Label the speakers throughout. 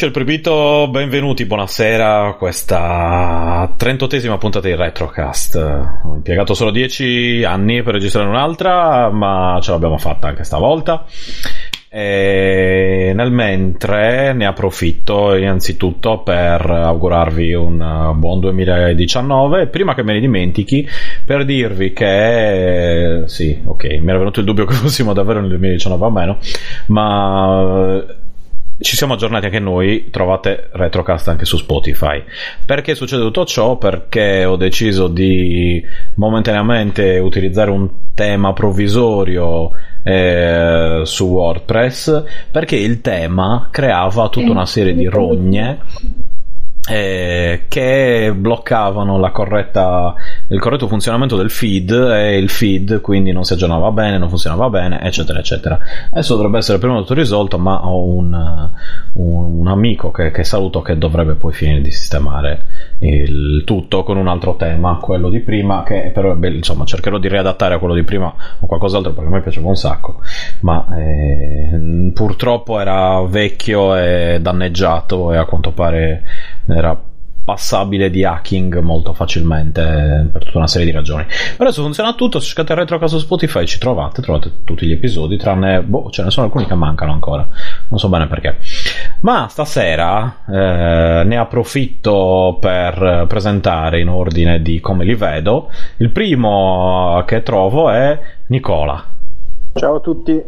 Speaker 1: Amici del Proibito, benvenuti, buonasera a questa 38esima puntata di Retrocast. Ho impiegato solo 10 anni per registrare un'altra, ma ce l'abbiamo fatta anche stavolta. E nel mentre ne approfitto innanzitutto per augurarvi un buon 2019 prima che me ne dimentichi per dirvi che sì ok mi era venuto il dubbio che fossimo davvero nel 2019 o meno ma ci siamo aggiornati anche noi, trovate Retrocast anche su Spotify. Perché succede tutto ciò? Perché ho deciso di momentaneamente utilizzare un tema provvisorio eh, su WordPress perché il tema creava tutta una serie di rogne eh, che bloccavano corretta, il corretto funzionamento del feed e il feed quindi non si aggiornava bene, non funzionava bene, eccetera, eccetera. Adesso dovrebbe essere prima tutto risolto, ma ho un, un, un amico che, che, saluto che dovrebbe poi finire di sistemare il tutto con un altro tema, quello di prima, che però beh, insomma cercherò di riadattare a quello di prima o qualcos'altro perché a me piaceva un sacco, ma eh, purtroppo era vecchio e danneggiato e a quanto pare era passabile di hacking molto facilmente per tutta una serie di ragioni. Per adesso funziona tutto, se cercate il retro caso Spotify ci trovate, trovate tutti gli episodi, tranne, boh, ce ne sono alcuni che mancano ancora, non so bene perché. Ma stasera eh, ne approfitto per presentare in ordine di come li vedo. Il primo che trovo è Nicola.
Speaker 2: Ciao a tutti.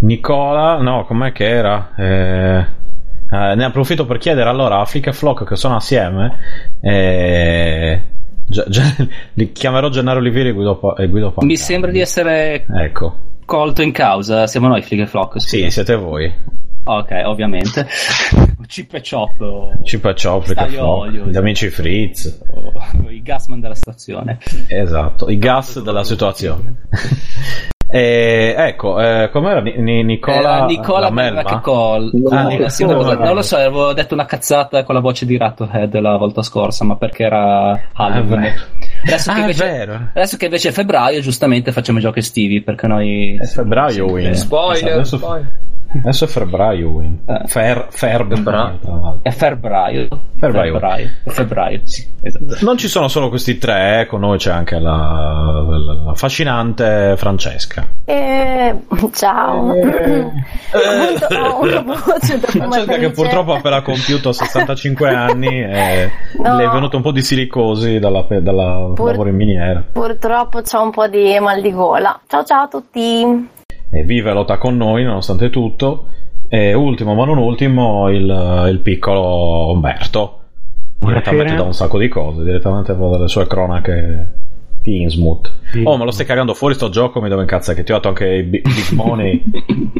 Speaker 1: Nicola, no, com'è che era? Eh... Uh, ne approfitto per chiedere allora a Flick e Flock che sono assieme. Eh, già, già, li chiamerò Gennaro Olivieri e Guido, e Guido Pancani.
Speaker 3: Mi sembra di essere
Speaker 1: ecco.
Speaker 3: colto in causa. Siamo noi, Flick e Flock.
Speaker 1: Scusa. Sì, siete voi.
Speaker 3: Ok, ovviamente. Chip e Chop.
Speaker 1: Chip e Chop, Flick e Flock. Gli esatto. amici Fritz.
Speaker 3: I gasman della situazione.
Speaker 1: Esatto, i gas della situazione. E, ecco, eh, com'era N- Nicola?
Speaker 3: Eh, Nicola Call. Ah, Nicola, sì, non lo so, avevo detto una cazzata con la voce di Rattlhead la volta scorsa, ma perché era Halloween.
Speaker 1: Ah, adesso,
Speaker 3: ah,
Speaker 1: che invece,
Speaker 3: adesso, che invece, è febbraio, giustamente facciamo i giochi estivi perché noi.
Speaker 1: È febbraio, Win.
Speaker 2: Spoiler, adesso,
Speaker 1: spoiler. Adesso è febbraio, Win. Eh. Fer,
Speaker 3: ferbbraio. È febbraio.
Speaker 1: Febbraio.
Speaker 3: Febbraio. febbraio. Sì, esatto.
Speaker 1: Non ci sono solo questi tre, eh. con noi c'è anche la, la, la affascinante Francesca.
Speaker 4: Eh, ciao. Eh.
Speaker 1: Francesca che purtroppo ha appena compiuto 65 anni e no. le è venuto un po' di silicosi dalla, dalla Pur, lavoro in miniera.
Speaker 4: Purtroppo c'ho un po' di mal di gola. Ciao ciao a tutti
Speaker 1: e vive e lotta con noi nonostante tutto. E ultimo ma non ultimo il, il piccolo Umberto. Direttamente da un sacco di cose, direttamente dalle sue cronache di Innsmouth. Sì. Oh, ma lo stai cagando fuori sto gioco? Mi devo incazzare che ti ho dato anche i Big, Money.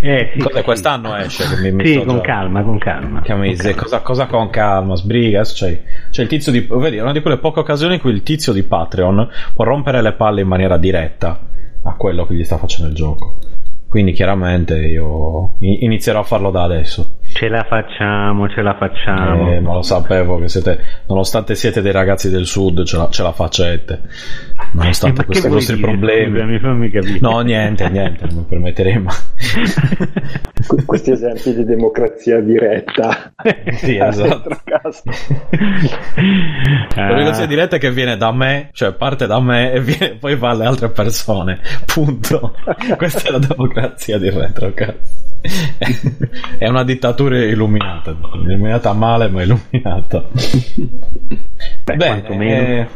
Speaker 1: eh, sì, sì. quest'anno esce? Che
Speaker 5: mi, mi sì, con già... calma, con calma.
Speaker 1: Che mi dice, cosa, cosa, con calma? Sbriga. C'è, c'è il tizio di. Vedi, è una di quelle poche occasioni in cui il tizio di Patreon può rompere le palle in maniera diretta a quello che gli sta facendo il gioco. Quindi chiaramente io inizierò a farlo da adesso.
Speaker 5: Ce la facciamo, ce la facciamo.
Speaker 1: Eh, ma lo sapevo che siete, nonostante siete dei ragazzi del sud, ce la, ce la facete. Nonostante eh, questi vostri dire? problemi.
Speaker 5: Fammi capire.
Speaker 1: No, niente, niente, non mi permetteremo.
Speaker 2: questi esempi di democrazia diretta.
Speaker 1: sì, esatto. La democrazia diretta è che viene da me, cioè parte da me e viene, poi va alle altre persone. Punto. Questa è la democrazia di retrocast. è una dittatura illuminata, illuminata male ma illuminata. Beh, Bene, è...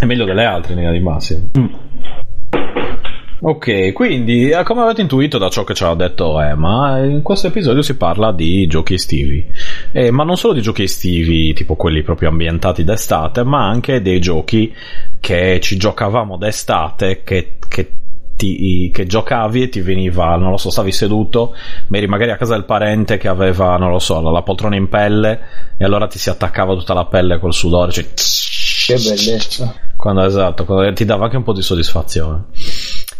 Speaker 1: è... meglio delle altre in linea di massimo. Mm. Ok, quindi eh, come avete intuito da ciò che ci ha detto Emma, in questo episodio si parla di giochi estivi, eh, ma non solo di giochi estivi tipo quelli proprio ambientati d'estate, ma anche dei giochi che ci giocavamo d'estate che, che ti, che giocavi e ti veniva, non lo so, stavi seduto, ma eri magari a casa del parente che aveva, non lo so, la poltrona in pelle e allora ti si attaccava tutta la pelle col sudore. Cioè,
Speaker 2: che bellezza.
Speaker 1: Quando, esatto, quando ti dava anche un po' di soddisfazione.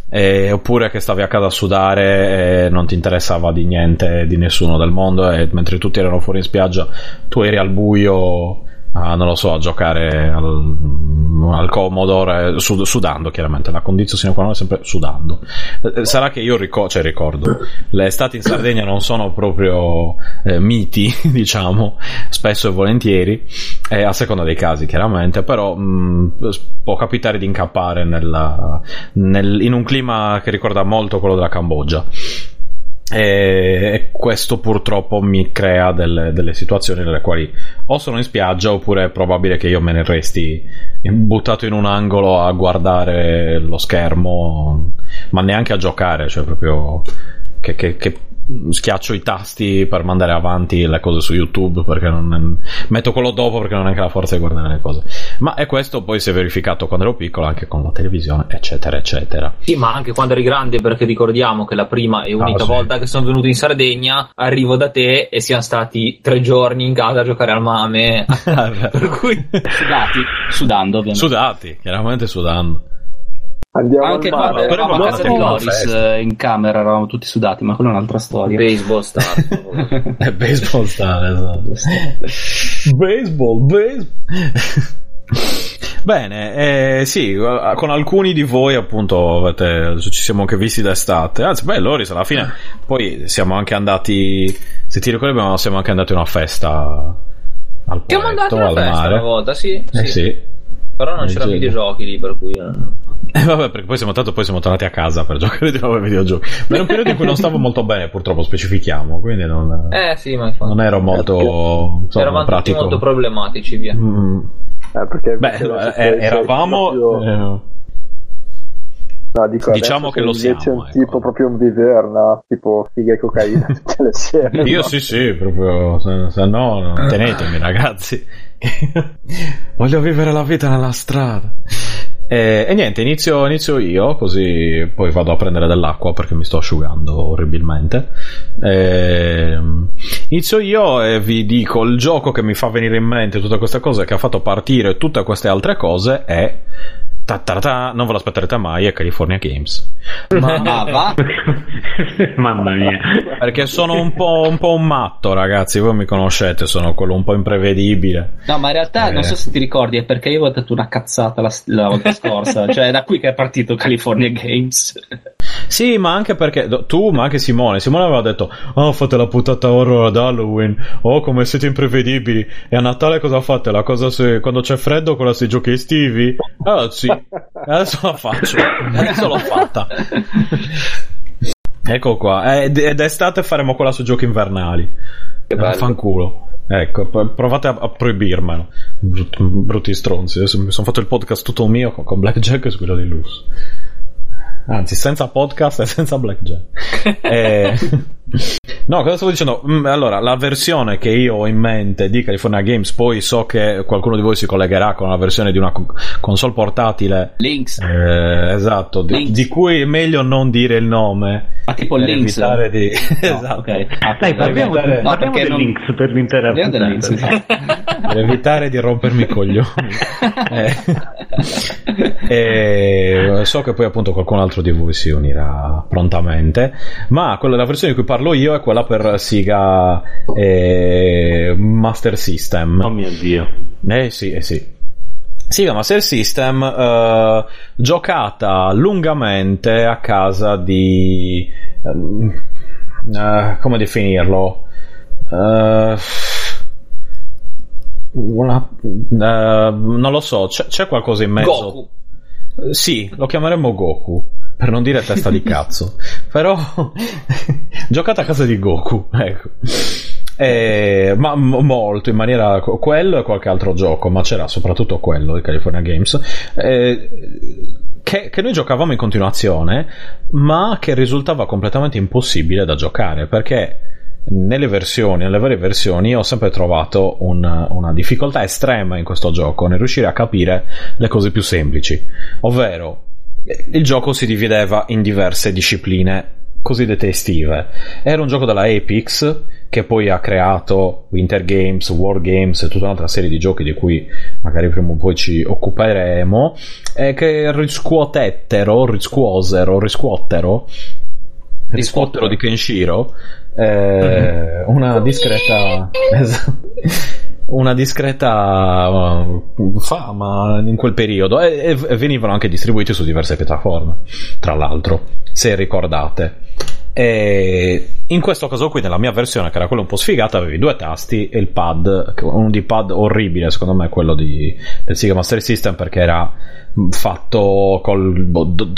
Speaker 1: E, oppure che stavi a casa a sudare e non ti interessava di niente di nessuno del mondo e mentre tutti erano fuori in spiaggia tu eri al buio a, non lo so a giocare al al Commodore sud- sudando chiaramente. La condizione sine qua non è sempre sudando. Eh, sarà che io ricordo cioè ricordo le estati in Sardegna non sono proprio eh, miti diciamo spesso e volentieri eh, a seconda dei casi chiaramente però mh, può capitare di incappare nella- nel- in un clima che ricorda molto quello della Cambogia e questo purtroppo mi crea delle, delle situazioni nelle quali o sono in spiaggia oppure è probabile che io me ne resti buttato in un angolo a guardare lo schermo, ma neanche a giocare, cioè proprio che, che- che schiaccio i tasti per mandare avanti le cose su YouTube perché non metto quello dopo perché non ho neanche la forza di guardare le cose. Ma è questo poi si è verificato quando ero piccolo anche con la televisione, eccetera, eccetera.
Speaker 6: Sì, ma anche quando eri grande, perché ricordiamo che la prima e unica
Speaker 1: Ah, sì.
Speaker 6: volta che sono venuto in Sardegna, arrivo da te e siamo stati tre giorni in casa a giocare al mame. per cui
Speaker 3: Sudati, sudando ovviamente.
Speaker 1: Sudati, chiaramente sudando.
Speaker 2: Andiamo
Speaker 3: Anche quando
Speaker 2: mare.
Speaker 3: eravamo a
Speaker 1: no,
Speaker 3: casa
Speaker 1: no,
Speaker 3: di
Speaker 1: no,
Speaker 3: Loris eh, in camera eravamo tutti sudati, ma quella è un'altra storia.
Speaker 6: baseball star.
Speaker 1: È baseball star, esatto. baseball, baseball. Bene, eh, sì, con alcuni di voi appunto avete, ci siamo anche visti d'estate. Anzi, beh, Loris alla fine poi siamo anche andati, se ti ricordi, abbiamo- siamo anche andati a una festa al
Speaker 6: Siamo andati a una festa
Speaker 1: mare.
Speaker 6: una volta, sì.
Speaker 1: Eh
Speaker 6: sì.
Speaker 1: sì.
Speaker 6: Però non c'erano videogiochi lì, per cui... eh.
Speaker 1: Eh, vabbè, perché poi siamo, tanto poi siamo tornati a casa per giocare di nuovo ai videogiochi. Ma era un periodo in cui non stavo molto bene, purtroppo, specifichiamo, quindi non,
Speaker 6: Eh sì, ma infatti.
Speaker 1: non ero molto insomma,
Speaker 6: Eravamo tutti
Speaker 1: pratico.
Speaker 6: molto problematici, via.
Speaker 1: Mm,
Speaker 2: Eh, perché
Speaker 1: Beh, eh, eravamo.
Speaker 2: proprio-
Speaker 1: eh,
Speaker 2: no, dico,
Speaker 1: diciamo che lo
Speaker 2: invece
Speaker 1: siamo,
Speaker 2: un
Speaker 1: ecco.
Speaker 2: tipo proprio un viverna, tipo figa e cocaina tutte le sere.
Speaker 1: io
Speaker 2: no?
Speaker 1: sì, sì, proprio. Se, se no, no, tenetemi, ragazzi. Voglio vivere la vita nella strada. E, e niente, inizio, inizio io, così poi vado a prendere dell'acqua perché mi sto asciugando orribilmente. Ehm, inizio io e vi dico: il gioco che mi fa venire in mente tutte queste cose, che ha fatto partire tutte queste altre cose, è. Ta ta ta, non ve lo aspetterete mai, è California Games.
Speaker 3: Ah, va?
Speaker 5: Mamma mia.
Speaker 1: Perché sono un po', un po' un matto, ragazzi. Voi mi conoscete, sono quello un po' imprevedibile.
Speaker 3: No, ma in realtà
Speaker 1: Eh.
Speaker 3: non so se ti ricordi, è perché io ho detto una cazzata la, la volta scorsa. cioè, è da qui che è partito California Games.
Speaker 1: Sì, ma anche perché tu, ma anche Simone. Simone aveva detto: Oh, fate la puntata horror ad Halloween. Oh, come siete imprevedibili. E a Natale cosa fate? La cosa se quando c'è freddo, quella si giochi estivi? Ah, sì. Adesso la faccio. Adesso l'ho fatta. Ecco qua. Ed, estate faremo quella su giochi invernali.
Speaker 6: Che bello.
Speaker 1: Fanculo. Ecco, provate a, a proibirmelo. Brut- brutti stronzi. Adesso mi sono fatto il podcast tutto mio con, con Blackjack e quello di Luz. Anzi, senza podcast e senza Blackjack. Eh, No, cosa stavo dicendo? Mm, Allora, la versione che io ho in mente di California Games, poi so che qualcuno di voi si collegherà con la versione di una co- console portatile.
Speaker 3: Links.
Speaker 1: Eh, esatto, di,
Speaker 3: Lynx.
Speaker 1: di cui è meglio non dire il nome.
Speaker 3: Ma tipo
Speaker 1: per
Speaker 3: Links.
Speaker 1: evitare di...
Speaker 3: No,
Speaker 1: esatto.
Speaker 3: ok. Ah,
Speaker 5: Dai, parliamo,
Speaker 1: evitare-
Speaker 3: No,
Speaker 5: parliamo del
Speaker 3: non-
Speaker 5: links per l'intera.
Speaker 3: Links.
Speaker 1: per evitare di rompermi i coglioni. Eh, eh, so che poi appunto qualcun altro di voi si unirà prontamente, ma quella, la versione di cui parlo io è quella per Sega eh, Master System.
Speaker 5: Oh mio dio.
Speaker 1: Eh sì, eh sì. Sega Master System eh, giocata lungamente a casa di... ehm, eh, come definirlo? Eh, una- eh, non lo so, c'è, c'è qualcosa in mezzo.
Speaker 6: Goku.
Speaker 1: Sì, lo chiameremmo Goku, per non dire testa di cazzo. Però giocate a casa di Goku, ecco. Eh, ma molto in maniera quello e qualche altro gioco, ma c'era soprattutto quello di California Games. eh, che, che noi giocavamo in continuazione, ma che risultava completamente impossibile da giocare perché nelle versioni, nelle varie versioni, ho sempre trovato un- una difficoltà estrema in questo gioco nel riuscire a capire le cose più semplici. Ovvero, il gioco si divideva in diverse discipline cosiddette estive. Era un gioco della Apex che poi ha creato Winter Games, War Games e tutta un'altra serie di giochi di cui magari prima o poi ci occuperemo e che riscuotettero, riscuosero, riscuottero riscuottero di Kenshiro eh, una discreta esatto. Una discreta uh, fama in quel periodo e, e venivano anche distribuiti su diverse piattaforme, tra l'altro, se ricordate. E in questo caso qui, nella mia versione, che era quella un po' sfigata, avevi due tasti e il pad, uno di pad orribile, secondo me, quello di, del Sega Master System, perché era fatto col,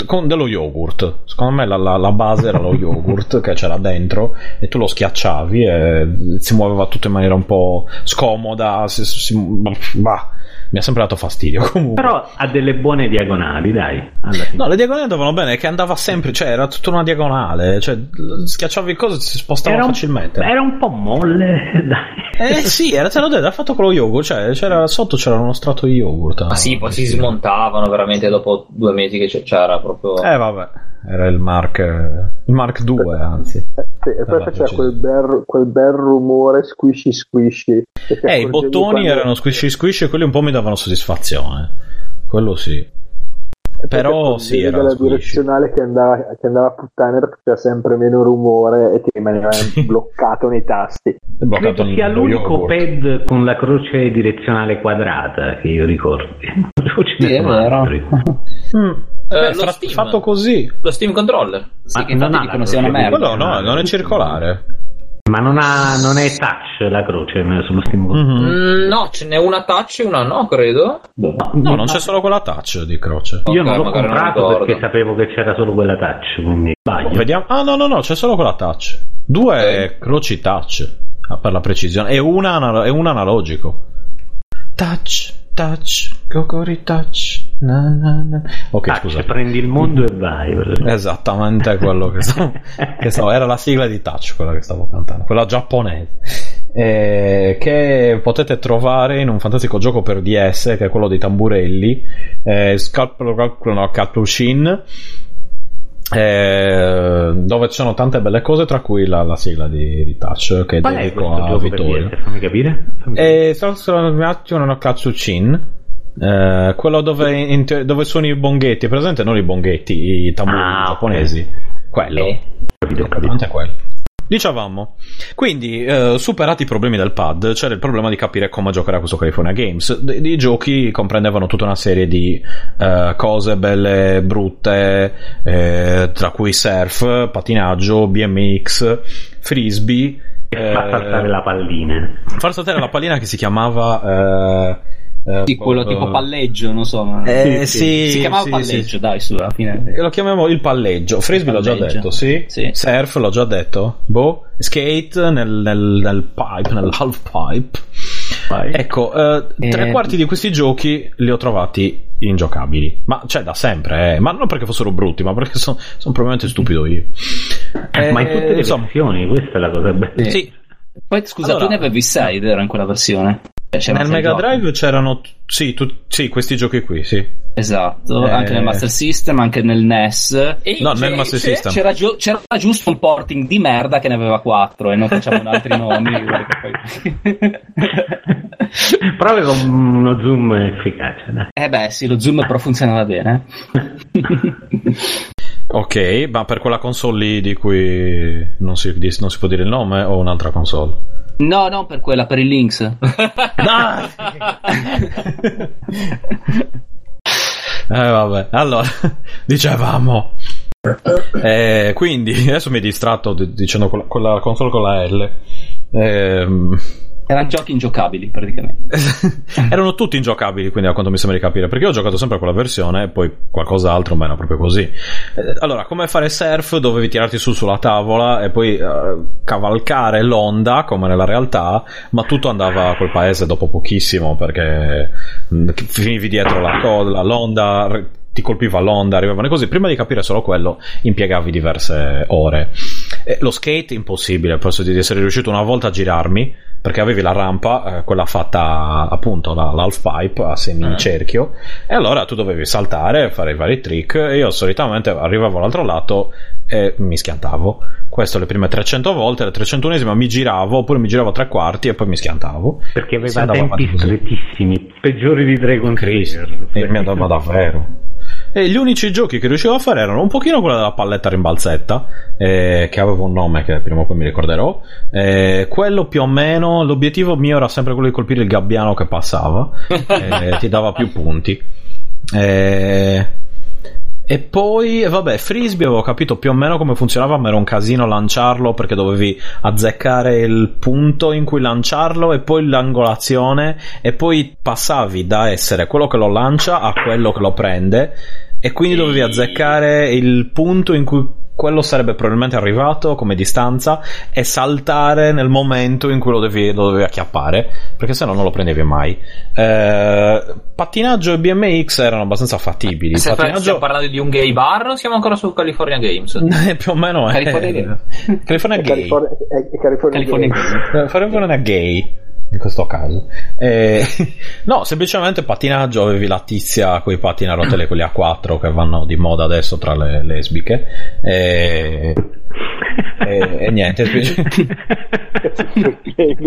Speaker 1: con dello yogurt. Secondo me la, la, la, base era lo yogurt che c'era dentro e tu lo schiacciavi e si muoveva tutto in maniera un po' scomoda. Si, si, bah mi ha sempre dato fastidio. Comunque.
Speaker 5: Però ha delle buone diagonali, dai.
Speaker 1: No, le diagonali andavano bene, che andava sempre, cioè era tutta una diagonale, cioè schiacciavi cose e si spostava
Speaker 5: era
Speaker 1: facilmente.
Speaker 5: Un, era un po' molle, dai.
Speaker 1: Eh sì, era, te l'ho detto, ha fatto con lo yogurt, cioè c'era, sotto c'era uno strato di yogurt.
Speaker 6: Ah sì, poi si smontavano veramente dopo due mesi che c'era proprio...
Speaker 1: Eh vabbè era il Mark, il Mark 2 anzi.
Speaker 2: sì, e poi faceva quel bel, quel bel, rumore squishy squishy.
Speaker 1: Eh i bottoni quando... erano squishy squishy e quelli un po' mi davano soddisfazione. Quello sì. Però sì era
Speaker 2: la direzionale che andava, che andava a puttane perché faceva sempre meno rumore e ti rimaneva bloccato nei tasti.
Speaker 5: Credo sia l'unico pad con la croce direzionale quadrata che io ricordi.
Speaker 3: Sì, è vero.
Speaker 1: mm. Beh, fra- Steam, fatto così.
Speaker 6: Lo Steam Controller.
Speaker 3: Sì, Ma che non dicono sia una merda.
Speaker 1: Quello no, non è circolare.
Speaker 5: Ma non, ha, non è touch la croce sullo Steam Controller?
Speaker 6: Mm-hmm. no, ce n'è una touch e una no, credo.
Speaker 1: No, no non c'è solo quella touch di croce.
Speaker 5: Io okay, non l'ho comprato non perché sapevo che c'era solo quella touch, quindi
Speaker 1: sbaglio. Vediamo. Ah, no, no, no, c'è solo quella touch. Due okay. croci touch, ah, per la precisione, e una, e un analogico. Touch touch, Gogori touch. Na, na, na. Ok, touch, scusa.
Speaker 5: Prendi il mondo e vai.
Speaker 1: Esattamente quello che so, che so. Era la sigla di touch quella che stavo cantando, quella giapponese. Eh, che potete trovare in un fantastico gioco per DS che è quello dei tamburelli eh, Sculpture eh, dove ci sono tante belle cose tra cui la, la sigla di, Touch che Qual dedico a Vittorio
Speaker 5: fammi capire, fammi
Speaker 1: capire. sono un attimo no Katsuchin eh, quello dove, in, dove suoni i bonghetti presente non i bonghetti i tamburi ah, giapponesi okay. quello eh. capito, capito. quello Dicevamo, quindi eh, superati i problemi del pad, c'era il problema di capire come giocare a questo California Games. I giochi comprendevano tutta una serie di eh, cose belle, brutte, eh, tra cui surf, patinaggio, BMX, frisbee.
Speaker 5: Far saltare la pallina.
Speaker 1: Far saltare la pallina che si chiamava eh,
Speaker 3: eh, sì, quello tipo palleggio, non so. Ma...
Speaker 1: Eh, sì,
Speaker 3: si chiamava
Speaker 1: sì,
Speaker 3: palleggio,
Speaker 1: sì.
Speaker 3: dai, su, alla fine.
Speaker 1: Lo chiamiamo il palleggio. Frisbee l'ho già detto, sì? Surf l'ho già detto. Boh. Skate nel, nel, nel pipe, nel half pipe. Vai. Ecco, eh, tre eh... quarti di questi giochi li ho trovati ingiocabili. Ma c'è da sempre, eh. Ma non perché fossero brutti, ma perché sono son probabilmente stupido io.
Speaker 5: ma in tutte le insomma... versioni, questa è la cosa bella.
Speaker 1: Sì.
Speaker 3: Poi scusa, allora, tu ne avevi 6 vero in quella versione?
Speaker 1: Cioè, nel Mega giochi. Drive c'erano sì, tu, sì, questi giochi qui, sì.
Speaker 3: Esatto, eh... anche nel Master System, anche nel NES.
Speaker 1: E no, nel Master System.
Speaker 3: C'era, gi- c'era, giusto un porting di merda che ne aveva 4 e non facciamo altri nomi.
Speaker 5: però aveva uno zoom efficace. Dai.
Speaker 3: Eh beh, sì, lo zoom però funzionava bene.
Speaker 1: ok, ma per quella console lì di cui non si, non si può dire il nome o un'altra console?
Speaker 3: No, non per quella, per il Lynx.
Speaker 1: Dai! eh, vabbè. Allora, dicevamo. Eh, quindi, adesso mi è distratto dicendo con la, con la console con la L. Eh,
Speaker 3: erano giochi ingiocabili praticamente.
Speaker 1: Erano tutti ingiocabili, quindi a quanto mi sembra di capire, perché io ho giocato sempre quella versione e poi qualcos'altro, ma era proprio così. Eh, allora, come fare surf? Dovevi tirarti su sulla tavola e poi uh, cavalcare l'onda, come nella realtà, ma tutto andava a quel paese dopo pochissimo, perché mm, finivi dietro la coda, l'onda ti colpiva l'onda, arrivavano così. Prima di capire solo quello, impiegavi diverse ore. E lo skate, impossibile. Penso di essere riuscito una volta a girarmi perché avevi la rampa, eh, quella fatta appunto la, l'half pipe a semicerchio, eh. e allora tu dovevi saltare, fare i vari trick, e io solitamente arrivavo all'altro lato e mi schiantavo. Questo le prime 300 volte, la 301esima mi giravo, oppure mi giravo a tre quarti e poi mi schiantavo.
Speaker 5: Perché aveva tempi strettissimi, peggiori di Dragon
Speaker 1: Christ, e mi andava davvero. E gli unici giochi che riuscivo a fare erano un pochino quello della palletta rimbalzetta, eh, che aveva un nome che prima o poi mi ricorderò. Eh, quello più o meno, l'obiettivo mio era sempre quello di colpire il gabbiano che passava, eh, ti dava più punti. Eh, e poi, vabbè, frisbee avevo capito più o meno come funzionava, ma era un casino lanciarlo perché dovevi azzeccare il punto in cui lanciarlo e poi l'angolazione e poi passavi da essere quello che lo lancia a quello che lo prende e quindi dovevi azzeccare il punto in cui quello sarebbe probabilmente arrivato come distanza e saltare nel momento in cui lo dovevi, lo dovevi acchiappare, perché se no non lo prendevi mai. Eh, pattinaggio e BMX erano abbastanza fattibili.
Speaker 6: Se
Speaker 1: pattinaggio...
Speaker 6: stiamo parlando di un gay bar o siamo ancora su California Games?
Speaker 1: più o meno è
Speaker 3: California,
Speaker 1: California Gay.
Speaker 2: California, California,
Speaker 3: California
Speaker 2: Gay.
Speaker 1: California Gay in questo caso. Eh, no, semplicemente pattinaggio, avevi la tizia con i pattini a rotelle, quelli a 4 che vanno di moda adesso tra le lesbiche. E, e, e niente.
Speaker 2: eh,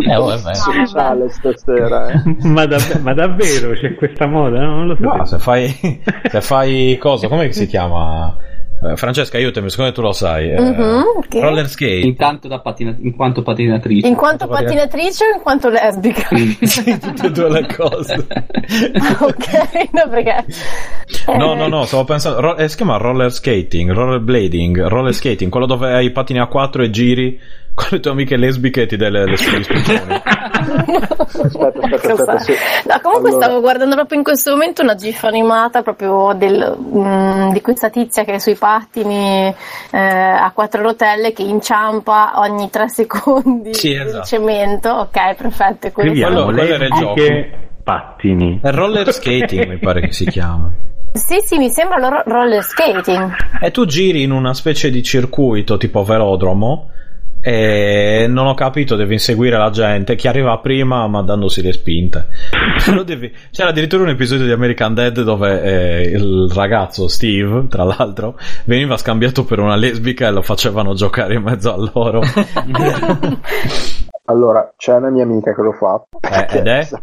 Speaker 2: sociale stasera. Eh.
Speaker 5: ma, dav- ma, davvero c'è questa moda? Non lo so.
Speaker 1: No, se fai, se fai cosa, come si chiama? Eh, Francesca, aiutami, secondo me tu lo sai. Eh,
Speaker 4: Mhm, ok.
Speaker 1: Roller skate.
Speaker 3: Intanto da pattina- in quanto pattinatrice.
Speaker 4: In quanto pattinatrice o in quanto lesbica?
Speaker 1: sì, tutte e due le cose.
Speaker 4: ok, no perché...
Speaker 1: No, no, no, stavo pensando. ro- eh, si chiama roller skating, roller blading, roller skating, quello dove hai i pattini a quattro e giri con le tue amiche lesbiche ti dai le, le spine.
Speaker 2: Aspetta, aspetta, aspetta. Sì.
Speaker 4: No, comunque
Speaker 2: Allora-
Speaker 4: stavo guardando proprio in questo momento una gif animata proprio del, mm, di questa tizia che è sui pattini eh, a quattro rotelle che inciampa ogni tre secondi
Speaker 1: Sì,
Speaker 4: il
Speaker 1: esatto.
Speaker 4: cemento. Ok, perfetto.
Speaker 1: Quello- quello era il
Speaker 5: lesbiche pattini.
Speaker 1: Roller skating, mi pare che si chiama.
Speaker 4: Sì, sì, mi sembra lo roller skating.
Speaker 1: E tu giri in una specie di circuito tipo velodromo. E non ho capito, devi inseguire la gente. Chi arriva prima mandandosi le spinte. Devi- C'era addirittura un episodio di American Dead dove eh, il ragazzo Steve, tra l'altro, veniva scambiato per una lesbica e lo facevano giocare in mezzo a loro.
Speaker 2: Allora, c'è una mia amica che lo fa.
Speaker 1: Eh, ed è?
Speaker 2: Sa-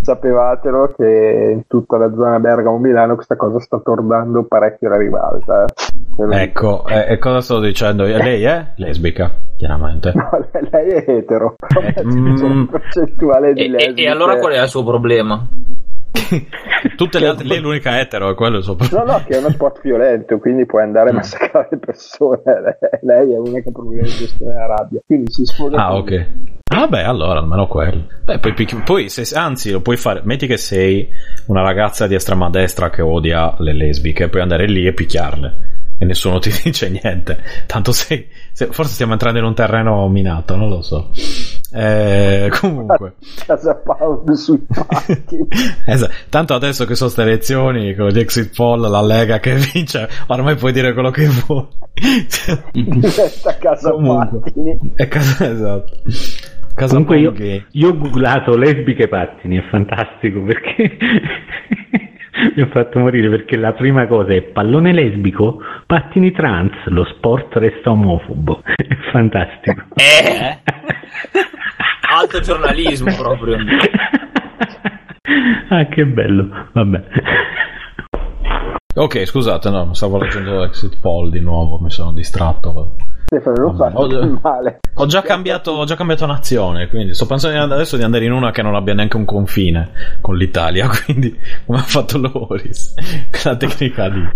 Speaker 2: Sapevatelo che in tutta la zona Bergamo-Milano questa cosa sta tornando parecchio la ribalta. Eh. Dico.
Speaker 1: Ecco, e e cosa sto dicendo? Lei è lesbica, chiaramente.
Speaker 2: No, lei- è etero,
Speaker 1: Eh,
Speaker 2: c'è
Speaker 1: mm.
Speaker 2: una percentuale di
Speaker 6: E, e-
Speaker 2: lesbiche.
Speaker 6: e allora qual è il suo problema?
Speaker 1: Tutte le altre, lei è l'unica etero, è quello il suo problema.
Speaker 2: No, no, che è uno sport violento, quindi puoi andare a massacrare le persone. Lei è l'unica che ha problemi di gestione della rabbia. Quindi si sposa.
Speaker 1: Ah, ok. Ah, beh, allora almeno quello. Beh, poi, poi se, anzi, lo puoi fare. Metti che sei una ragazza di estrema destra che odia le lesbiche, puoi andare lì e picchiarle. E nessuno ti dice niente. Tanto sei. se- forse stiamo entrando in un terreno minato, non lo so. Eh, comunque.
Speaker 2: Casa Pound sui patti.
Speaker 1: Esatto. Tanto adesso che sono ste elezioni con gli exit poll, la Lega che vince, ormai puoi dire quello che vuoi.
Speaker 2: Diventa Casa
Speaker 1: Comunque. È casa, esatto. Casa
Speaker 5: Comunque io, io ho googlato lesbiche pattini, è fantastico perché mi ha fatto morire perché la prima cosa è pallone lesbico, pattini trans, lo sport resta omofobo. È fantastico.
Speaker 6: Eh? Alto giornalismo proprio.
Speaker 5: ah, che bello. Vabbè.
Speaker 1: Ok, scusate, no, stavo leggendo exit poll di nuovo, mi sono distratto.
Speaker 2: Stefano, non fa
Speaker 1: Ho-
Speaker 2: male.
Speaker 1: Ho già cambiato, ho già cambiato nazione, quindi sto pensando adesso di andare in una che non abbia neanche un confine con l'Italia, quindi come ha fatto Loris, quella tecnica lì.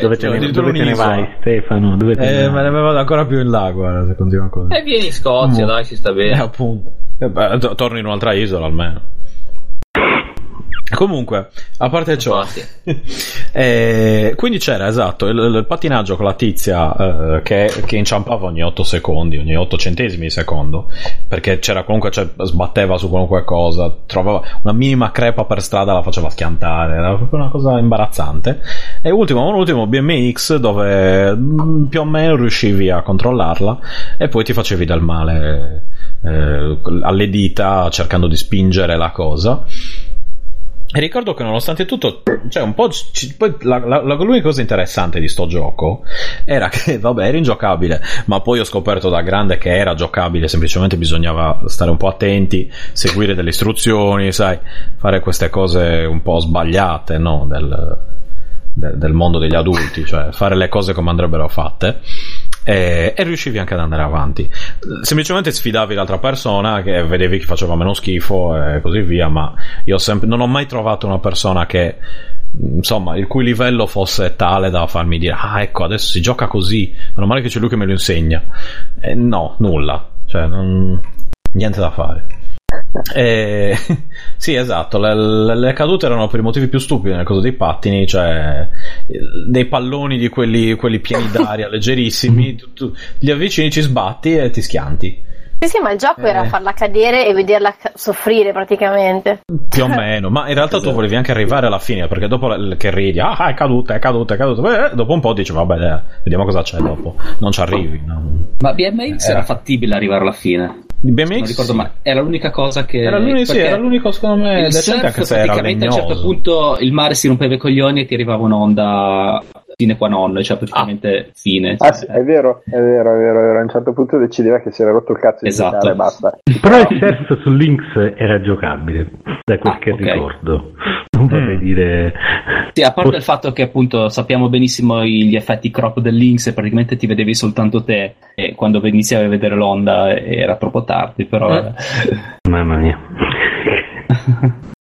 Speaker 5: dove te, ne, dove te ne vai, Stefano? Dove te ne
Speaker 1: Eh,
Speaker 5: vai?
Speaker 1: me ne vado ancora più in là, guarda, se continua così.
Speaker 6: E vieni in Scozia,
Speaker 1: Mm.
Speaker 6: dai, si sta
Speaker 1: Eh,
Speaker 6: bene.
Speaker 1: appunto. Eh, beh, to- torno in un'altra isola almeno. Comunque, a parte ciò, eh, quindi c'era esatto il, il pattinaggio con la tizia eh, che, che inciampava ogni 8 secondi, ogni 8 centesimi di secondo, perché c'era comunque, cioè, sbatteva su qualunque cosa, trovava una minima crepa per strada, la faceva schiantare, era proprio una cosa imbarazzante. E ultimo, un ultimo BMX dove mm, più o meno riuscivi a controllarla e poi ti facevi del male eh, alle dita cercando di spingere la cosa. Ricordo che nonostante tutto, cioè un po'. ci- poi la, la- la- l'unica cosa interessante di sto gioco era che, vabbè, era ingiocabile, ma poi ho scoperto da grande che era giocabile, semplicemente bisognava stare un po' attenti, seguire delle istruzioni, sai, fare queste cose un po' sbagliate, no? Del, de- del mondo degli adulti, cioè fare le cose come andrebbero fatte. E, e, riuscivi anche ad andare avanti. Semplicemente sfidavi l'altra persona che vedevi che faceva meno schifo e così via, ma io sempre, non ho mai trovato una persona che insomma il cui livello fosse tale da farmi dire ah ecco adesso si gioca così, meno male che c'è lui che me lo insegna. E no, nulla, cioè non, niente da fare. Eh, sì, esatto. Le, le, le, cadute erano per i motivi più stupidi nel caso dei pattini, cioè dei palloni di quelli, quelli pieni d'aria leggerissimi. Tu, tu, li avvicini, ci sbatti e ti schianti.
Speaker 4: Sì, sì, ma il gioco eh. era farla cadere e vederla soffrire praticamente.
Speaker 1: Più o meno, ma in realtà esatto. tu volevi anche arrivare alla fine, perché dopo che ridi, ah, è caduta, è caduta, è caduta, eh, dopo un po' dici, vabbè, dai, vediamo cosa c'è dopo. Non ci arrivi. No.
Speaker 3: Ma BMX era fattibile arrivare alla fine.
Speaker 1: BMX non
Speaker 3: ricordo mai, era l'unica cosa che
Speaker 1: era l'unico, sì, era l'unico secondo me
Speaker 3: il decente anche se era legnoso. a un certo punto il mare si rompeva i coglioni e ti arrivava un'onda fine qua non, cioè praticamente ah. fine.
Speaker 2: Ah, sì, è vero, è vero, è vero, è vero. A un certo punto decideva che si era rotto il cazzo di
Speaker 3: esatto.
Speaker 2: giocare basta.
Speaker 5: Però il surf su Lynx era giocabile, da quel ah, che okay. ricordo. Non vorrei mm. dire...
Speaker 3: Sì, a parte o... il fatto che appunto sappiamo benissimo gli effetti crop del Lynx e praticamente ti vedevi soltanto te e quando iniziavi a vedere l'onda era troppo tardi, però... Eh.
Speaker 5: Mamma mia.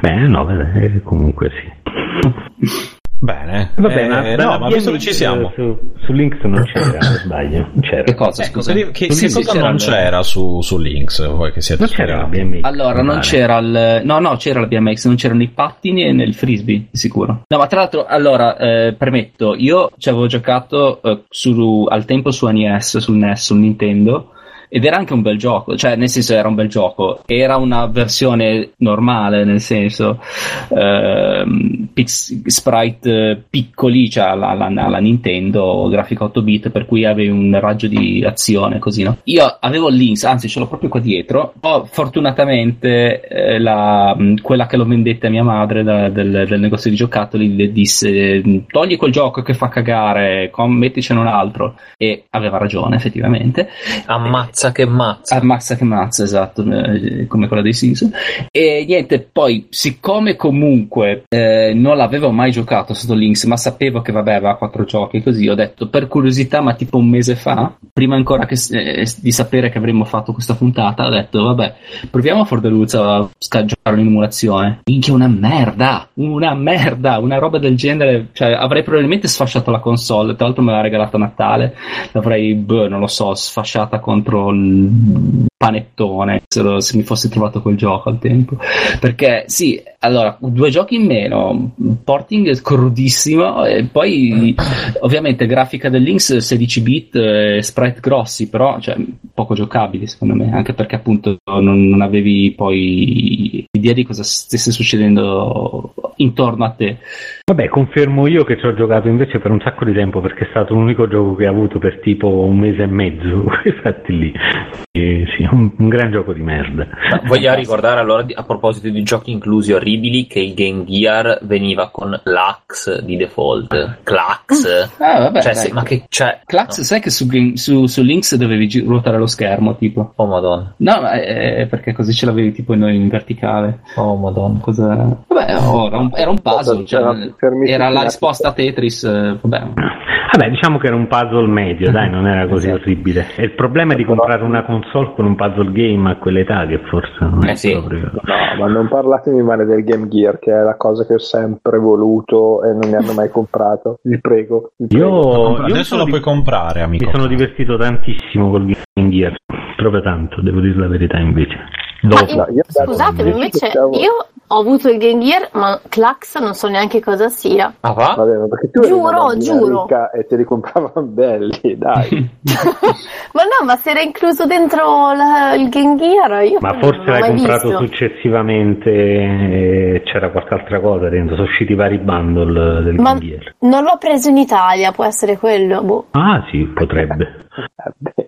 Speaker 5: Beh, no, beh, comunque sì.
Speaker 1: Bene,
Speaker 5: Vabbè, ma, eh, no, ma visto che ci siamo, su, su Links non c'era,
Speaker 3: sbaglio. Non c'era. Che cosa? Scusa,
Speaker 1: che, che, che cosa non c'era su, su Links? Voi che siete
Speaker 5: non c'era la BMX.
Speaker 3: Allora, non c'era il, no, no, c'era la BMX, non c'erano i pattini e nel frisbee, sicuro. No, ma tra l'altro, allora, eh, premetto, io ci avevo giocato eh, su, al tempo su NES, sul NES, sul Nintendo ed era anche un bel gioco, cioè nel senso era un bel gioco, era una versione normale, nel senso ehm, pix, sprite piccoli, cioè alla, alla, alla, Nintendo, grafica 8 bit, per cui avevi un raggio di azione così, no? Io avevo Lynx, anzi ce l'ho proprio qua dietro, ho fortunatamente eh, la, quella che lo vendette a mia madre da, del, del, negozio di giocattoli le disse togli quel gioco che fa cagare, metticene un altro e aveva ragione effettivamente.
Speaker 6: Ammazza Mazza che mazza.
Speaker 3: Ammazza che mazza, esatto, eh, come quella dei Simpson. E niente, poi, siccome comunque eh, non l'avevo mai giocato sotto Links, ma sapevo che vabbè aveva quattro giochi così, ho detto per curiosità, ma tipo un mese fa, prima ancora che, eh, di sapere che avremmo fatto questa puntata, ho detto vabbè, proviamo a Fordeluzza a scaggiare un'emulazione. Minchia, una merda, una merda, una roba del genere, cioè avrei probabilmente sfasciato la console, tra l'altro me l'ha regalata Natale, l'avrei, boh, non lo so, sfasciata contro il panettone se, lo, se, mi fossi trovato quel gioco al tempo. Perché sì allora due giochi in meno porting crudissimo e poi ovviamente grafica del Lynx 16 bit sprite grossi però cioè, poco giocabili secondo me anche perché appunto non, non avevi poi idea di cosa stesse succedendo intorno a te
Speaker 5: vabbè confermo io che ci ho giocato invece per un sacco di tempo perché è stato l'unico gioco che ho avuto per tipo un mese e mezzo quei fatti lì e, sì un, un gran gioco di merda.
Speaker 6: Ma voglio ricordare allora, a proposito di giochi inclusi orribili, che il Game Gear veniva con l'Ax di default. Clax.
Speaker 3: Ah, vabbè, cioè, se, ma che c'è? Clax, no. sai che su, su, su, Links dovevi gi- ruotare lo schermo, tipo.
Speaker 6: Oh, madonna.
Speaker 3: No, ma è, perché così ce l'avevi tipo in, in verticale.
Speaker 6: Oh, madonna.
Speaker 3: Cosa... Vabbè, oh, era, un, era un puzzle. Cioè, era la risposta a Tetris. Eh, vabbè.
Speaker 5: Vabbè, diciamo che era un puzzle medio, dai, non era così esatto. orribile. E il problema è di comprare una console con un puzzle game a quell'età che forse non è eh sì. proprio.
Speaker 2: No, ma non parlatemi male del Game Gear, che è la cosa che ho sempre voluto e non mi hanno mai comprato. Vi prego. Vi prego.
Speaker 1: Io, io adesso lo puoi comprare, amico.
Speaker 5: Mi sono divertito tantissimo col Game Gear, proprio tanto, devo dire la verità invece.
Speaker 4: Dopo. Ma io, scusate, invece io ho avuto il Game Gear, ma Clax non so neanche cosa sia.
Speaker 6: Ah, va?
Speaker 2: Vabbè, ma perché tu
Speaker 4: giuro, giuro.
Speaker 2: E te li compravano belli, dai.
Speaker 4: ma no, ma se era incluso dentro la, il Game Gear, io
Speaker 5: Ma forse l'hai comprato
Speaker 4: visto.
Speaker 5: successivamente e c'era qualche altra cosa dentro, sono usciti vari bundle del
Speaker 4: ma
Speaker 5: Game Gear.
Speaker 4: Non l'ho preso in Italia, può essere quello, boh.
Speaker 5: Ah, sì, potrebbe.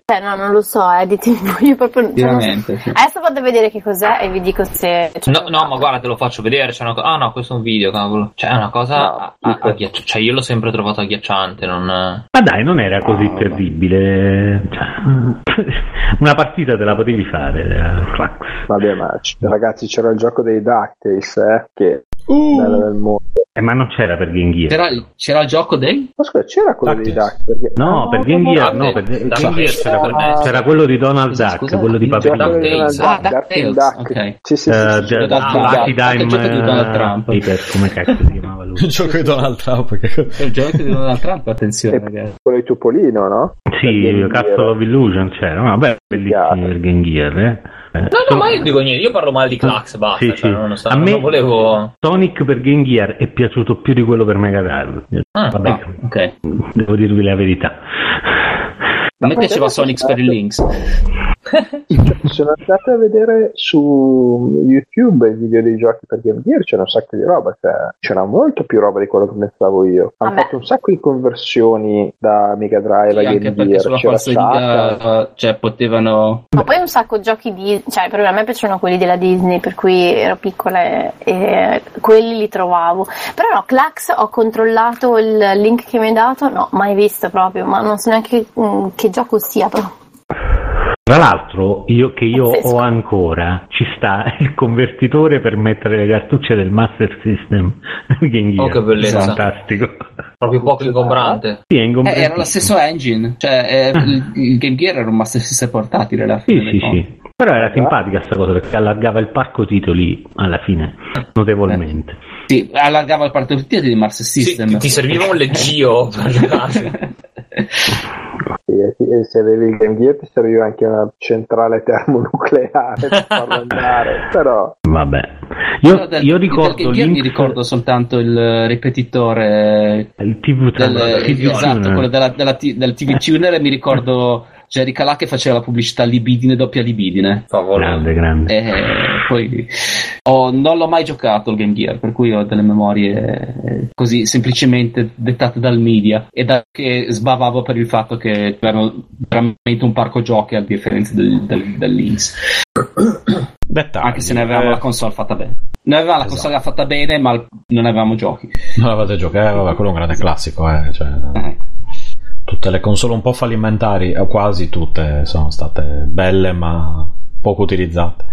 Speaker 4: Eh, no, non lo so, eh, di tempo io proprio non so. sì. Adesso vado a vedere che cos'è e vi dico se.
Speaker 6: No, no, ma guarda, te lo faccio vedere. C'è una co- ah, no, questo è un video, cavolo. Cioè, è una cosa no, a- agghiacciante. Cioè, io l'ho sempre trovato agghiacciante. Non...
Speaker 5: Ma dai, non era così oh, terribile. Cioè, una partita te la potevi fare.
Speaker 2: Eh, Vabbè, ma c- ragazzi, c'era il gioco dei DuckTales, eh, che bella del mondo.
Speaker 5: Eh, ma non c'era per Game Gear.
Speaker 3: C'era, il- c'era il gioco dei?
Speaker 2: Ma scusa, c'era quello dei
Speaker 1: Ducktales.
Speaker 2: Duck? Perché...
Speaker 5: No,
Speaker 2: Ah,
Speaker 5: per Game Gear,
Speaker 6: no,
Speaker 5: no, per. Game Gear c'era,
Speaker 6: Ducktales.
Speaker 5: c'era quello di Donald Duck,
Speaker 3: scusa,
Speaker 5: quello di Paperino.
Speaker 3: Ah,
Speaker 2: Duck, Duck.
Speaker 3: ok.
Speaker 2: Sì, sì, sì,
Speaker 5: Eh,
Speaker 2: sì.
Speaker 5: Lucky
Speaker 3: il gioco di Donald
Speaker 5: eh,
Speaker 3: Trump.
Speaker 5: Paper, come cazzo si chiamava lui?
Speaker 1: Il gioco di Donald Trump.
Speaker 3: Il gioco di Donald Trump, attenzione ragazzi.
Speaker 2: quello di Topolino, no?
Speaker 5: Sì, Castle of Illusion c'era, vabbè, bellissimo per Game Gear, eh. Eh,
Speaker 6: No, no, ma io dico niente, io parlo male di Clax, basta.
Speaker 5: Sì,
Speaker 6: cioè,
Speaker 5: sì.
Speaker 6: Non, so,
Speaker 5: A me-
Speaker 6: non volevo.
Speaker 5: Sonic per Game Gear è piaciuto più di quello per Mega Drive.
Speaker 6: Ah,
Speaker 5: Vabbè,
Speaker 3: Ah, ok.
Speaker 5: devo dirvi la verità.
Speaker 3: A me piaceva Sonic per il Lynx.
Speaker 2: Sono andato a vedere su YouTube i video dei giochi per Game Gear, c'era un sacco di roba, cioè, c'era molto più roba di quello che pensavo io. Hanno fatto un sacco di conversioni da Mega Drive
Speaker 3: Sì,
Speaker 2: a Game Gear,
Speaker 3: sulla
Speaker 2: c'era
Speaker 3: eh, cioè, potevano
Speaker 4: Ma poi un sacco di giochi di... cioè per me a me piacciono quelli della Disney, per cui ero piccola e, e quelli li trovavo. Però no, Clax ho controllato il link che mi hai dato, no, mai visto proprio, ma non so neanche mm, che gioco sia però.
Speaker 5: Tra l'altro, io, che io
Speaker 4: Pazzesco.
Speaker 5: ho ancora, ci sta il convertitore per mettere le cartucce del Master System Game Gear.
Speaker 6: Oh, che bellezza.
Speaker 5: Fantastico.
Speaker 6: Proprio poco ingombrante.
Speaker 5: Sì, è
Speaker 3: Eh, era lo stesso engine, cioè eh, il, il Game Gear era un Master System portatile alla
Speaker 5: Ah. Sì,
Speaker 3: fine.
Speaker 5: sì,
Speaker 3: conti.
Speaker 5: sì. Però era simpatica sta cosa perché allargava il parco titoli alla fine, notevolmente.
Speaker 3: Sì, allargava il partito di Master
Speaker 6: Sì,
Speaker 3: System.
Speaker 6: ti, ti serviva un leggio per giocare.
Speaker 2: E se avevi il Game Gear ti serviva anche una centrale termonucleare per farlo andare, però
Speaker 5: Vabbè.
Speaker 3: Io,
Speaker 5: Io,
Speaker 3: del,
Speaker 5: io ricordo
Speaker 3: Gear mi ricordo soltanto il ripetitore
Speaker 5: il TV
Speaker 3: del,
Speaker 5: TV
Speaker 3: esatto,
Speaker 5: tuner.
Speaker 3: quello della, della del TV tuner e mi ricordo Jerry Calà che faceva la pubblicità libidine doppia libidine.
Speaker 5: Grande, grande.
Speaker 3: E poi ho- non l'ho mai giocato il Game Gear, per cui ho delle memorie eh, così semplicemente dettate dal media e da che sbavavo per il fatto che erano veramente un parco giochi a differenza del, del, del.
Speaker 1: Dettagli.
Speaker 3: Anche se ne avevamo
Speaker 1: Eh,
Speaker 3: la console fatta bene. Noi avevamo la
Speaker 1: Esatto.
Speaker 3: console fatta bene, ma non avevamo giochi.
Speaker 1: Non avete giocato, eh, vabbè, quello è un grande classico, eh, cioè,
Speaker 3: Eh.
Speaker 1: tutte le console un po' fallimentari, o quasi tutte, sono state belle ma poco utilizzate.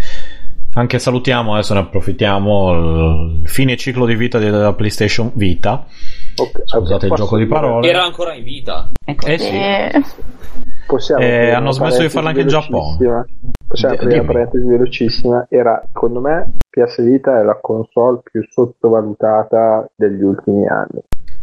Speaker 1: Anche salutiamo, adesso ne approfittiamo, il fine ciclo di vita della PlayStation Vita.
Speaker 2: ok,
Speaker 1: Scusate il gioco di parole.
Speaker 6: Era ancora in vita.
Speaker 3: Ecco.
Speaker 1: Eh sì.
Speaker 2: Possiamo
Speaker 1: Eh, hanno smesso di farlo anche in Giappone.
Speaker 2: Possiamo aprire una parentesi velocissima. Era, secondo me, PS Vita è la console più sottovalutata degli ultimi anni.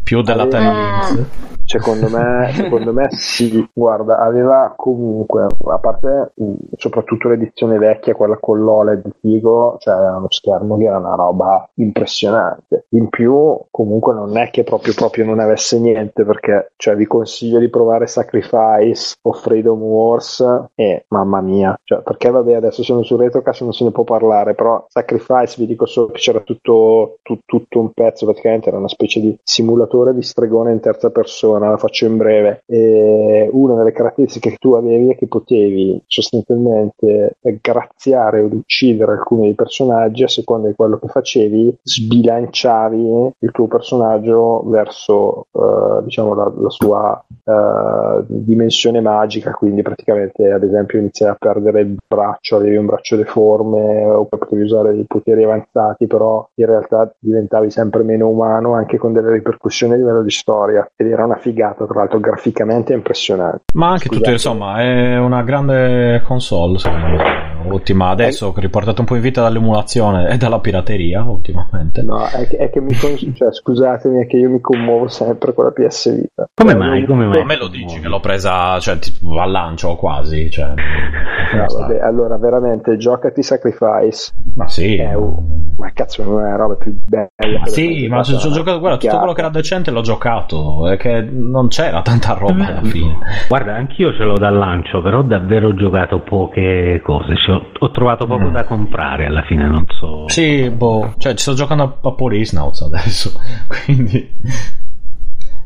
Speaker 1: Più della
Speaker 2: Eh,
Speaker 1: Tennis.
Speaker 2: Secondo me, secondo me sì, guarda, aveva comunque, a parte mh, soprattutto l'edizione vecchia, quella con l'OLED figo, cioè uno schermo che era una roba impressionante. In più, comunque non è che proprio, proprio non avesse niente, perché cioè, vi consiglio di provare Sacrifice o Freedom Wars e mamma mia, cioè, perché vabbè adesso sono su Retrocast non se ne può parlare, però Sacrifice vi dico solo che c'era tutto, tu- tutto un pezzo, praticamente era una specie di simulatore di stregone in terza persona, la faccio in breve. E una delle caratteristiche che tu avevi è che potevi sostanzialmente graziare o uccidere alcuni dei personaggi a seconda di quello che facevi, sbilanciavi il tuo personaggio verso eh, diciamo la, la sua eh, dimensione magica, quindi praticamente ad esempio iniziavi a perdere il braccio, avevi un braccio deforme oppure potevi usare dei poteri avanzati, però in realtà diventavi sempre meno umano anche con delle ripercussioni a livello di storia ed era una figata tra l'altro graficamente impressionante.
Speaker 1: Ma anche tutto, insomma, è una grande console, secondo me. Ottima adesso, riportata un po' in vita dall'emulazione e dalla pirateria, ultimamente.
Speaker 2: No, è che, è che mi con- cioè, scusatemi, è che io mi commuovo sempre con la PS Vita.
Speaker 5: Come
Speaker 2: Cioè,
Speaker 5: mai? Come mai?
Speaker 1: A me lo dici che l'ho presa, cioè, tipo, al lancio quasi, cioè...
Speaker 2: No, vabbè, allora veramente giocati Sacrifice
Speaker 1: Ma sì.
Speaker 2: è un- ma cazzo non è la roba più bella
Speaker 1: sì, ma ci
Speaker 2: fatto,
Speaker 1: ho giocato, guarda, tutto quello che era decente l'ho giocato, è che non c'era tanta roba alla fine.
Speaker 5: Guarda, anch'io ce l'ho dal lancio, però ho davvero giocato poche cose. Ci ho, ho trovato poco
Speaker 1: Mm.
Speaker 5: da comprare alla fine, non so.
Speaker 1: Sì, boh, cioè ci sto giocando a, Polisnauts adesso, quindi...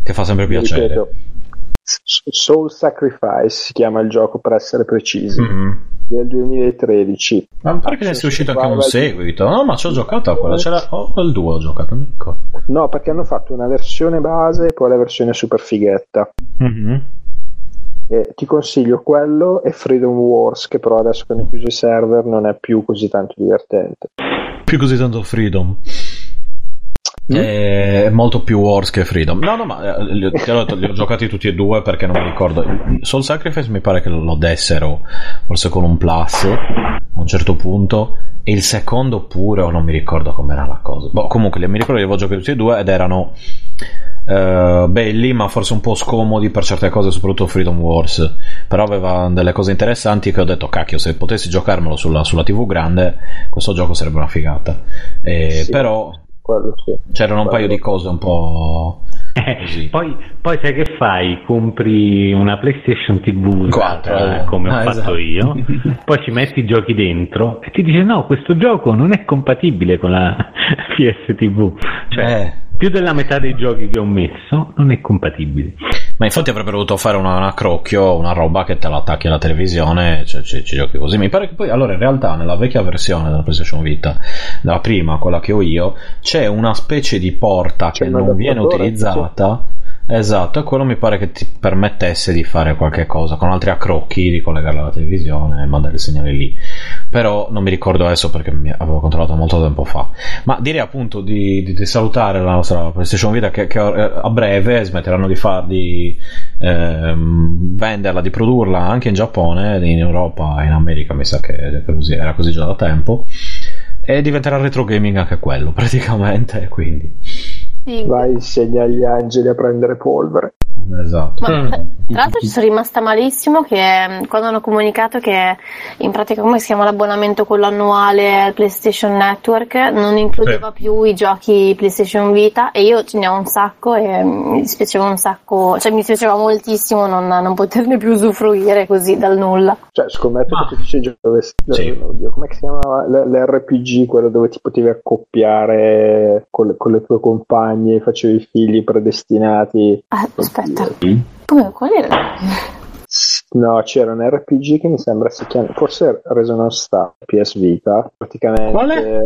Speaker 1: che fa sempre piacere.
Speaker 2: Ripeto, Soul Sacrifice si chiama il gioco per essere precisi
Speaker 1: Mhm.
Speaker 2: del 2013
Speaker 1: Ma pare che ne sia uscito anche un seguito. No, ma ci ho giocato a quello. C'era oh, il 2 ho giocato, ricordo.
Speaker 2: no perché hanno fatto una versione base e poi la versione super fighetta
Speaker 1: Mhm.
Speaker 2: e ti consiglio quello e Freedom Wars che però adesso che hanno chiuso i server non è più così tanto divertente
Speaker 1: Più così tanto freedom. È molto più Wars che Freedom. No, no, ma eh, li, ho detto, li ho giocati tutti e due perché non mi ricordo. Soul Sacrifice mi pare che lo dessero, forse con un plus a un certo punto. E il secondo pure, o non mi ricordo com'era la cosa. Boh, comunque, mi ricordo che li avevo giocati tutti e due ed erano eh, belli, ma forse un po' scomodi per certe cose, soprattutto Freedom Wars. Però aveva delle cose interessanti che ho detto, cacchio, se potessi giocarmelo sulla, sulla TV grande, questo gioco sarebbe una figata. Eh,
Speaker 2: Sì.
Speaker 1: Però
Speaker 2: Quello sì.
Speaker 1: c'erano un paio di cose un po' così.
Speaker 5: Poi, poi sai che fai? Compri una PlayStation TV
Speaker 1: Quattro,
Speaker 5: usata,
Speaker 1: eh.
Speaker 5: come ho
Speaker 1: Ah,
Speaker 5: fatto
Speaker 1: esatto.
Speaker 5: io, poi ci metti i giochi dentro e ti dice no, questo gioco non è compatibile con la PS TV. Cioè,
Speaker 1: Eh.
Speaker 5: Più della metà dei giochi che ho messo non è compatibile.
Speaker 1: Ma infatti avrebbero dovuto fare una, una crocchio, una roba che te la attacchi alla televisione, cioè ci, ci giochi così. Mi pare che poi, allora, in realtà, nella vecchia versione della PlayStation Vita, la prima, quella che ho io, c'è una specie di porta
Speaker 2: C'è
Speaker 1: che non viene utilizzata. Esatto, e quello mi pare che ti permettesse di fare qualche cosa con altri accrocchi, di collegarla alla televisione e mandare il segnale lì. Però non mi ricordo adesso perché mi avevo controllato molto tempo fa. Ma direi appunto di, di- di salutare la nostra PlayStation Vita che, che, eh, a breve smetteranno di, far, di ehm, venderla, di produrla anche in Giappone, in Europa in America, mi sa che era così già da tempo. E diventerà retro gaming anche quello, praticamente. Quindi.
Speaker 2: Vai, insegna agli angeli a prendere polvere.
Speaker 1: Esatto.
Speaker 4: Ma, tra l'altro ci sono rimasta malissimo che mm, quando hanno comunicato che in pratica come si chiama l'abbonamento quello annuale al PlayStation Network non includeva più i giochi PlayStation Vita e io ce ne ho un sacco e mm, mi dispiaceva un sacco, cioè mi dispiaceva moltissimo non, non poterne più usufruire così dal nulla.
Speaker 2: Cioè, scommetto
Speaker 5: Ah.
Speaker 2: che tu dici gioco dove
Speaker 1: Sì.
Speaker 2: oddio, come si chiamava L- l'RPG, quello dove ti potevi accoppiare con le, con le tue compagne, facevi figli predestinati.
Speaker 4: Ah, aspetta, come qual era?
Speaker 2: No, c'era un RPG che mi sembra si chiami, forse Resonance Star PS Vita, praticamente.
Speaker 1: Qual è?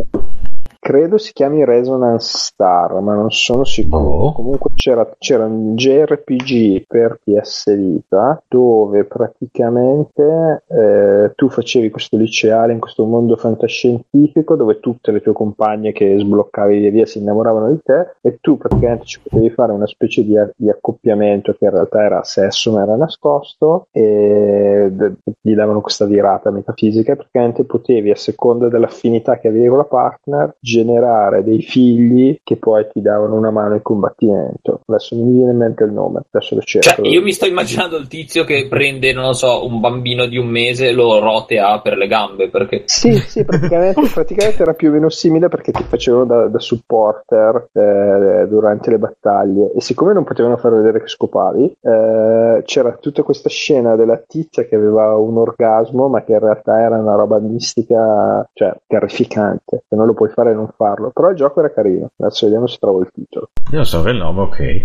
Speaker 2: Credo si chiami Resonance Star, ma non sono sicuro.
Speaker 1: Boh.
Speaker 2: Comunque c'era, c'era un JRPG per PS Vita dove praticamente eh, tu facevi questo liceale in questo mondo fantascientifico dove tutte le tue compagne che sbloccavi via via si innamoravano di te e tu praticamente ci potevi fare una specie di, di accoppiamento che in realtà era sesso ma era nascosto e gli davano questa virata metafisica e praticamente potevi a seconda dell'affinità che avevi con la partner generare dei figli che poi ti davano una mano in combattimento adesso non mi viene in mente il nome adesso lo cerco
Speaker 6: Cioè, io mi sto immaginando il tizio che prende, non lo so, un bambino di un mese e lo rotea per le gambe perché.
Speaker 2: Sì, sì, praticamente, praticamente era più o meno simile perché ti facevano da, da supporter eh, durante le battaglie e siccome non potevano far vedere che scopavi, eh, c'era tutta questa scena della tizia che aveva un orgasmo ma che in realtà era una roba mistica, cioè terrificante, che non lo puoi fare non farlo, però il gioco era carino, adesso vediamo se trovo il titolo.
Speaker 1: Io so che il nome, ok.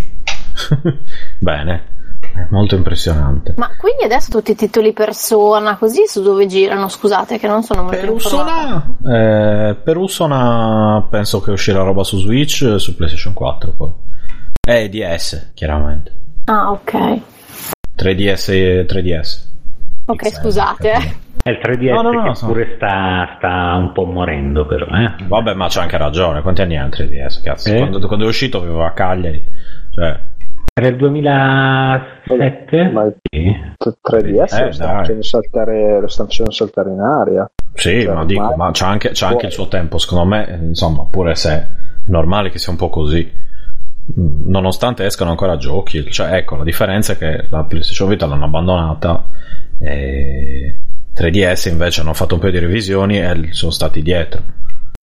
Speaker 1: Bene, è molto impressionante.
Speaker 4: Ma quindi adesso tutti i titoli persona così su dove girano? Scusate che non sono molto.
Speaker 1: Persona, eh, per Usona penso che uscirà roba su Switch su PlayStation 4 poi. E DS, chiaramente.
Speaker 4: Ah, ok.
Speaker 1: 3DS e 3DS.
Speaker 4: Ok,
Speaker 1: XL,
Speaker 4: scusate.
Speaker 5: È il 3DS
Speaker 1: No, no, no,
Speaker 5: che
Speaker 1: so.
Speaker 5: pure sta, sta un po' morendo però, eh.
Speaker 1: Vabbè, ma c'ha anche ragione. Quanti anni ha il 3DS? Cazzo?
Speaker 5: Eh?
Speaker 1: Quando, quando è uscito aveva a Cagliari. Cioè,
Speaker 5: Era il 2007?
Speaker 2: Ma il
Speaker 5: Sì.
Speaker 2: 3DS
Speaker 1: Eh,
Speaker 2: lo, stanno saltare, lo stanno facendo saltare in aria.
Speaker 1: sì,
Speaker 2: Cioè,
Speaker 1: ma dico,
Speaker 2: ormai-
Speaker 1: ma c'ha anche, c'ha anche il suo tempo. Secondo me, eh, insomma, pure se è normale che sia un po' così. Mm, Nonostante escano ancora giochi, cioè, ecco, la differenza è che la PlayStation Vita l'hanno abbandonata. E 3DS invece hanno fatto un paio di revisioni e sono stati dietro.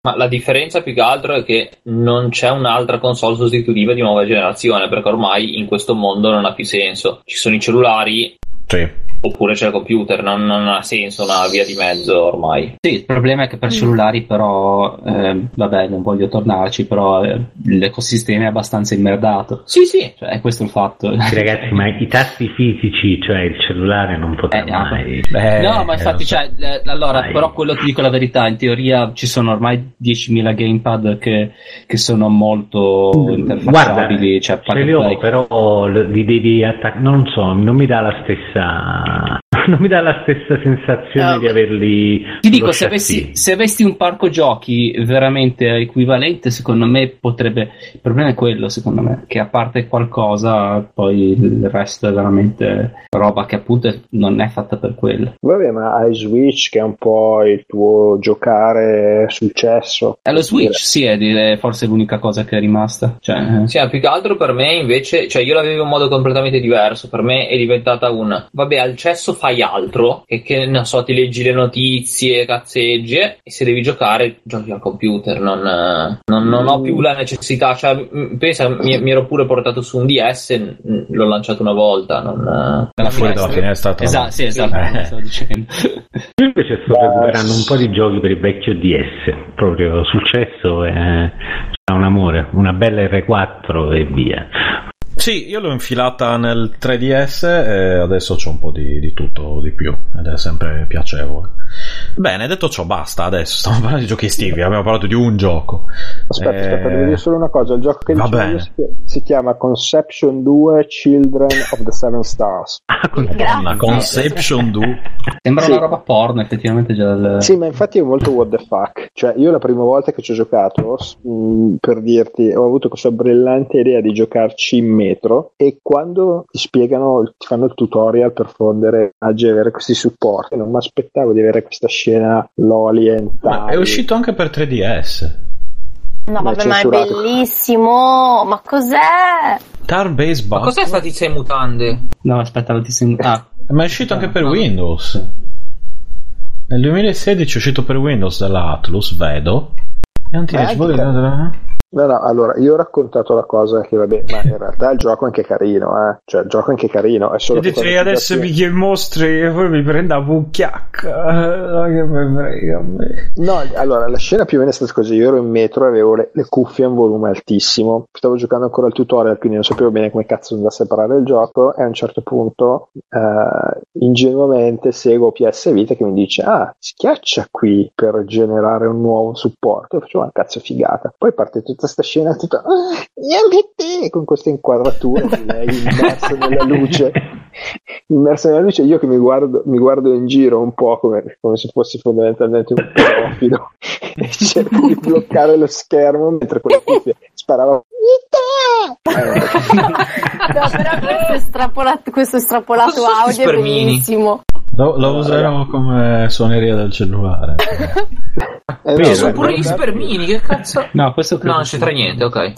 Speaker 6: Ma la differenza più che altro è che non c'è un'altra console sostitutiva di nuova generazione, perché ormai in questo mondo non ha più senso. Ci sono i cellulari
Speaker 1: Sì.
Speaker 6: oppure c'è il computer, non, non ha senso una via di mezzo ormai.
Speaker 3: Sì, il problema è che per cellulari però, eh, vabbè, non voglio tornarci, però eh, l'ecosistema è abbastanza immerdato.
Speaker 6: Sì, sì.
Speaker 3: Cioè, è questo il fatto.
Speaker 5: Sì, ragazzi, ma i tasti fisici, cioè il cellulare non potrà
Speaker 3: Eh,
Speaker 5: mai.
Speaker 1: Eh,
Speaker 3: no, ma
Speaker 1: eh,
Speaker 3: infatti,
Speaker 1: lo so.
Speaker 3: cioè, eh, allora,
Speaker 5: Dai.
Speaker 3: però quello ti dico la verità, in teoria ci sono ormai 10.000 gamepad che, che sono molto
Speaker 5: Guarda,
Speaker 3: interfacciabili, cioè
Speaker 5: ce li ho, però li devi attaccare. Non so, non mi dà la stessa. esa non mi dà la stessa sensazione
Speaker 3: No,
Speaker 5: di averli.
Speaker 3: Ti dico, se avessi, se avessi un parco giochi veramente equivalente, secondo me potrebbe. Il problema è quello, secondo me, che a parte qualcosa, poi il resto è veramente roba che appunto non è fatta per quello.
Speaker 2: Vabbè, ma hai Switch che è un po' il tuo giocare successo.
Speaker 3: E lo Switch, sì, è di- forse l'unica cosa che è rimasta. Cioè,
Speaker 6: Sì, ma più che altro per me invece, cioè io la vivevo in modo completamente diverso. Per me è diventata un vabbè, al cesso fai altro, e che ne so, ti leggi le notizie, cazzeggi, e se devi giocare, giochi al computer. Non, eh, non- non ho più la necessità. Cioè, m- pensa, mi, mi ero pure portato su un DS, l'ho lanciato una volta. Non, eh,
Speaker 3: dalla
Speaker 1: Fuori dalla
Speaker 3: finestra.
Speaker 1: finestra. tra
Speaker 3: Esatto, sì, esatto,
Speaker 1: Eh.
Speaker 3: stavo dicendo.
Speaker 5: Io invece sto recuperando un po' di giochi per il vecchio DS, proprio successo e c'è un amore, una bella R4 e via.
Speaker 1: Sì, io l'ho infilata nel 3DS e adesso c'ho un po' di, di tutto di più ed è sempre piacevole. Bene, detto ciò, basta adesso. Stiamo parlando di giochi estivi. Abbiamo parlato di un gioco.
Speaker 2: Aspetta,
Speaker 1: Eh,
Speaker 2: aspetta, devo dire solo una cosa. Il gioco che dicevo si, si chiama Conception 2 Children of the Seven Stars.
Speaker 5: Ah,
Speaker 1: Madonna, Conception 2.
Speaker 3: Sembra
Speaker 2: Sì.
Speaker 3: una roba porno, effettivamente. Già il-
Speaker 2: Sì, ma infatti è molto what the fuck. Cioè, io la prima volta che ci ho giocato, mh, per dirti, ho avuto questa brillante idea di giocarci in metro e quando ti spiegano, ti fanno il tutorial per fondere a avere questi supporti, non mi aspettavo di avere questa scena loli e
Speaker 1: Ma è uscito anche per 3DS.
Speaker 4: No,
Speaker 2: Ma è
Speaker 4: vabbè, ma è bellissimo. Ma cos'è?
Speaker 1: Tar Base
Speaker 6: Ma cos'è sta tizia in mutande?
Speaker 3: No, aspetta, non ti sembra. Ah,
Speaker 1: Ma è uscito anche per Windows. Nel 2016 è uscito per Windows dalla Atlus, vedo. E non
Speaker 2: No, no, allora io ho raccontato la cosa che vabbè, ma in realtà il gioco è anche carino, eh. Cioè, il gioco è anche carino, è solo
Speaker 1: E dici, adesso
Speaker 2: giochi-
Speaker 1: vi chiedo i mostri e poi mi prendo a vucchiacca. Che frega me.
Speaker 2: No, allora la scena più o meno è stata così. Io ero in metro e avevo le, le cuffie a un volume altissimo. Stavo giocando ancora al tutorial, quindi non sapevo bene come cazzo andasse a separare il gioco. E a un certo punto, eh, ingenuamente, seguo PS Vita che mi dice: Ah, schiaccia qui per generare un nuovo supporto. E faccio una cazzo figata. Poi parte tutta questa scena, tutta "Ah, niente te", con questa inquadratura di lei immersa nella luce. Immersa nella luce, io che mi guardo, mi guardo in giro un po' come, come se fossi fondamentalmente un pedofilo e cerco di bloccare lo schermo mentre quelle cuffie sparavano.
Speaker 4: No, però questo estrapolato, questo estrapolato audio è bellissimo.
Speaker 1: Lo, lo userò come suoneria del cellulare.
Speaker 2: Eh, no,
Speaker 6: sono pure gli spermini, che cazzo?
Speaker 3: no, questo
Speaker 6: No, non
Speaker 3: sì.
Speaker 6: c'entra niente, ok.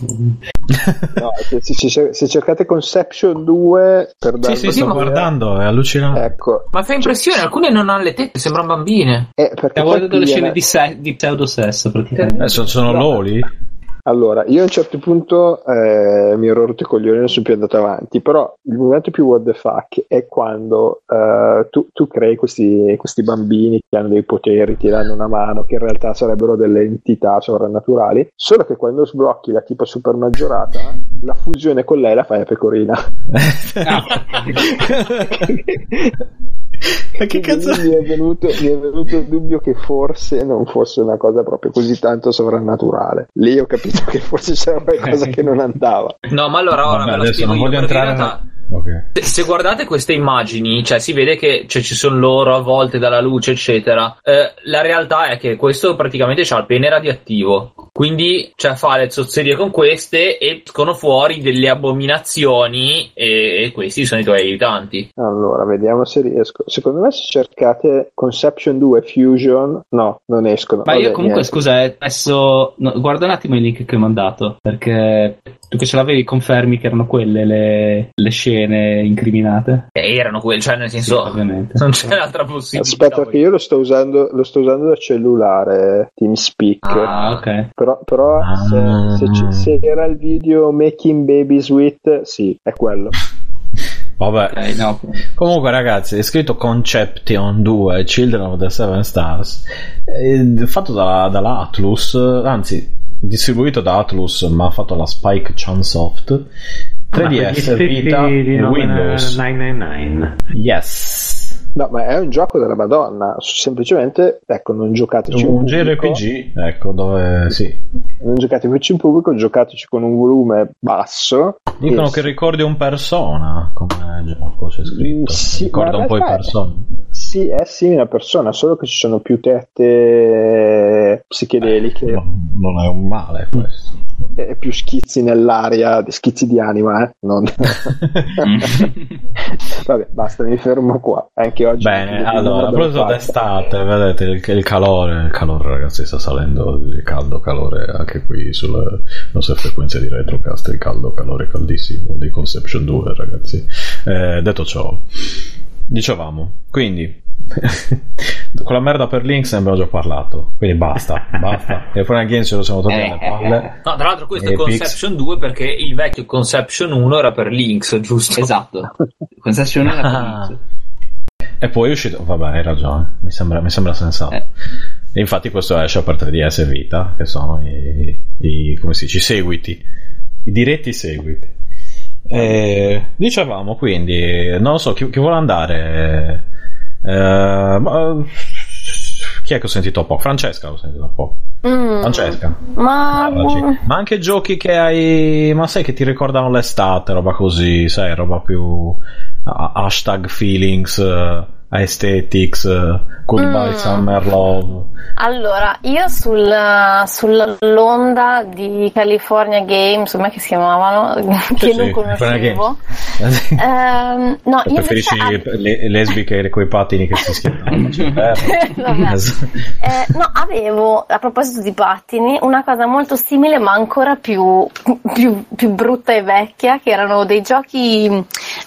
Speaker 2: no, se, se- se cercate Conception 2 per
Speaker 1: Sì,
Speaker 2: darvi
Speaker 1: sì, sto guardando, è allucinante.
Speaker 2: Ecco,
Speaker 6: Ma fa impressione, alcune non hanno le tette, sembrano bambine.
Speaker 2: eh, perché
Speaker 3: Stiamo
Speaker 2: poi
Speaker 3: guardando le
Speaker 2: qui
Speaker 3: scene di, se- di pseudosesso, praticamente.
Speaker 1: Eh, sono, sono
Speaker 2: No.
Speaker 1: loli?
Speaker 2: Allora, io a un certo punto eh, mi ero rotto i coglioni e non sono più andato avanti, però il momento più what the fuck è quando eh, tu, tu crei questi, questi bambini che hanno dei poteri, ti danno una mano, che in realtà sarebbero delle entità sovrannaturali, solo che quando sblocchi la tipa super maggiorata, la fusione con lei la fai a pecorina.
Speaker 1: Ma che cazzo?
Speaker 2: Mi è, venuto, mi è venuto il dubbio che forse non fosse una cosa proprio così tanto sovrannaturale. Lì ho capito che forse c'era qualcosa che non andava.
Speaker 6: No, ma allora ora
Speaker 1: Vabbè,
Speaker 6: ve lo spiego
Speaker 1: non
Speaker 6: io,
Speaker 1: voglio
Speaker 6: perché in
Speaker 1: entrare.
Speaker 6: realtà-
Speaker 1: Ok.
Speaker 6: Se- Se guardate queste immagini, cioè si vede che cioè, ci sono loro avvolte dalla luce, eccetera. Eh, la realtà è che questo praticamente ha il pene radioattivo. Quindi cioè, fa le zozzerie con queste e escono fuori delle abominazioni e, e questi sono i tuoi aiutanti.
Speaker 2: Allora, vediamo se riesco. Secondo me se cercate Conception 2 Fusion, no, non escono.
Speaker 3: Ma io
Speaker 2: Vabbè,
Speaker 3: comunque,
Speaker 2: niente.
Speaker 3: scusa, eh, adesso no, guarda un attimo il link che ho mandato, perché tu che ce l'avevi confermi che erano quelle le, le scene incriminate?
Speaker 6: E erano quelli, cioè nel
Speaker 3: Sì,
Speaker 6: senso
Speaker 3: ovviamente.
Speaker 6: non c'è altra possibilità.
Speaker 2: Aspetta, perché io lo sto usando, lo sto usando da cellulare, TeamSpeak.
Speaker 6: Ah.
Speaker 3: Ok.
Speaker 2: Però, però se,
Speaker 1: Ah.
Speaker 2: se ci- se era il video Making Baby Sweet, sì, è quello.
Speaker 1: Vabbè.
Speaker 3: Ok, no.
Speaker 1: Comunque, ragazzi, è scritto Conception 2 Children of the Seven Stars. eh, fatto da, dalla Atlus, anzi, distribuito da Atlus, ma fatto la Spike Chunsoft.
Speaker 5: Ma per gli
Speaker 1: 3DS,
Speaker 5: stessi
Speaker 1: Vita
Speaker 5: di
Speaker 1: e Windows.
Speaker 5: 999.
Speaker 1: Yes.
Speaker 2: No, ma è un gioco della Madonna. Semplicemente, ecco, non giocateci in
Speaker 1: Un
Speaker 2: pubblico.
Speaker 1: JRPG, ecco, dove sì.
Speaker 2: Non giocateci in pubblico, giocateci con un volume basso.
Speaker 1: Dicono
Speaker 2: E
Speaker 1: che ricordi un persona come gioco, c'è scritto.
Speaker 2: Mm, sì,
Speaker 1: Ricorda
Speaker 2: in
Speaker 1: un po' i
Speaker 2: realtà è-
Speaker 1: persona.
Speaker 2: Sì, è simile a persona, solo che ci sono più tette psichedeliche
Speaker 1: No, non è un male questo.
Speaker 2: e più schizzi nell'aria, schizzi di anima, eh? Non... Vabbè, basta, mi fermo qua. Anche oggi.
Speaker 1: Bene, allora,
Speaker 2: fatta.
Speaker 1: d'estate, vedete il, il calore, il calore ragazzi sta salendo, il caldo, calore anche qui sulle nostre frequenze di retrocast, il caldo, calore caldissimo di Conception 2 ragazzi. Eh, detto ciò, dicevamo, quindi con la merda per Links ne abbiamo già parlato, quindi basta, basta. E poi anche ce lo siamo toccati alle palle.
Speaker 6: No, tra l'altro questo
Speaker 1: E
Speaker 6: è Conception 2 perché il vecchio Conception 1 era per Lynx, giusto?
Speaker 3: esatto. Conception era
Speaker 1: Ah.
Speaker 3: per
Speaker 1: E poi è uscito, vabbè, hai ragione, mi sembra, mi sembra sensato.
Speaker 3: Eh.
Speaker 1: E infatti questo esce per 3DS e Vita, che sono i, i- come si dice, i seguiti, i diretti seguiti. E dicevamo quindi, non lo so, chi, chi vuole andare? Eh, ma- chi è che ho sentito poco? Francesca l'ho sentito poco.
Speaker 4: Mm.
Speaker 1: Francesca.
Speaker 4: Ma
Speaker 1: Parlaci. Ma anche giochi che hai, ma sai che ti ricordano l'estate, roba così, sai, roba più ah, hashtag feelings, eh, aesthetics, eh, goodbye
Speaker 4: Mm.
Speaker 1: summer love.
Speaker 4: Allora, io sul, sull'onda di California Games, come si chiamavano, che
Speaker 1: sì,
Speaker 4: non conoscevo. Ehm, no, io
Speaker 1: Preferisci
Speaker 4: invece-
Speaker 1: le, lesbiche coi pattini che si schiantano?
Speaker 4: Vabbè. Eh, no, avevo, a proposito di pattini, una cosa molto simile ma ancora più, più- più brutta e vecchia, che erano dei giochi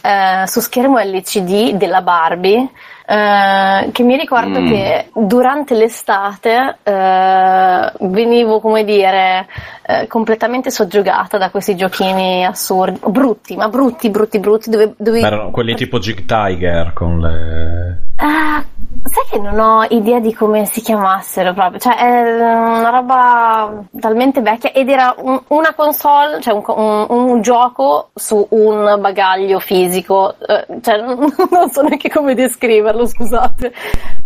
Speaker 4: eh, su schermo LCD della Barbie, eh, che mi ricordo
Speaker 3: Mm.
Speaker 4: che durante l'estate eh, venivo, come dire, eh, completamente soggiogata da questi giochini assurdi, brutti, ma brutti, brutti, brutti, dove... dove
Speaker 1: Erano quelli tipo Jig Tiger con le...
Speaker 4: Ah, sai che non ho idea di come si chiamassero proprio, cioè è una roba talmente vecchia ed era un- una console, cioè un, un- un gioco su un bagaglio fisico, eh, cioè non, non so neanche come descriverlo, scusate.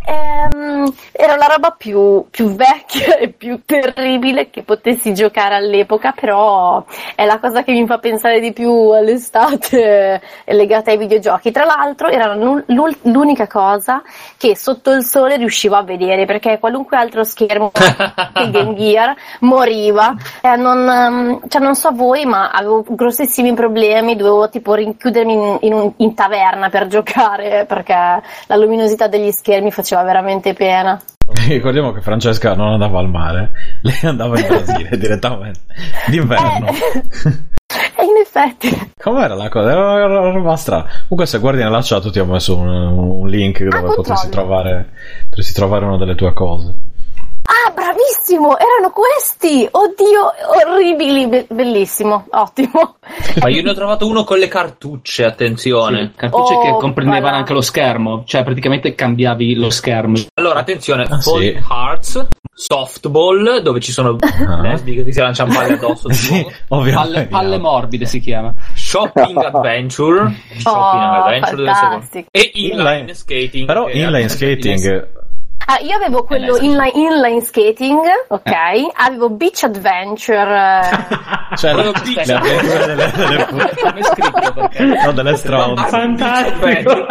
Speaker 4: Ehm, era la roba più, più vecchia e più terribile che potessi giocare all'epoca, però è la cosa che mi fa pensare di più all'estate legata ai videogiochi. Tra l'altro era l'unica cosa che sotto il sole riuscivo a vedere, perché qualunque altro schermo che Game Gear moriva. Eh, non, ehm, cioè, non so voi, ma avevo grossissimi problemi, dovevo tipo rinchiudermi in, in un- in taverna per giocare, perché la luminosità degli schermi faceva veramente pena.
Speaker 1: Ricordiamo che Francesca non andava al mare, lei andava in Brasile direttamente, d'inverno.
Speaker 4: E in effetti,
Speaker 1: Com'era la cosa? Era una roba strana. Comunque, se guardi nella chat, ti ho messo un, un link dove
Speaker 4: controllo.
Speaker 1: potresti trovare, potresti trovare una delle tue cose.
Speaker 4: Ah, bravissimo, erano questi! Oddio, orribili, be- bellissimo, ottimo.
Speaker 6: Ma io ne ho trovato uno con le cartucce, attenzione.
Speaker 3: Cartucce
Speaker 4: Oh,
Speaker 3: che comprendevano anche lo schermo, cioè praticamente cambiavi lo schermo.
Speaker 6: Allora, attenzione,
Speaker 1: Ah, sì.
Speaker 6: Hearts, Softball, dove ci sono
Speaker 1: Ah.
Speaker 6: lesbiche che si lanciano palle addosso.
Speaker 1: Sì, ovviamente.
Speaker 3: Palle, palle morbide si chiama.
Speaker 6: Shopping Adventure, Shopping
Speaker 4: Oh,
Speaker 6: Adventure e Inline
Speaker 1: Inline-
Speaker 6: Skating.
Speaker 1: Però inline skating,
Speaker 4: Ah, io avevo quello
Speaker 6: Eh,
Speaker 4: inline, inline skating, ok, avevo beach adventure, eh,
Speaker 1: cioè
Speaker 6: Quello
Speaker 1: le,
Speaker 6: beach.
Speaker 1: le avventure delle, delle,
Speaker 3: Come è scritto perché?
Speaker 1: no, delle stronze.
Speaker 5: Fantastico!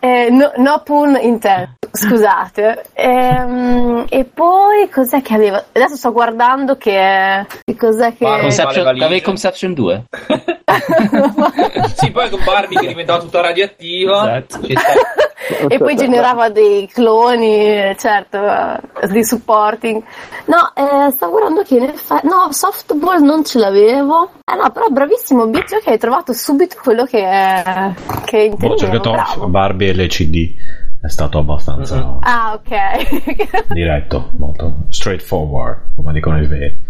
Speaker 4: eh, no, no pun intended, scusate. Ehm, e poi cos'è che avevo? Adesso sto guardando che, che cos'è che...
Speaker 3: Conception, avevi Conception 2.
Speaker 6: sì, poi con Barbie che diventava tutta radioattiva.
Speaker 3: Esatto.
Speaker 4: E poi generava dei cloni, certo, di supporting. No, eh, stavo guardando che in effetti, no, softball non ce l'avevo. Eh no, però bravissimo, Biggio che hai trovato subito quello che, che
Speaker 1: Ho
Speaker 4: intendevo.
Speaker 1: cercato
Speaker 4: bravo.
Speaker 1: Barbie LCD, è stato abbastanza
Speaker 4: Ah, ok.
Speaker 1: diretto, molto straightforward, come dicono i veri.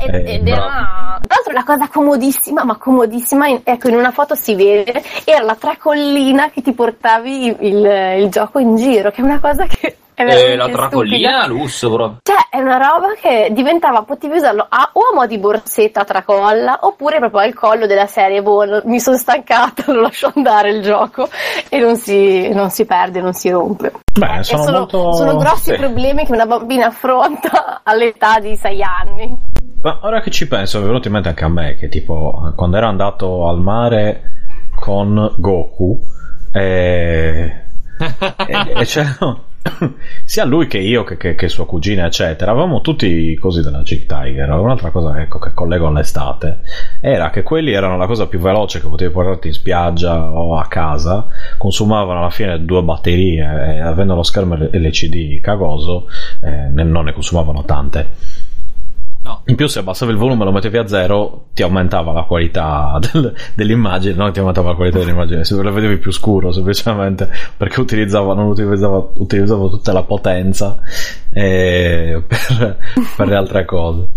Speaker 4: Ed,
Speaker 1: Eh,
Speaker 4: ed era tra l'altro una cosa comodissima, ma comodissima, in- ecco in una foto si vede, era la tracollina che ti portavi il, il gioco in giro, che è una cosa che
Speaker 6: Eh, la
Speaker 4: stupida.
Speaker 6: tracollina, lusso, bro.
Speaker 4: Cioè, è una roba che diventava, potevi usarlo a, o a mo' di borsetta tracolla, oppure proprio al collo della serie, boh, mi sono stancata, lo lascio andare il gioco e non si, non si perde, non si rompe.
Speaker 1: Beh, sono,
Speaker 4: sono,
Speaker 1: molto...
Speaker 4: sono grossi
Speaker 1: sì.
Speaker 4: problemi che una bambina affronta all'età di 6 anni.
Speaker 1: Ma ora che ci penso, è venuto in mente anche a me che tipo quando ero andato al mare con Goku e, e, e c'erano sia lui che io che, che, che, sua cugina eccetera avevamo tutti così della Jig Tiger. Un'altra cosa ecco, che collego all'estate era che quelli erano la cosa più veloce che potevi portarti in spiaggia o a casa consumavano alla fine due batterie e avendo lo schermo LCD cagoso eh, non ne consumavano tante
Speaker 6: No.
Speaker 1: In più, se abbassavi il volume e lo mettevi a zero, ti aumentava la qualità del, dell'immagine. Non ti aumentava la qualità dell'immagine, se lo vedevi più scuro semplicemente perché utilizzava, non utilizzava, utilizzava tutta la potenza eh, per, per, le altre cose.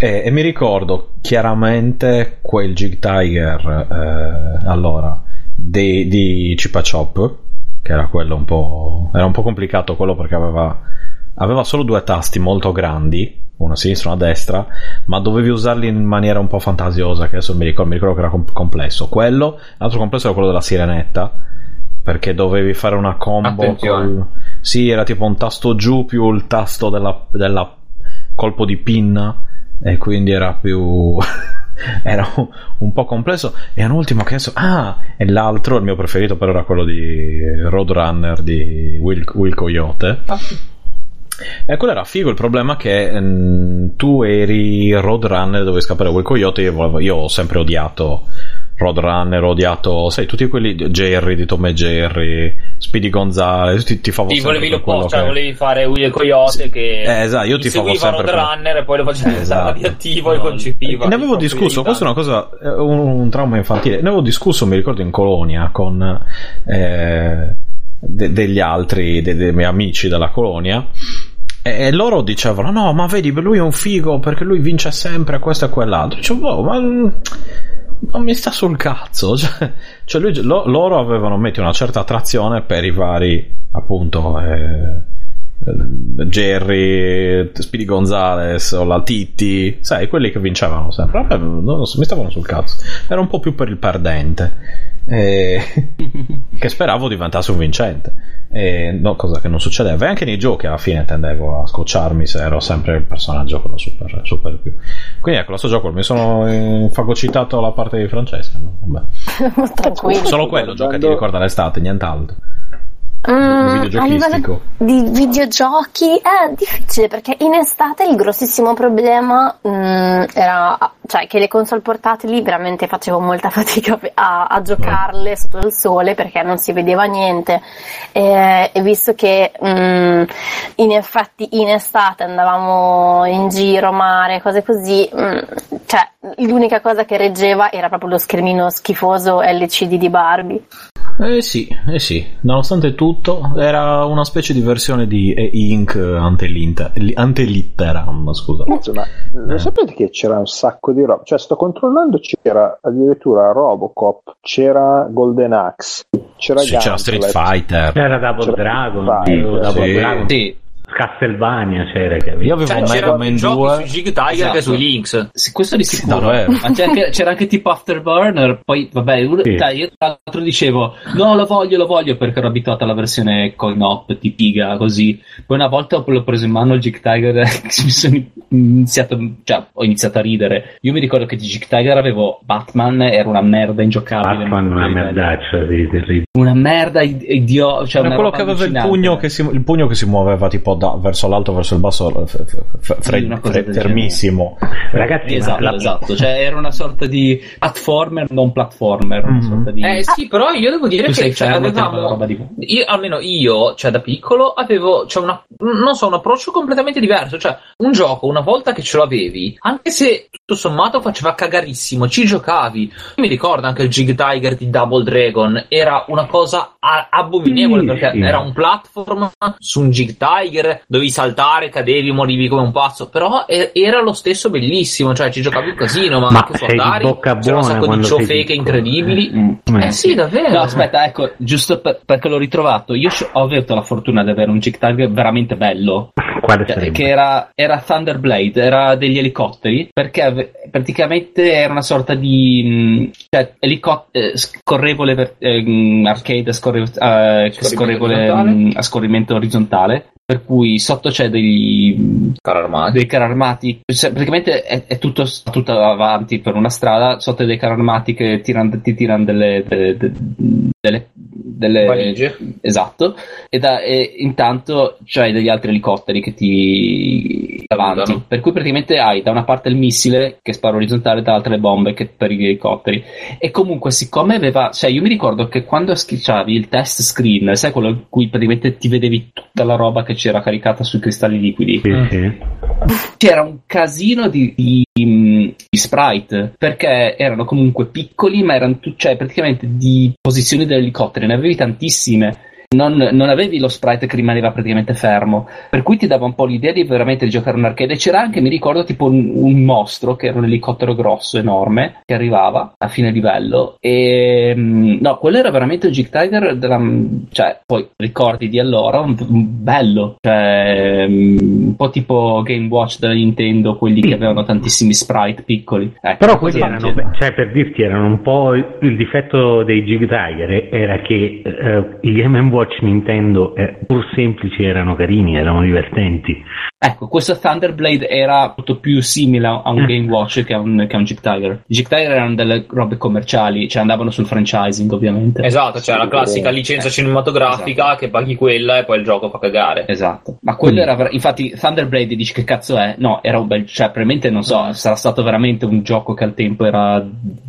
Speaker 1: E, e, mi ricordo chiaramente quel Jig Tiger eh, allora di, di Cipa Chop, che era quello un po'. Era un po' complicato quello perché aveva, aveva solo due tasti molto grandi una a sinistra e una a destra, ma dovevi usarli in maniera un po' fantasiosa, che adesso mi ricordo, mi ricordo che era com- complesso. Quello, l'altro complesso era quello della sirenetta, perché dovevi fare una combo col... Sì, era tipo un tasto giù più il tasto della, della colpo di pinna, e quindi era più... era un, un, po' complesso. E un ultimo che adesso... Ah, e l'altro, il mio preferito però era quello di Roadrunner di Will, Will Coyote.
Speaker 6: Ah, sì.
Speaker 1: E quello era figo. Il problema è che mh, tu eri Roadrunner dove scappare quel coyote. Io, volevo, io ho sempre odiato Roadrunner, ho odiato, sai, tutti quelli Jerry di Tom e Jerry, Speedy Gonzales. Ti, ti favo
Speaker 6: Sì, volevi
Speaker 1: l'opposto,
Speaker 6: cioè, volevi fare Will Coyote
Speaker 1: sì.
Speaker 6: che
Speaker 1: eh, esatto, io ti favo sempre
Speaker 6: Roadrunner e poi lo facevi
Speaker 1: eh, esatto.
Speaker 6: radioattivo e concepiva.
Speaker 1: Ne avevo discusso, questo è una cosa, un, un, trauma infantile. Ne avevo discusso, mi ricordo, in colonia con eh, de, degli altri, de, dei miei amici della colonia. E loro dicevano: No, ma vedi, lui è un figo perché lui vince sempre questo e quell'altro. Dicevo, boh, ma, ma mi sta sul cazzo. Cioè, cioè lui, lo, loro avevano metti una certa attrazione per i vari, appunto, eh, Jerry, Speedy Gonzales o la Titti, sai, quelli che vincevano sempre. Vabbè, non so, mi stavano sul cazzo. Era un po' più per il perdente. Eh, che speravo diventasse un vincente. E no, cosa che non succedeva. E anche nei giochi alla fine tendevo a scocciarmi se ero sempre il personaggio quello super, super più. Quindi ecco, questo gioco mi sono infagocitato la parte di Francesca. No?
Speaker 4: Tranquillo.
Speaker 1: Solo quello gioca ti ricorda l'estate, nient'altro.
Speaker 4: Mm, a livello di videogiochi è difficile perché in estate il grossissimo problema mm, era cioè che le console portatili veramente facevo molta fatica a, a giocarle sotto il sole perché non si vedeva niente. E, e visto che mm, in effetti in estate andavamo in giro, mare, cose così, cioè l'unica cosa che reggeva era proprio lo schermino schifoso LCD di Barbie.
Speaker 1: Eh sì, eh sì, nonostante tutto era una specie di versione di E-Ink antelitteram, scusa.
Speaker 2: Insomma, lo eh. sapete che c'era un sacco di roba? Cioè, sto controllando, c'era addirittura Robocop, c'era Golden Axe, c'era,
Speaker 1: sì, c'era Street Fighter,
Speaker 5: c'era Double c'era Dragon, Fighter,
Speaker 6: Double
Speaker 1: sì.
Speaker 6: Dragon. Sì.
Speaker 5: Castlevania c'era capito?
Speaker 1: io avevo
Speaker 6: cioè,
Speaker 1: Mega Man 2
Speaker 6: su Jig Tiger esatto. che su Lynx.
Speaker 3: Sì, questo di sicuro.
Speaker 1: no,
Speaker 3: c'era, anche, c'era anche tipo Afterburner poi vabbè sì. dai, io tra l'altro dicevo no lo voglio lo voglio perché ero abituato alla versione coin op di piga così. Poi una volta l'ho preso in mano il Jig Tiger mi sono iniziato cioè ho iniziato a ridere. Io mi ricordo che di Jig Tiger avevo Batman era una merda ingiocabile
Speaker 5: Batman una merdaccia sì,
Speaker 3: una merda idiota cioè
Speaker 1: era quello che aveva il pugno che, si, il pugno che si muoveva tipo da, verso l'alto verso il basso f- f- fre- fre- fermissimo
Speaker 5: ragazzi
Speaker 3: esatto,
Speaker 5: la...
Speaker 3: esatto. Cioè, era una sorta di platformer non platformer una
Speaker 1: Mm-hmm.
Speaker 3: sorta di...
Speaker 6: eh sì però io devo dire
Speaker 3: tu
Speaker 6: che
Speaker 3: sei
Speaker 6: cioè, avevamo
Speaker 3: roba di...
Speaker 6: io, almeno io cioè da piccolo avevo cioè una, non so un approccio completamente diverso cioè un gioco una volta che ce l'avevi anche se tutto sommato faceva cagarissimo ci giocavi io mi ricordo anche il Jig Tiger di Double Dragon era una cosa a- abominevole
Speaker 5: Sì,
Speaker 6: perché
Speaker 5: sì.
Speaker 6: era un platform su un Jig Tiger dovevi saltare cadevi morivi come un pazzo però era lo stesso bellissimo cioè ci giocavi un casino ma,
Speaker 5: Ma
Speaker 6: anche su Atari
Speaker 5: bocca
Speaker 6: c'era un sacco di ciofeche
Speaker 5: piccolo.
Speaker 6: incredibili
Speaker 3: Mm.
Speaker 6: eh sì davvero
Speaker 3: No, aspetta, ecco, giusto per- perché l'ho ritrovato. Io ho avuto la fortuna di avere un Jig Tiger veramente bello.
Speaker 5: Quale sarebbe?
Speaker 3: che era, era Thunderblade, era degli elicotteri, perché ave- praticamente era una sorta di mh, cioè, elicot- eh, scorrevole ver- eh, mh, arcade, scorre- eh, scorrevole mh, a scorrimento orizzontale, per cui sotto c'è degli,
Speaker 6: Carro armato.
Speaker 3: dei carri armati, cioè, praticamente è, è tutto, tutto avanti per una strada, sotto dei carri armati che tirano, ti tirano delle, delle, delle, delle-
Speaker 6: Valigie.
Speaker 3: esatto, e, da- e intanto c'hai degli altri elicotteri che ti davanti,
Speaker 6: Aiutano.
Speaker 3: per cui praticamente hai da una parte il missile che spara orizzontale, dall'altra le bombe che per gli elicotteri. E comunque, siccome aveva, cioè, io mi ricordo che quando schiacciavi il test screen, sai quello in cui praticamente ti vedevi tutta la roba che c'era caricata sui cristalli liquidi,
Speaker 6: Mm.
Speaker 5: sì.
Speaker 3: c'era un casino di, di- di sprite perché erano comunque piccoli, ma erano tu- cioè, praticamente di posizioni dell'elicottero, ne avevi tantissime. Non, non avevi lo sprite che rimaneva praticamente fermo, per cui ti dava un po' l'idea di veramente giocare un arcade. E c'era anche, mi ricordo, tipo un, un mostro che era un elicottero grosso, enorme, che arrivava a fine livello. E mm, no, quello era veramente un Jig Tiger, della, cioè, poi ricordi di allora, un, un bello, cioè, mm, un po' tipo Game Watch della Nintendo, quelli che avevano tantissimi sprite piccoli. Ecco,
Speaker 5: Però quelli erano, cioè per dirti, erano un po' il il difetto dei Jig Tiger era che eh, i Game Watch Nintendo, eh, pur semplici, erano carini, erano divertenti.
Speaker 3: Ecco, questo Thunderblade era molto più simile a un
Speaker 5: Mm.
Speaker 3: Game Watch che a un, che a un Jig Tiger. I Jig Tiger erano delle robe commerciali, cioè andavano sul franchising ovviamente.
Speaker 6: Esatto, cioè la classica
Speaker 2: Eh,
Speaker 6: licenza
Speaker 3: eh,
Speaker 6: cinematografica
Speaker 3: esatto.
Speaker 6: che paghi quella e poi il gioco fa cagare.
Speaker 3: Esatto, ma quello
Speaker 5: Mm.
Speaker 3: era infatti Thunderblade dici che cazzo è? No, era un bel, cioè probabilmente non so, sarà stato veramente un gioco che al tempo era,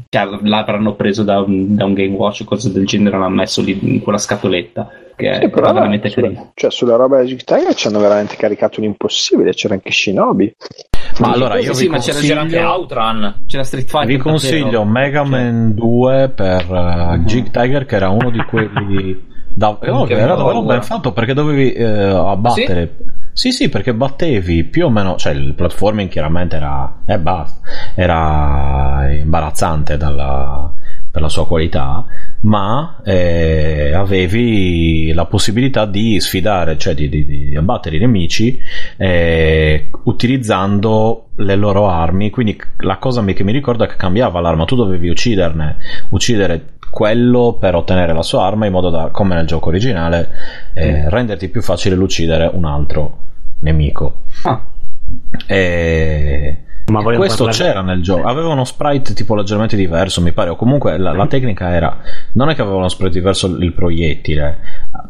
Speaker 3: cioè l'avranno preso da un, da un Game Watch o cose del genere, l'hanno messo lì in quella scatoletta, che
Speaker 2: Sì,
Speaker 3: era
Speaker 2: però
Speaker 3: veramente
Speaker 2: sulla,
Speaker 3: carino.
Speaker 2: cioè, sulla roba di Jig Tiger ci hanno veramente caricato l'impossibile. C'era anche Shinobi.
Speaker 1: Ma allora io
Speaker 3: Sì,
Speaker 1: vi
Speaker 3: ma c'era
Speaker 1: consiglio,
Speaker 6: C'era anche Outrun.
Speaker 3: C'era Street Fighter.
Speaker 1: vi consiglio. Mega
Speaker 3: Cioè,
Speaker 1: Man 2 per uh, Jig Tiger che era uno di quelli da,
Speaker 6: che
Speaker 1: era davvero ben fatto perché dovevi eh, abbattere sì sì perché battevi più o meno cioè il platforming chiaramente era eh, basta, era imbarazzante dalla- per la sua qualità ma eh, avevi la possibilità di sfidare cioè di, di- di abbattere i nemici eh, utilizzando le loro armi. Quindi la cosa che mi ricordo è che cambiava l'arma. Tu dovevi ucciderne uccidere quello per ottenere la sua arma in modo da come nel gioco originale eh, renderti più facile l'uccidere un altro nemico.
Speaker 3: Ah,
Speaker 1: e
Speaker 5: Ma
Speaker 1: questo
Speaker 5: parlare-
Speaker 1: c'era nel gioco aveva uno sprite tipo leggermente diverso mi pare o comunque la, la tecnica era non è che aveva uno sprite diverso il proiettile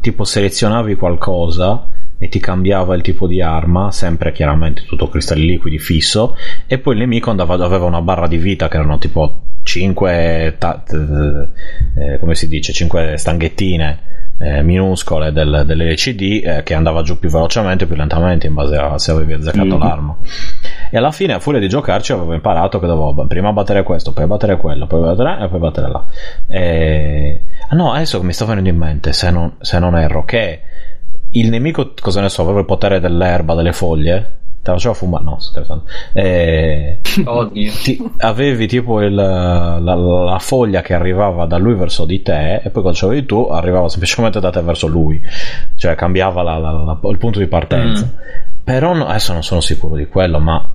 Speaker 1: tipo selezionavi qualcosa e ti cambiava il tipo di arma sempre chiaramente tutto cristalli liquidi fisso e poi il nemico andava, aveva una barra di vita che erano tipo 5 come si dice 5 stanghettine eh, minuscole del, dell'LCD eh, che andava giù più velocemente più lentamente in base a se avevi azzeccato
Speaker 3: Mhm.
Speaker 1: l'arma e alla fine a furia di giocarci avevo imparato che dovevo prima battere questo poi battere quello poi battere e poi battere là. E... ah no adesso mi sta venendo in mente se non, se non erro che il nemico cosa ne so aveva il potere dell'erba delle foglie te la faceva fumare no scherzando e...
Speaker 6: Oddio.
Speaker 1: ti- avevi tipo il- la, la foglia che arrivava da lui verso di te e poi quando ce l'avevi tu arrivava semplicemente da te verso lui. Cioè cambiava la- il punto di partenza. Però no- adesso non sono sicuro di quello ma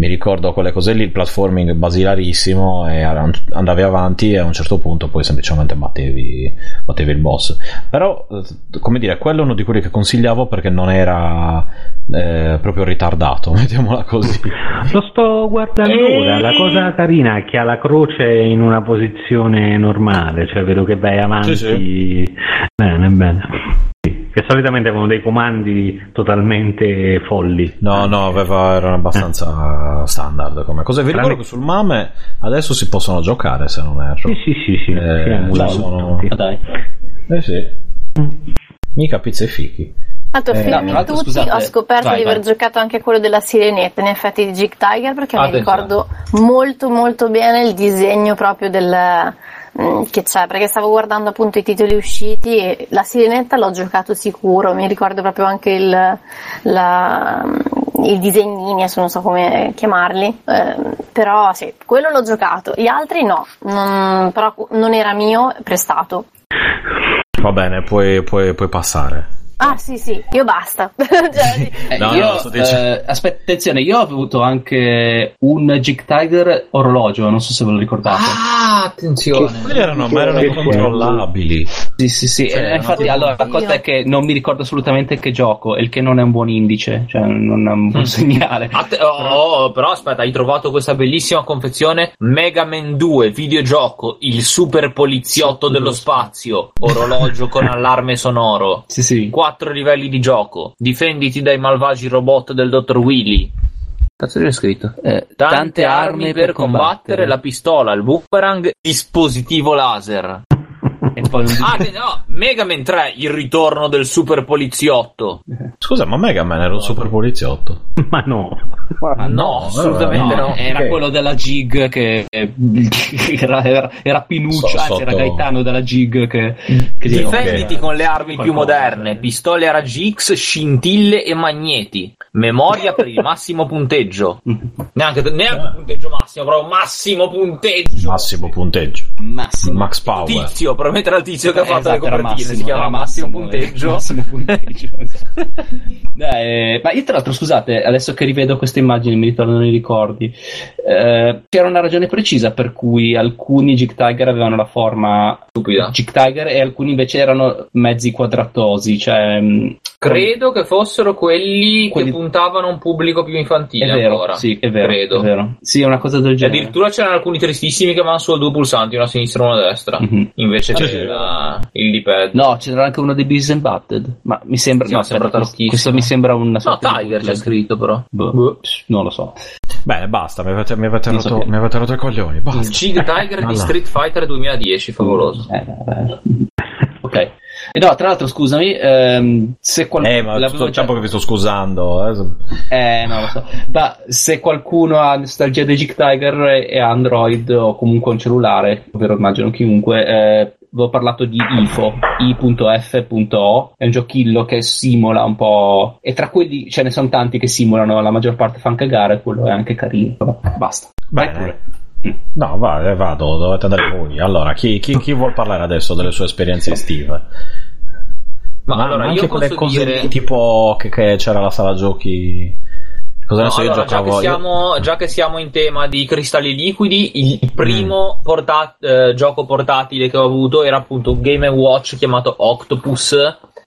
Speaker 1: mi ricordo quelle cose lì il platforming basilarissimo e andavi avanti e a un certo punto poi semplicemente battevi, battevi il boss però eh, come dire quello è uno di quelli che consigliavo perché non era eh, proprio ritardato mettiamola così
Speaker 5: Lo sto guardando ora, la cosa carina è che ha la croce in una posizione normale, cioè vedo che vai avanti.
Speaker 1: Sì,
Speaker 5: Bene, bene. Che solitamente avevano dei comandi totalmente folli.
Speaker 1: No, no, aveva, erano abbastanza standard come cose. Vi ricordo che sul MAME adesso si possono giocare se non erro.
Speaker 5: Sì, sì, sì, sì.
Speaker 1: Eh,
Speaker 5: sì,
Speaker 1: sono-
Speaker 3: ma dai.
Speaker 1: Eh sì. Mica pizza e fichi.
Speaker 4: Tanto,
Speaker 1: Eh,
Speaker 4: fermi
Speaker 3: no,
Speaker 4: tutti,
Speaker 3: scusate,
Speaker 4: ho scoperto
Speaker 3: vai,
Speaker 4: di aver
Speaker 3: vai.
Speaker 4: giocato anche quello della sirenetta, in effetti di Jig Tiger, perché mi
Speaker 6: Attenzione.
Speaker 4: ricordo molto molto bene il disegno proprio del che c'è, perché stavo guardando appunto i titoli usciti e la sirenetta l'ho giocato sicuro, mi ricordo proprio anche il, la, i disegnini, adesso non so come chiamarli, ehm, però sì, quello l'ho giocato, gli altri no, non- però non era mio, prestato.
Speaker 1: Va bene, puoi, puoi- puoi passare.
Speaker 4: Ah, sì, sì, io basta. Cioè,
Speaker 3: Eh,
Speaker 1: No,
Speaker 3: io,
Speaker 1: no, sto dicendo-
Speaker 3: eh, aspetta, attenzione, io ho avuto anche un Jig Tiger orologio, non so se ve lo ricordate.
Speaker 6: Ah, attenzione.
Speaker 1: Quelli erano, ma erano incontrollabili.
Speaker 3: Sì, sì, sì.
Speaker 1: Cioè,
Speaker 3: Eh, infatti, allora, la cosa è che non mi ricordo assolutamente che gioco, e il che non è un buon indice, cioè non è un buon
Speaker 6: Mm.
Speaker 3: segnale.
Speaker 6: Atte- oh, oh, però aspetta, hai trovato questa bellissima confezione Mega Man 2, videogioco, il super poliziotto
Speaker 3: Sì,
Speaker 6: dello
Speaker 3: lo-
Speaker 6: spazio, orologio con allarme sonoro.
Speaker 3: Sì, sì.
Speaker 6: Quattro livelli di gioco. Difenditi dai malvagi robot del dottor Willy. Cazzo c'è scritto?
Speaker 3: Eh,
Speaker 6: Tante, armi per combattere, la pistola, il boomerang, dispositivo laser.
Speaker 3: Poi
Speaker 6: Ah, no, Mega Man 3, il ritorno del super poliziotto.
Speaker 1: Scusa, ma Mega Man era un super poliziotto.
Speaker 5: Ma no.
Speaker 2: Ma
Speaker 6: No, assolutamente
Speaker 3: No,
Speaker 6: no.
Speaker 3: era
Speaker 1: Ok.
Speaker 3: quello della Gig che era, era, era Pinuccio,
Speaker 1: So-
Speaker 3: anzi era Gaetano della Gig che, che
Speaker 1: Sì,
Speaker 6: Difenditi
Speaker 1: ok.
Speaker 6: con le armi più
Speaker 3: Qualcosa.
Speaker 6: moderne, pistole a raggi X, scintille e magneti. Memoria per il massimo punteggio. Neanche, neanche punteggio massimo, però massimo punteggio.
Speaker 1: Massimo punteggio.
Speaker 3: Massimo.
Speaker 1: Max Power.
Speaker 6: Tizio, promettere al tizio che ha fatto
Speaker 3: Esatto,
Speaker 6: le copertine, si chiama massimo,
Speaker 3: massimo,
Speaker 6: punteggio.
Speaker 3: massimo punteggio, esatto. Eh, ma io tra l'altro scusate, adesso che rivedo queste immagini mi ritornano i ricordi. Eh, c'era una ragione precisa per cui alcuni Jig Tiger avevano la forma
Speaker 6: Stupida.
Speaker 3: Jig Tiger e alcuni invece erano mezzi quadratosi, cioè mh,
Speaker 6: Credo che fossero quelli,
Speaker 3: Quelli-
Speaker 6: che puntavano a un pubblico più infantile
Speaker 3: è vero,
Speaker 6: ancora.
Speaker 3: sì, è vero,
Speaker 6: Credo.
Speaker 3: è vero. Sì, è una cosa del
Speaker 6: E
Speaker 3: genere.
Speaker 6: addirittura c'erano alcuni tristissimi che avevano solo due pulsanti, una a sinistra e una a destra.
Speaker 3: Mhm.
Speaker 6: Invece
Speaker 1: Sì,
Speaker 6: c'era il D-pad.
Speaker 3: No, c'era anche uno dei Beavis and Butted, ma mi sembra,
Speaker 6: Sì,
Speaker 3: no,
Speaker 6: sembra tantissimo.
Speaker 3: questo mi sembra una
Speaker 6: No,
Speaker 3: sorta di
Speaker 6: Tiger c'è scritto però.
Speaker 3: Boh, non lo so.
Speaker 1: Bene, basta, mi avete, mi avete
Speaker 3: so
Speaker 1: rotto,
Speaker 3: che-
Speaker 1: mi avete rotto i coglioni. Basta.
Speaker 6: Il Jig Tiger di. Street Fighter 2010, favoloso.
Speaker 3: Eh, ok. E no, tra l'altro, scusami, ehm, se qualcuno.
Speaker 1: Eh, ma tutto il tempo che vi sto scusando. eh.
Speaker 3: Eh, no, lo so. Ma se qualcuno ha nostalgia di Jig Tiger e Android o comunque un cellulare, ovvero immagino chiunque, eh, avevo parlato di IFO, i.f.o, è un giochillo che simula un po', e tra quelli ce ne sono tanti che simulano, la maggior parte fanno cagare, quello è anche carino. Vabbè, basta. Vai pure.
Speaker 1: No, va, eh, vado, dovete andare voi. Allora, chi, chi, chi vuol parlare adesso delle sue esperienze estive?
Speaker 6: Ma, allora
Speaker 1: anche
Speaker 6: io
Speaker 1: quelle
Speaker 6: posso
Speaker 1: cose
Speaker 6: dire...
Speaker 1: tipo che, che c'era la sala giochi. Cosa
Speaker 6: No,
Speaker 1: so, io
Speaker 6: allora, già, che
Speaker 1: io-
Speaker 6: siamo, già che siamo in tema di cristalli liquidi, il primo porta- eh, gioco portatile che ho avuto era appunto un Game Watch chiamato Octopus.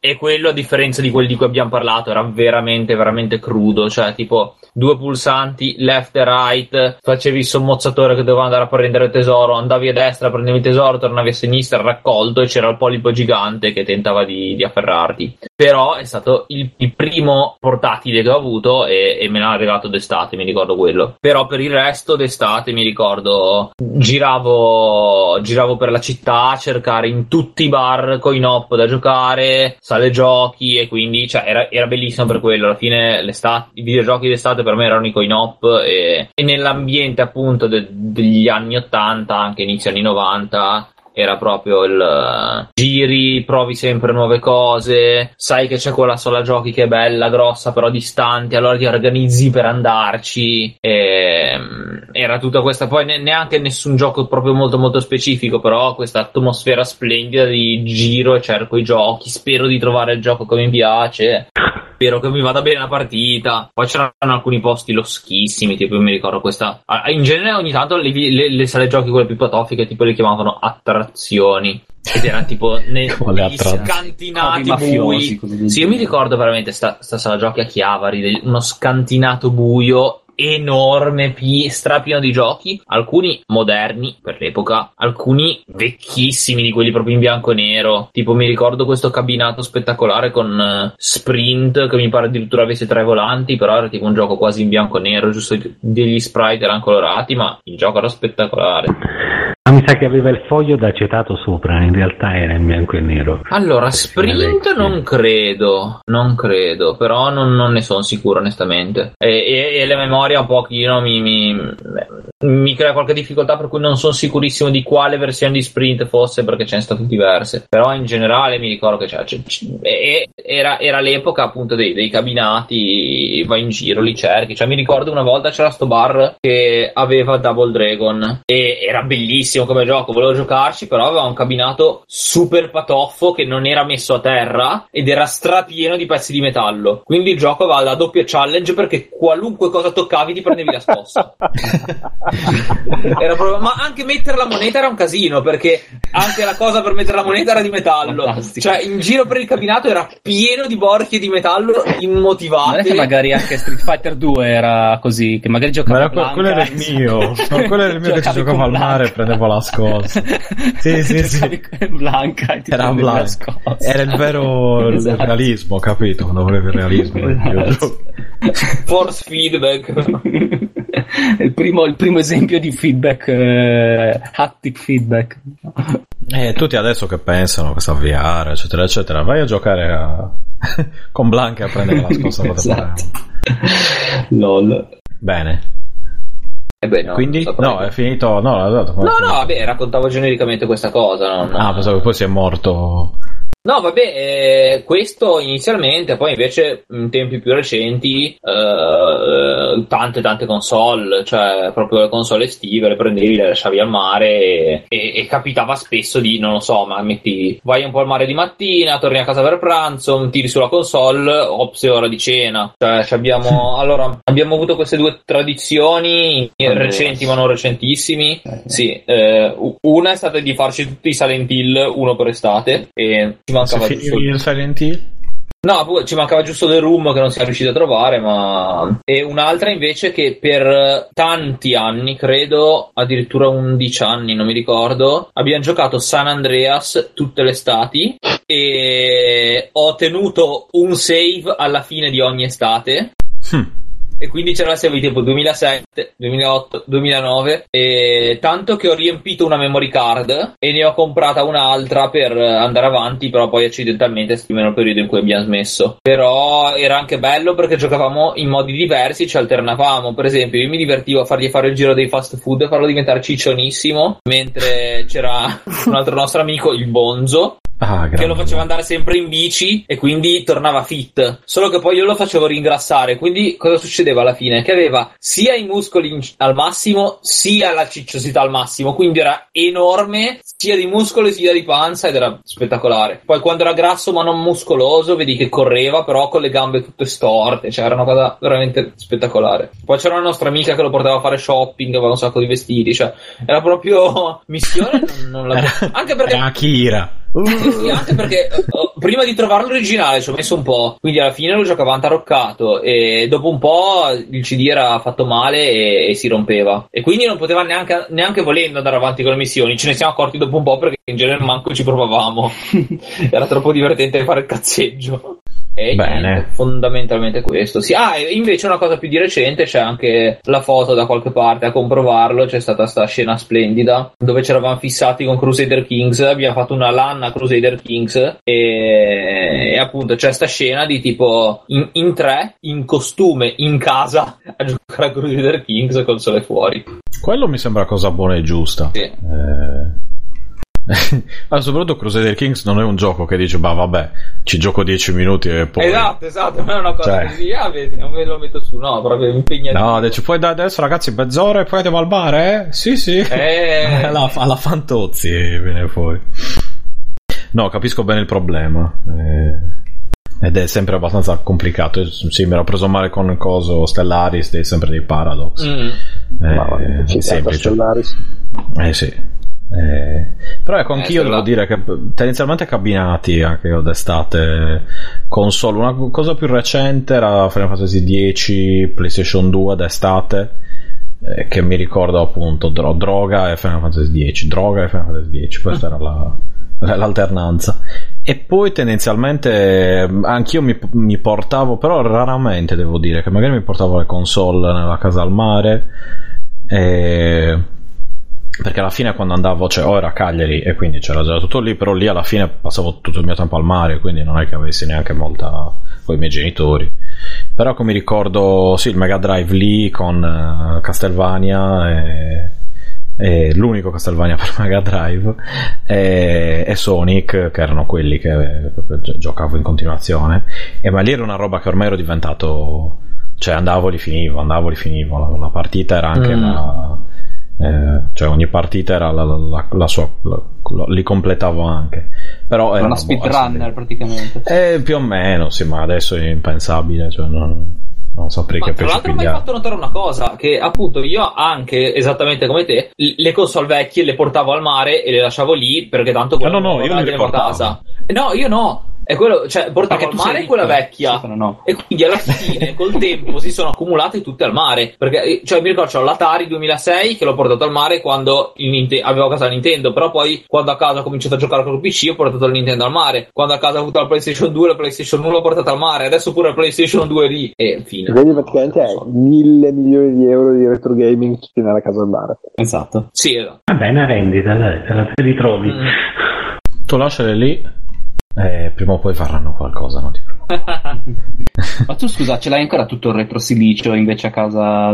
Speaker 6: E quello, a differenza di quelli di cui abbiamo parlato, era veramente, veramente crudo. Cioè, tipo, due pulsanti, left e right, facevi il sommozzatore che doveva andare a prendere il tesoro, andavi a destra, prendevi il tesoro, tornavi a sinistra, raccolto, e c'era il polipo gigante che tentava di, di afferrarti. Però è stato il, il primo portatile che ho avuto e, e me l'ha regalato d'estate, mi ricordo quello. Però per il resto d'estate mi ricordo giravo, giravo per la città a cercare in tutti i bar coin op da giocare, sale giochi e quindi cioè, era, era bellissimo per quello. Alla fine l'estate, i videogiochi d'estate per me erano i coin op e, e nell'ambiente appunto de- degli anni 80, anche inizio anni 90 era proprio il eh, giri, provi sempre nuove cose, sai che c'è quella sola giochi che è bella, grossa, però distante, allora ti organizzi per andarci. E, mm, era tutta questa, poi ne- neanche nessun gioco proprio molto molto specifico, però questa atmosfera splendida di giro e cerco i giochi, spero di trovare il gioco che mi piace. Spero che mi vada bene la partita. Poi c'erano alcuni posti loschissimi, tipo io mi ricordo questa. In genere ogni tanto le, le, le sale giochi quelle più patofiche, tipo le chiamavano attrazioni. Ed erano tipo ne,
Speaker 1: Quale
Speaker 6: negli scantinati
Speaker 3: mafiosi,
Speaker 6: bui. Sì, io mi ricordo veramente sta, sta sala giochi a Chiavari, uno scantinato buio enorme, pi- strapieno di giochi, alcuni moderni per l'epoca, alcuni vecchissimi di quelli proprio in bianco e nero. Tipo mi ricordo questo cabinato spettacolare con eh, Sprint che mi pare addirittura avesse tre volanti, però era tipo un gioco quasi in bianco e nero, giusto degli sprite erano colorati, ma il gioco era spettacolare.
Speaker 5: Ma mi sa che aveva il foglio d'acetato sopra, in realtà era in bianco e nero.
Speaker 6: Allora, Sprint non credo, non credo, però non, non ne sono sicuro onestamente. E, e- e la memoria un pochino mi, mi, mi crea qualche difficoltà per cui non sono sicurissimo di quale versione di Sprint fosse perché ce ne sono state diverse. Però in generale mi ricordo che c'era, e- era, era l'epoca appunto dei, dei cabinati, vai in giro, li cerchi. Cioè mi ricordo una volta c'era sto bar che aveva Double Dragon e era bellissimo come gioco, volevo giocarci, però aveva un cabinato super patoffo che non era messo a terra ed era strapieno di pezzi di metallo. Quindi il gioco aveva la doppia challenge perché qualunque cosa toccavi ti prendevi la scossa. Era proprio- Ma anche mettere la moneta era un casino perché anche la cosa per mettere la moneta era di metallo.
Speaker 3: Fantastico.
Speaker 6: Cioè, in giro per il cabinato era pieno di borchie di metallo immotivate.
Speaker 3: Non è che magari anche Street Fighter 2 era così, che magari
Speaker 1: Ma
Speaker 3: giocava
Speaker 1: era que- quello era il mio. Quello era il mio che ci giocavo
Speaker 3: con
Speaker 1: al mare e prendevo la scossa. Sì, sì, sì.
Speaker 3: Blanca e ti
Speaker 1: Era Blanca.
Speaker 3: scossa.
Speaker 1: Era il vero il
Speaker 3: Esatto.
Speaker 1: realismo, capito? Quando volevi il realismo.
Speaker 3: Esatto.
Speaker 6: Force feedback.
Speaker 3: il, primo, il primo esempio di feedback, eh, haptic feedback.
Speaker 1: E tutti adesso che pensano questa VR, eccetera, eccetera, vai a giocare a... con Blanca a prendere la scossa
Speaker 3: esatto. LOL.
Speaker 1: Bene.
Speaker 6: Eh beh, no,
Speaker 1: Quindi,
Speaker 6: saprei.
Speaker 1: no, è finito. No,
Speaker 6: No, no, vabbè, raccontavo genericamente questa cosa. non-
Speaker 1: Ah, pensavo che poi si è morto.
Speaker 6: No, vabbè, eh, questo inizialmente, poi invece in tempi più recenti, eh, tante tante console, cioè proprio le console estive, le prendevi, le lasciavi al mare e, e- e capitava spesso di, non lo so, ma metti, vai un po' al mare di mattina, torni a casa per pranzo, tiri sulla console, ops, è ora di cena. Cioè, ci abbiamo, allora, abbiamo avuto queste due tradizioni
Speaker 3: Allora.
Speaker 6: recenti ma non recentissimi.
Speaker 3: Eh.
Speaker 6: Sì, eh, una è stata di farci tutti i Silent Hill, uno per estate, e mancava giusto.
Speaker 1: finivi il Silent Hill?
Speaker 6: No, ci mancava giusto The Room che non siamo riusciti a trovare, ma. E un'altra invece che per tanti anni, credo, addirittura 11 anni, non mi ricordo, abbiamo giocato San Andreas tutte le estati e ho tenuto un save alla fine di ogni estate.
Speaker 1: Hm.
Speaker 6: E quindi c'era la save tipo 2007, 2008, 2009 e tanto che ho riempito una memory card e ne ho comprata un'altra per andare avanti, però poi accidentalmente scrivere il periodo in cui abbiamo smesso. Però era anche bello perché giocavamo in modi diversi, ci alternavamo. Per esempio, io mi divertivo a fargli fare il giro dei fast food e farlo diventare ciccionissimo, mentre c'era un altro nostro amico, il Bonzo,
Speaker 1: Ah,
Speaker 6: che lo faceva andare sempre in bici e quindi tornava fit. Solo che poi io lo facevo ringrassare. Quindi cosa succedeva alla fine? Che aveva sia i muscoli in- al massimo, sia la cicciosità al massimo. Quindi era enorme, sia di muscolo sia di panza ed era spettacolare. Poi quando era grasso ma non muscoloso, vedi che correva, però con le gambe tutte storte. Cioè era una cosa veramente spettacolare. Poi c'era una nostra amica che lo portava a fare shopping, aveva un sacco di vestiti. Cioè era proprio missione. Non, non la... Anche perché
Speaker 1: Era Akira.
Speaker 6: Sì, anche perché oh, prima di trovarlo originale ci ho messo un po', quindi alla fine lo giocavo antaroccato e dopo un po' il CD era fatto male e, e si rompeva. E quindi non poteva neanche, neanche volendo andare avanti con le missioni, ce ne siamo accorti dopo un po' perché in genere manco ci provavamo. era troppo divertente fare il cazzeggio. E
Speaker 1: Bene.
Speaker 6: niente, fondamentalmente questo. Sì, ah, e invece una cosa più di recente c'è anche la foto da qualche parte a comprovarlo. C'è stata sta scena splendida dove ci eravamo fissati con Crusader Kings. Abbiamo fatto una LAN a Crusader Kings e, e appunto c'è sta scena di tipo in, in tre, in costume, in casa a giocare a Crusader Kings con il sole fuori.
Speaker 1: Quello mi sembra cosa buona e giusta.
Speaker 6: Sì.
Speaker 1: Eh... Ma soprattutto Crusader Kings non è un gioco che dice, bah vabbè, ci gioco 10 minuti e poi...
Speaker 6: Esatto, esatto, non è una cosa
Speaker 1: Cioè.
Speaker 6: così, ah, vedi, non me lo metto su, no, proprio impegnativo.
Speaker 1: No, dice, poi da adesso ragazzi mezz'ora e poi andiamo al mare? eh? Sì, sì.
Speaker 6: Eh.
Speaker 1: alla, alla Fantozzi viene fuori. No, capisco bene il problema. eh, Ed è sempre abbastanza complicato. Sì, mi ero preso male con coso Stellaris, dei sempre dei paradox.
Speaker 6: Mm.
Speaker 1: Eh,
Speaker 2: Ma
Speaker 1: semplice.
Speaker 2: Stellaris.
Speaker 1: Eh sì. Eh, però ecco,
Speaker 6: Eh,
Speaker 1: anch'io
Speaker 6: Stella-
Speaker 1: devo dire che tendenzialmente cabinati anche io d'estate console. Una cosa più recente era Final Fantasy X, PlayStation 2 d'estate. eh, che mi ricordo appunto dro- droga e Final Fantasy X, droga e Final Fantasy X, questa era la, l'alternanza. E poi tendenzialmente eh, anch'io mi, mi portavo, però raramente devo dire che magari mi portavo le console nella casa al mare. E perché alla fine quando andavo, cioè o era a Cagliari e quindi c'era già tutto lì, però lì alla fine passavo tutto il mio tempo al mare, quindi non è che avessi neanche molta con i miei genitori. Però come ricordo, sì, il Mega Drive lì con eh, Castlevania e, e l'unico Castlevania per Mega Drive e, e Sonic, che erano quelli che eh, giocavo in continuazione. E ma lì era una roba che ormai ero diventato, cioè andavo, li finivo, andavo, li finivo. La, la partita era anche
Speaker 6: Mm.
Speaker 1: la Eh, cioè ogni partita era la, la, la, la sua la, li completavo anche però
Speaker 3: era una speedrunner praticamente
Speaker 1: eh, più o meno sì ma adesso è impensabile cioè non, non saprei
Speaker 6: Ma
Speaker 1: che
Speaker 6: tra l'altro mi hai fatto notare una cosa, che appunto io anche, esattamente come te, le console vecchie le portavo al mare e le lasciavo lì perché tanto
Speaker 1: no, no, no, io non le portavo.
Speaker 6: a casa. No, io no. È quello, cioè, portavo al mare quella vecchia.
Speaker 3: Sì, no.
Speaker 6: E quindi alla fine, col tempo, si sono accumulate tutte al mare. Perché, cioè, mi ricordo, c'ho l'Atari 2006 che l'ho portato al mare quando Ninte- avevo a casa la Nintendo. Però poi, quando a casa ho cominciato a giocare con il PC, ho portato la Nintendo al mare. Quando a casa ho avuto la PlayStation 2, la PlayStation 1 l'ho portata al mare. Adesso pure la PlayStation 2 lì. E fine.
Speaker 2: Vedi, praticamente hai mille milioni di euro di retro gaming tutti nella casa al mare.
Speaker 3: Esatto.
Speaker 6: Sì, esatto.
Speaker 5: Vabbè, è una rendita, dai, te la ritrovi.
Speaker 6: Mm.
Speaker 1: tu lasciale lì eh, prima o poi faranno qualcosa non ti preoccupare
Speaker 3: Ma tu scusa, ce l'hai ancora tutto il retro silicio invece a casa?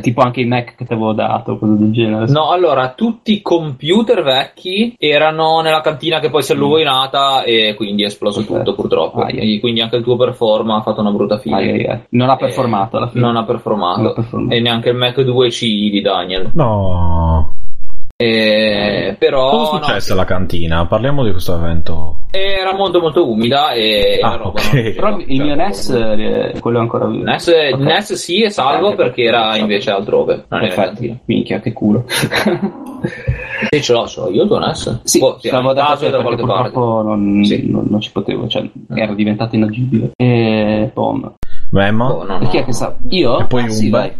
Speaker 3: Tipo anche i Mac che ti avevo dato, cose del genere?
Speaker 6: No, allora, tutti i computer vecchi erano nella cantina che poi si è alluvinata e quindi è esploso
Speaker 3: Ok.
Speaker 6: tutto purtroppo.
Speaker 3: Ah, yeah.
Speaker 6: Quindi anche il tuo performa ha fatto una brutta fine.
Speaker 3: Ai, ai, ai. Non ha performato alla fine.
Speaker 6: Non ha performato.
Speaker 3: Non ha performato.
Speaker 6: E neanche il Mac 2C di Daniel.
Speaker 1: no
Speaker 6: E, però
Speaker 1: cosa è
Speaker 6: no,
Speaker 1: successo alla cantina parliamo di questo evento
Speaker 6: era molto molto umida e
Speaker 1: Ah,
Speaker 6: roba
Speaker 1: ok.
Speaker 6: non-
Speaker 3: Però il mio NES, eh, quello è ancora vivo.
Speaker 6: NES,
Speaker 3: Ok.
Speaker 6: NES sì è salvo perché era invece altrove. Non era in
Speaker 3: Perfetto,
Speaker 6: cantina.
Speaker 3: minchia, che culo.
Speaker 6: Sì, ce l'ho, ce l'ho io il tuo NES.
Speaker 3: Sì,
Speaker 6: Boh, sì,
Speaker 3: stavo
Speaker 6: in
Speaker 3: da
Speaker 6: qualche parte.
Speaker 3: purtroppo non,
Speaker 6: Sì.
Speaker 3: non, non ci potevo, cioè era diventato inagibile. E bom.
Speaker 1: Memma
Speaker 6: Boh, no,
Speaker 3: E
Speaker 6: no.
Speaker 3: chi è che sa? Io?
Speaker 1: E poi
Speaker 3: Ah, sì,
Speaker 1: Umbe.
Speaker 3: vai.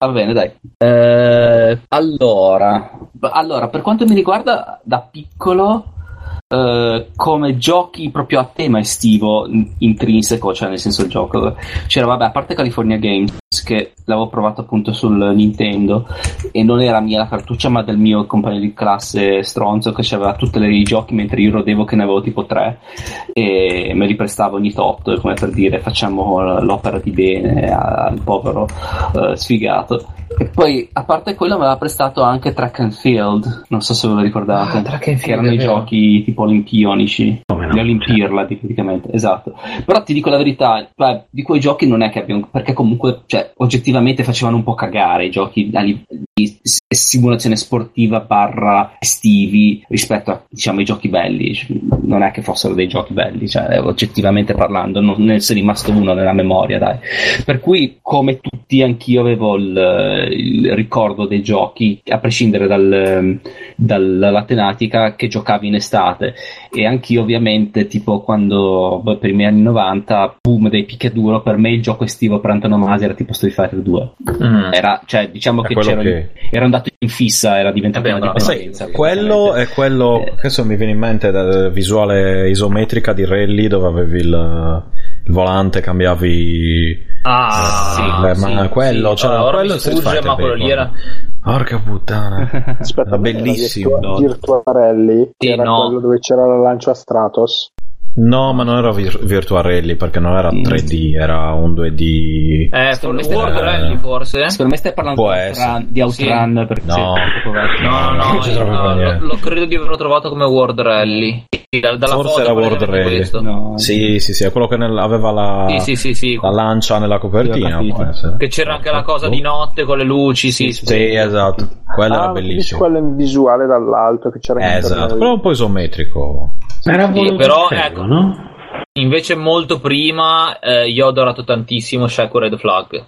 Speaker 3: Va bene, dai. Eh, allora, allora, per quanto mi riguarda, da piccolo, eh, come giochi proprio a tema estivo in- intrinseco, cioè nel senso il gioco, c'era, vabbè, a parte California Games, che l'avevo provato appunto sul Nintendo, e non era mia la cartuccia, ma del mio compagno di classe stronzo che aveva tutti i giochi, mentre io rodevo che ne avevo tipo tre, e me li prestavo ogni tot, come per dire, facciamo l'opera di bene al povero eh, sfigato. E poi, a parte quello, mi aveva prestato anche Track and Field. Non so se ve lo ricordate.
Speaker 6: Ah, Track and
Speaker 3: che
Speaker 6: Field,
Speaker 3: erano
Speaker 6: è
Speaker 3: i giochi tipo olimpionici.
Speaker 5: Come no?
Speaker 3: Le Olimpirladi, praticamente, esatto. Però ti dico la verità, beh, di quei giochi non è che abbiamo. Perché comunque, cioè, oggettivamente facevano un po' cagare i giochi di simulazione sportiva barra estivi rispetto a diciamo ai giochi belli. Non è che fossero dei giochi belli cioè oggettivamente parlando non ne è rimasto uno nella memoria dai. Per cui come tutti anch'io avevo il, il ricordo dei giochi a prescindere dal, dal- dalla tematica che giocavi in estate. E anch'io ovviamente tipo quando boh, per i miei anni 90 boom dei picchiaduro per me il gioco estivo per antonomasia era tipo Street Fighter 2
Speaker 6: Mm.
Speaker 3: era cioè diciamo
Speaker 1: È
Speaker 3: che c'era
Speaker 1: che-
Speaker 3: ero andato in fissa era diventato
Speaker 6: Vabbè,
Speaker 3: una dipendenza
Speaker 6: sai,
Speaker 1: quello è quello
Speaker 3: Eh.
Speaker 1: adesso mi viene in mente la visuale isometrica di Rally dove avevi il, il volante cambiavi
Speaker 6: Ah,
Speaker 1: Eh,
Speaker 6: sì,
Speaker 1: ma
Speaker 6: sì,
Speaker 1: quello,
Speaker 6: sì.
Speaker 1: cioè,
Speaker 6: Allora, ora
Speaker 1: quello
Speaker 6: mi sfugge,
Speaker 1: Fighter
Speaker 6: ma quello lì era
Speaker 1: porca puttana
Speaker 2: Aspetta,
Speaker 1: Era bellissimo.
Speaker 2: Virtua- Virtuarelli, che
Speaker 6: Sì,
Speaker 2: era
Speaker 6: no.
Speaker 2: quello dove c'era la lancio a Stratos.
Speaker 1: No ma non era vir- Virtua Rally perché non era
Speaker 3: Mm.
Speaker 1: 3D era un 2D
Speaker 6: eh,
Speaker 3: Secondo
Speaker 6: for-
Speaker 3: me
Speaker 6: World
Speaker 1: stai-
Speaker 6: Rally forse
Speaker 3: secondo me stai parlando
Speaker 1: Può
Speaker 3: di. Outrun, di Outrun perché
Speaker 1: No.
Speaker 6: No, no,
Speaker 1: Non
Speaker 6: no, no,
Speaker 1: niente.
Speaker 6: lo, lo credo di averlo trovato come World Rally. Sì,
Speaker 1: Forse era World Rally.
Speaker 6: questo.
Speaker 3: No,
Speaker 1: sì sì sì è quello che nel- aveva la,
Speaker 6: Sì, sì, sì, sì.
Speaker 1: la lancia nella
Speaker 3: Sì,
Speaker 1: copertina.
Speaker 6: Che c'era anche la cosa di notte con le luci, sì, sì.
Speaker 1: sì esatto quello
Speaker 2: ah,
Speaker 1: era bellissimo
Speaker 2: quello in visuale dall'alto che c'era
Speaker 1: Eh, esatto però un po' isometrico
Speaker 5: Era
Speaker 6: Sì,
Speaker 5: voluto
Speaker 6: però, ecco.
Speaker 5: no?
Speaker 6: Invece molto prima eh, io ho adorato tantissimo Shaco Red Flag.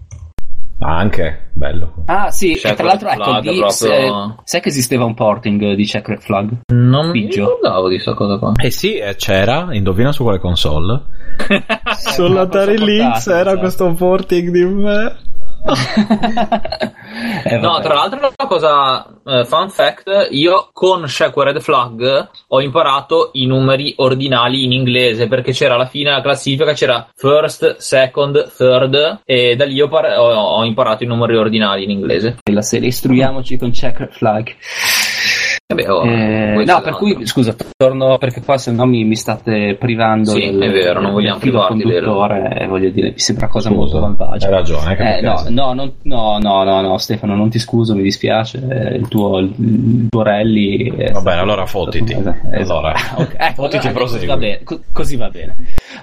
Speaker 1: Ah, anche bello
Speaker 3: Ah sì, e tra l'altro ecco,
Speaker 6: Flag
Speaker 3: lì,
Speaker 6: proprio-
Speaker 3: se- sai che esisteva un porting di Checkered Flag?
Speaker 6: Non mi
Speaker 3: Biggio.
Speaker 6: ricordavo di questa cosa qua.
Speaker 1: Eh sì, eh, c'era, indovina su quale console? Sull'Atari
Speaker 3: cosa
Speaker 1: Lynx era questo porting di me.
Speaker 3: Eh,
Speaker 6: No, tra l'altro una cosa, eh, fun fact, io con Shaco Red Flag ho imparato i numeri ordinali in inglese perché c'era alla fine la classifica, c'era first, second, third e da lì ho, par- ho- ho imparato i numeri ordinali in inglese.
Speaker 3: la serie istruiamoci con Checkered Flag.
Speaker 6: Vabbè, oh,
Speaker 3: Eh, no, per cui
Speaker 6: altro.
Speaker 3: scusa, torno perché qua se no mi, mi state privando
Speaker 6: Sì,
Speaker 3: del,
Speaker 6: è vero, non vogliamo privarti del-
Speaker 3: conduttore, eh, voglio dire, mi sembra cosa
Speaker 1: Scusa,
Speaker 3: molto vantaggio.
Speaker 1: Hai ragione,
Speaker 3: Eh, no, no, no, no, no, no, Stefano, non ti scuso, mi dispiace. eh, Il tuo, il tuo rally.
Speaker 1: Va bene, allora fottiti.
Speaker 3: Esatto.
Speaker 1: Allora,
Speaker 3: ecco,
Speaker 1: fottiti e
Speaker 3: allora, così
Speaker 1: prosegui.
Speaker 3: va bene, co- così va bene.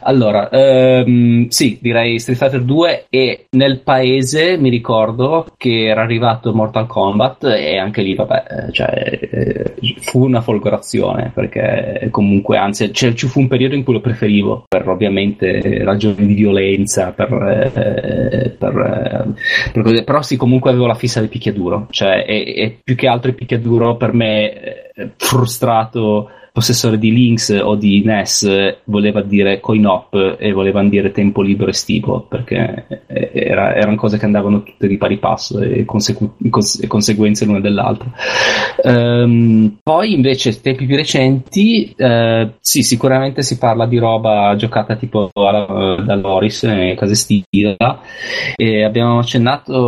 Speaker 3: Allora, ehm, sì, direi Street Fighter 2 e nel paese mi ricordo che era arrivato Mortal Kombat e anche lì, vabbè, eh, cioè, fu una folgorazione perché comunque, anzi, cioè, ci fu un periodo in cui lo preferivo per ovviamente ragioni di violenza, per, eh, per, eh, per cose- però sì, comunque avevo la fissa del picchiaduro, cioè, e, e più che altro il picchiaduro per me, eh, frustrato possessore di Lynx o di NES eh, voleva dire coin op e volevano dire tempo libero estivo perché eh, era- erano cose che andavano tutte di pari passo e, consecu- cons- conseguenze l'una dell'altra. Ehm, poi invece tempi più recenti eh, sì sicuramente si parla di roba giocata tipo alla- da Loris e case stila e abbiamo accennato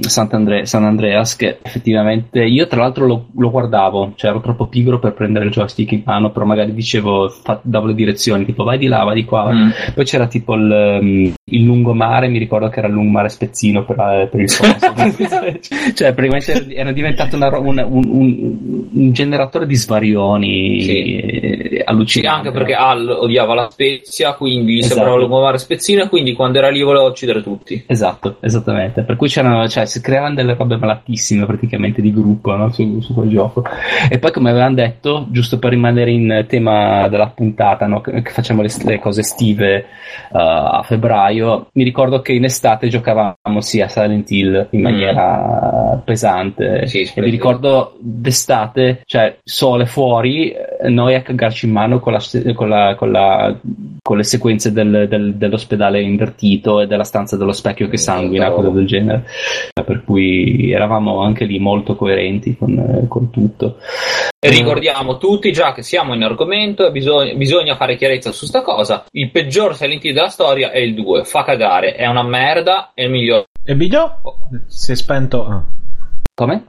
Speaker 3: Sant'Andre- San Andreas che effettivamente io tra l'altro lo, lo guardavo cioè ero troppo pigro per prendere il joystick in mano però magari dicevo fa- davo le direzioni tipo vai di là vai di qua.
Speaker 6: Mm.
Speaker 3: poi c'era tipo il, um, il lungomare mi ricordo che era il lungomare spezzino per, eh, per il sonso cioè praticamente era diventato una ro- un, un- un- generatore di svarioni
Speaker 6: Sì.
Speaker 3: eh,
Speaker 6: Sì,
Speaker 3: allucinante
Speaker 6: anche perché Al odiava la Spezia, quindi
Speaker 3: Esatto.
Speaker 6: sembrava lungomare spezzino e quindi quando era lì voleva uccidere tutti.
Speaker 3: Esatto, esattamente. Per cui c'erano, cioè, si creavano delle robe malatissime praticamente di gruppo no, su, su quel gioco. E poi, come avevamo detto, giusto per rimanere in tema della puntata, no, che, che facciamo le, le cose estive uh, a febbraio, mi ricordo che in estate giocavamo sia a Silent Hill in
Speaker 6: Mm.
Speaker 3: maniera pesante.
Speaker 6: Sì,
Speaker 3: e mi ricordo d'estate, cioè sole fuori, eh, noi a cagarci in mano con, la, con, la, con, la, con le sequenze del, del, dell'ospedale invertito e della stanza dello specchio che sanguina, cose del genere. Per cui eravamo anche lì molto coerenti con, con tutto.
Speaker 6: E ricordiamo tutti già che siamo in argomento e bisogna, bisogna fare chiarezza su sta cosa. Il peggior Silent Hill della storia è il 2. Fa cagare, è una merda, è il miglior.
Speaker 1: E Biglio? Si è spento. ah.
Speaker 3: Come?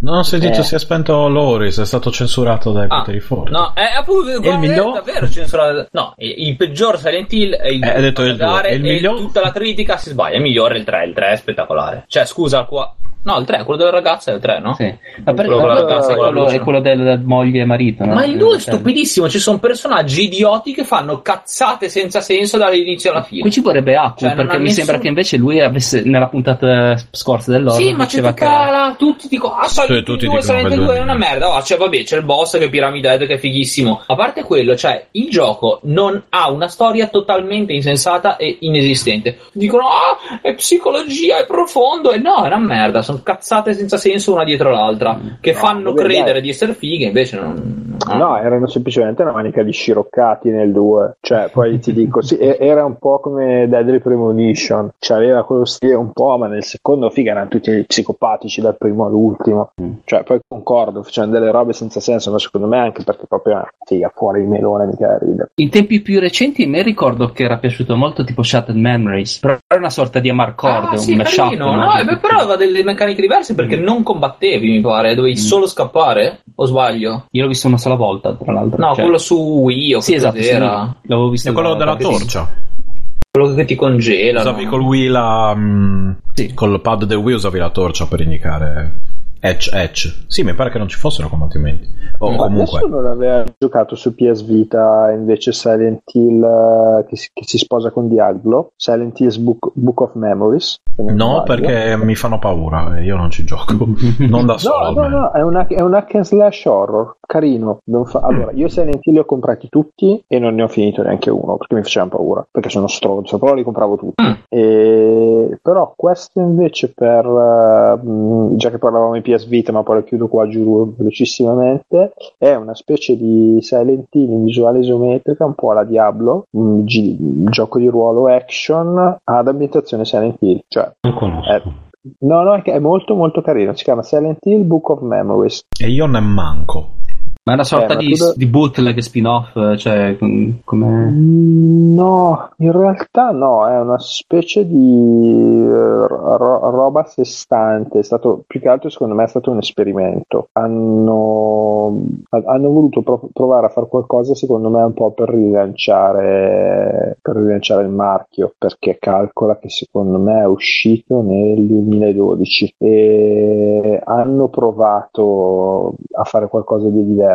Speaker 1: Non ho sentito
Speaker 2: Eh.
Speaker 1: si è spento Loris, è stato censurato dai
Speaker 6: Ah,
Speaker 1: poteri forti.
Speaker 6: No, è appunto
Speaker 1: il
Speaker 6: guarda,
Speaker 1: miglior?
Speaker 6: davvero censurato. No, il il peggior Silent Hill è il
Speaker 1: Eh, detto il due. E il
Speaker 6: e
Speaker 1: miglior?
Speaker 6: tutta la critica si sbaglia. Il migliore è il 3, il 3 è spettacolare. Cioè, scusa, qua... No, il 3, quello della ragazza è il 3, no?
Speaker 3: Sì. Ma per-
Speaker 6: Quello
Speaker 3: quello,
Speaker 6: luce.
Speaker 3: è quello del moglie e marito, no?
Speaker 6: Ma il 2 è
Speaker 3: Cioè,
Speaker 6: stupidissimo, ci sono personaggi idioti che fanno cazzate senza senso dall'inizio alla fine.
Speaker 3: Qui ci vorrebbe acqua,
Speaker 6: Cioè,
Speaker 3: perché mi
Speaker 6: nessun-
Speaker 3: sembra che invece lui avesse nella puntata scorsa dell'oro
Speaker 6: Sì, ma c'è la... tutti dicono ah,
Speaker 1: Sì, tutti
Speaker 6: Hill 2,
Speaker 1: dicono
Speaker 6: Silent
Speaker 1: che
Speaker 6: Hill 2 è una
Speaker 1: due-
Speaker 6: merda. Oh, cioè, vabbè, c'è il boss che è Pyramid Head che è fighissimo. A parte quello, cioè, il gioco non ha una storia totalmente insensata e inesistente. Dicono, ah, è psicologia, è profondo. E no, è una merda. Sono cazzate senza senso una dietro l'altra. Che
Speaker 2: No,
Speaker 6: fanno
Speaker 2: vabbè,
Speaker 6: credere
Speaker 2: dai.
Speaker 6: di essere fighe, invece non...
Speaker 2: No, erano semplicemente una manica di sciroccati nel 2. Cioè, poi ti dico, sì, era un po' come Deadly Premonition. Cioè, aveva quello stile un po', ma nel secondo, figa, erano tutti psicopatici dal primo all'ultimo.
Speaker 3: Mm.
Speaker 2: Cioè, poi concordo, facevano delle robe senza senso, ma secondo me anche perché proprio, figa, fuori il melone, mica ride.
Speaker 3: In tempi più recenti mi ricordo che era piaciuto molto tipo Shattered Memories, però era una sorta di Amarcord,
Speaker 6: Ah, sì,
Speaker 3: un mashup.
Speaker 6: carino.
Speaker 3: no?
Speaker 6: No, eh, però aveva delle meccaniche diverse perché
Speaker 3: Mm.
Speaker 6: non combattevi, mi pare. Dovevi
Speaker 3: Mm.
Speaker 6: solo scappare? O sbaglio?
Speaker 3: Io l'ho visto una sola volta, tra l'altro.
Speaker 6: No,
Speaker 3: cioè-
Speaker 6: quello su Wii o
Speaker 3: Sì, esatto, sì,
Speaker 6: cos'era?
Speaker 3: l'avevo visto.
Speaker 1: È quello
Speaker 3: da-
Speaker 1: della torcia.
Speaker 6: Quello che ti congela.
Speaker 1: Usavi col Wii la. mm,
Speaker 3: Sì.
Speaker 1: Col pad del Wii usavi la torcia per indicare. Edge, edge. Sì, mi pare che non ci fossero combattimenti. O
Speaker 6: Ma
Speaker 2: Ma
Speaker 1: comunque.
Speaker 2: nessuno aveva giocato su PS Vita invece Silent Hill eh, che si, che si sposa con Diablo, Silent Hill's Book, Book of Memories. non
Speaker 1: No, perché mi fanno paura e io non ci gioco. Non da solo.
Speaker 2: No, no, no, è un, hack- è un hack and slash horror, carino. non fa- Allora, io Silent Hill li ho comprati tutti e non ne ho finito neanche uno perché mi facevano paura, perché sono stronzo, però li compravo tutti.
Speaker 6: Mm.
Speaker 2: E... Però questo invece per, eh, mh, già che parlavamo di PS Vita, ma poi lo chiudo qua giù velocissimamente, è una specie di Silent Hill in visuale isometrica, un po' alla Diablo, un, gi- gioco di ruolo action ad ambientazione Silent Hill, cioè
Speaker 5: Non conosco.
Speaker 2: Eh, No, no, è, è molto molto carino. Si chiama Silent Hill Book of Memories.
Speaker 1: E io ne manco.
Speaker 3: Ma è una sorta
Speaker 2: Eh,
Speaker 3: di,
Speaker 2: da-
Speaker 3: di bootleg spin-off, cioè com- come...
Speaker 2: Mm, No, in realtà no, è una specie di eh, ro- roba a sé stante, è stato più che altro secondo me è stato un esperimento. Hanno, ha- hanno voluto pro- provare a fare qualcosa secondo me un po' per rilanciare, per rilanciare il marchio, perché calcola che secondo me è uscito nel 2012 e hanno provato a fare qualcosa di diverso.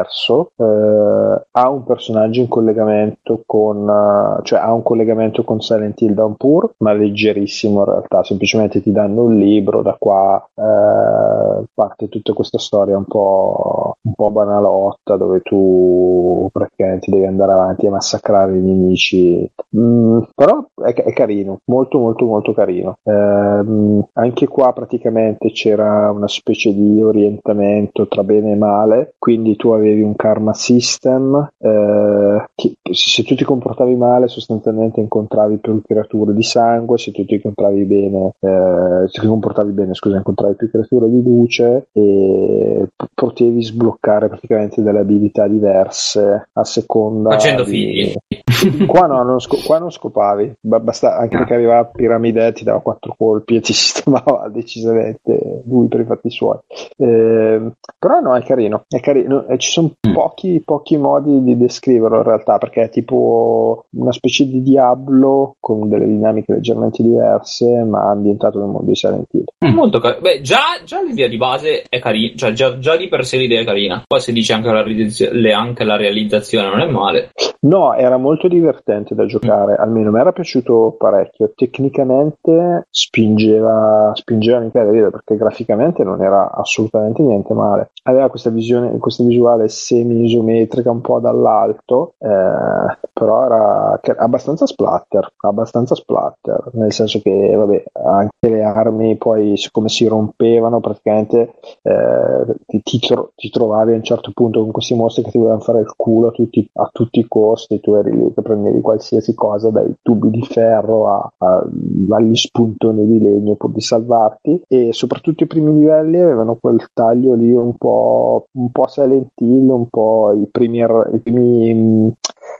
Speaker 2: Eh, ha un personaggio in collegamento con, eh, cioè ha un collegamento con Silent Hill Downpour, ma leggerissimo in realtà, semplicemente ti danno un libro, da qua eh, parte tutta questa storia un po', un po' banalotta dove tu praticamente devi andare avanti a massacrare i nemici. Mm, però è, è carino, molto molto molto carino. Ehm, anche qua praticamente c'era una specie di orientamento tra bene e male, quindi tu avevi un karma system eh, che se tu ti comportavi male sostanzialmente incontravi più creature di sangue, se tu ti comportavi bene, eh, se ti comportavi bene scusa, incontravi più creature di luce e p- potevi sbloccare praticamente delle abilità diverse a seconda
Speaker 6: Facendo
Speaker 2: di-
Speaker 6: figli.
Speaker 2: Qua no, non, sco- qua non scopavi, Ba- basta, anche perché arrivava a Piramide, ti dava quattro colpi e ti sistemava decisamente lui per i fatti suoi. Ehm, però no, è carino, è carino. Ci sono pochi, pochi modi di descriverlo in realtà, perché è tipo una specie di Diablo con delle dinamiche leggermente diverse, ma ambientato nel mondo di Silent Hill.
Speaker 6: Molto carino. Beh, già, già l'idea di base è carina, cioè già, già di per sé l'idea è carina. Poi se dice anche la, le- anche la realizzazione non è male.
Speaker 2: No, era molto divertente da giocare, almeno mi era piaciuto parecchio. Tecnicamente spingeva, spingeva mica da ridere perché graficamente non era assolutamente niente male. Aveva questa visione, questa visuale semi-isometrica un po' dall'alto, eh, però era abbastanza splatter, abbastanza splatter, nel senso che vabbè, anche le armi poi siccome si rompevano praticamente eh, ti, ti tro- ti trovavi a un certo punto con questi mostri che ti volevano fare il culo a tutti, a tutti i costi, tu eri lì che prendevi qualsiasi cosa dai tubi di ferro a- a- agli spuntoni di legno pur di salvarti e soprattutto i primi livelli avevano quel taglio lì un po', un po' Silent Hill, un po' i primi, er- i primi mh,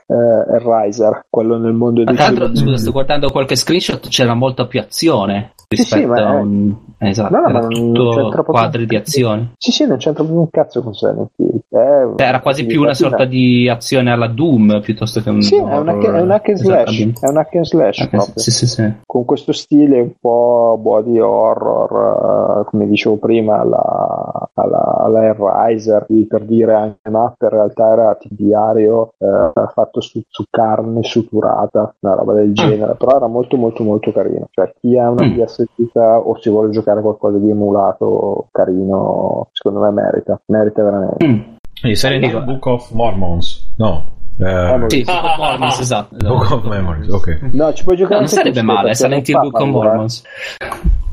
Speaker 2: eh, Riser, quello nel mondo
Speaker 3: Tra
Speaker 2: dei
Speaker 3: l'altro, scusa, sto guardando qualche screenshot, c'era molta più azione
Speaker 2: Sì, sì,
Speaker 3: rispetto
Speaker 2: ma
Speaker 3: a
Speaker 2: è-
Speaker 3: un... Esatto,
Speaker 2: No, no,
Speaker 3: era
Speaker 2: ma non
Speaker 3: tutto quadri di azione.
Speaker 2: Sì, sì, non c'entra proprio un cazzo con Silent Hill. È
Speaker 3: Cioè, era quasi più una sorta di azione alla Doom piuttosto che un...
Speaker 2: Sì, è un hack, è un hack and slash, è un hack and slash
Speaker 3: and-
Speaker 2: proprio.
Speaker 3: Sì, sì, sì.
Speaker 2: Con questo stile un po' body horror, eh, come dicevo prima, alla, alla, alla Hellraiser, per dire anche Map, in realtà era tibiario, eh, fatto su, su carne suturata, una roba del genere, però era molto molto molto carino. Cioè, chi ha una
Speaker 3: Mm.
Speaker 2: PS Vita o si vuole giocare qualcosa di emulato carino, secondo me merita, merita veramente.
Speaker 3: Mm.
Speaker 1: Il Silent Hill Book of Mormons. No. Eh,
Speaker 2: Memories.
Speaker 3: Sì, Book of Mormons, esatto.
Speaker 1: Book of Memories, ok.
Speaker 2: No, ci puoi
Speaker 3: No,
Speaker 2: giocare
Speaker 3: non
Speaker 2: anche
Speaker 3: sarebbe male, Silent
Speaker 2: non
Speaker 3: Hill Book of. Mormons.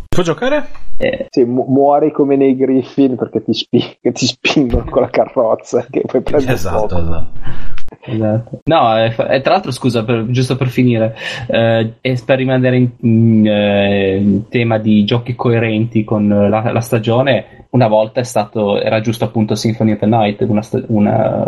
Speaker 1: Può giocare?
Speaker 3: Eh,
Speaker 2: Sì, mu- muori come nei Griffin perché ti, spi- che ti spingono con la carrozza che poi prendi
Speaker 1: Esatto,
Speaker 2: fuoco.
Speaker 1: esatto.
Speaker 3: Esatto. No, eh, fa- eh, tra l'altro, scusa, per- giusto per finire, eh, e per rimanere in, in, eh, in tema di giochi coerenti con la, la stagione, una volta è stato, era giusto appunto Symphony of the Night, una una-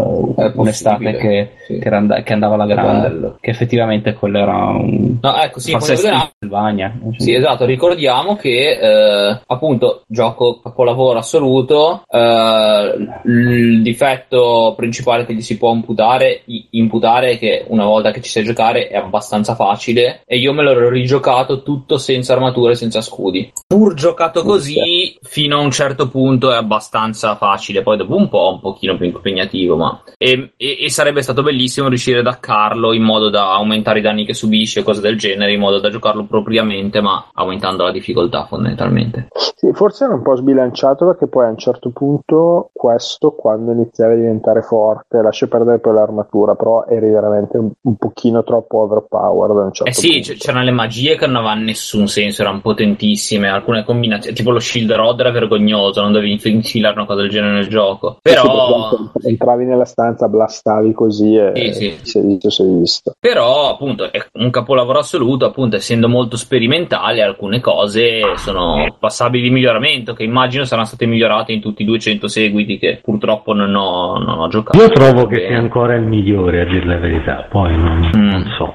Speaker 3: un'estate che,
Speaker 6: sì.
Speaker 3: che and- che andava alla grande,
Speaker 6: Bello.
Speaker 3: che effettivamente quello era un...
Speaker 6: No, ecco, sì,
Speaker 3: forse
Speaker 6: vedrà-
Speaker 3: Castlevania.
Speaker 6: Sì, esatto, ricordiamo che eh, appunto gioco capolavoro assoluto, eh, il difetto principale che gli si può imputare, imputare è che una volta che ci sai giocare è abbastanza facile e io me l'ho rigiocato tutto senza armature, senza scudi. Pur giocato così, fino a un certo punto è abbastanza facile, poi dopo un po' un pochino più impegnativo, ma e, e- e sarebbe stato bellissimo riuscire ad accarlo in modo da aumentare i danni che subisce, cose del genere, in modo da giocarlo propriamente, ma aumentando la difficoltà fondamentalmente.
Speaker 2: Sì, forse era un po' sbilanciato perché poi a un certo punto questo quando iniziava a diventare forte lascia perdere poi l'armatura però eri veramente un, un pochino troppo overpowered a un certo
Speaker 6: Eh sì,
Speaker 2: punto
Speaker 6: c'erano le magie che non avevano nessun senso, erano potentissime, alcune combinazioni, tipo lo Shield Rod era vergognoso, non dovevi inf- infilare una cosa del genere nel gioco.
Speaker 2: Sì,
Speaker 6: Però,
Speaker 2: entravi nella stanza, blastavi così e
Speaker 6: Sì, sì.
Speaker 2: sei visto, sei visto.
Speaker 6: però, appunto, è un capolavoro assoluto, appunto, essendo molto sperimentale, alcune cose sono passabili di miglioramento, che immagino saranno state migliorate in tutti i 200 seguiti che purtroppo non ho, non ho giocato.
Speaker 5: Io trovo che
Speaker 6: Bene.
Speaker 5: sia ancora il migliore, a dire la verità. Poi non,
Speaker 6: Mm.
Speaker 5: non so.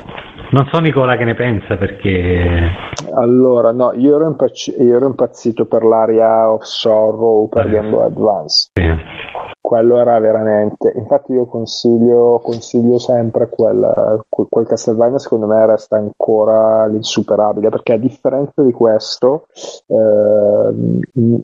Speaker 5: Non so Nicola che ne pensa perché
Speaker 2: Allora, no, io ero, impazz- io ero impazzito per l'area of sorrow per
Speaker 5: Eh.
Speaker 2: Game Boy Advance.
Speaker 5: sì.
Speaker 2: Quello era veramente. Infatti, io consiglio, consiglio sempre quel, quel, Castlevania. Secondo me resta ancora l'insuperabile perché, a differenza di questo, ehm,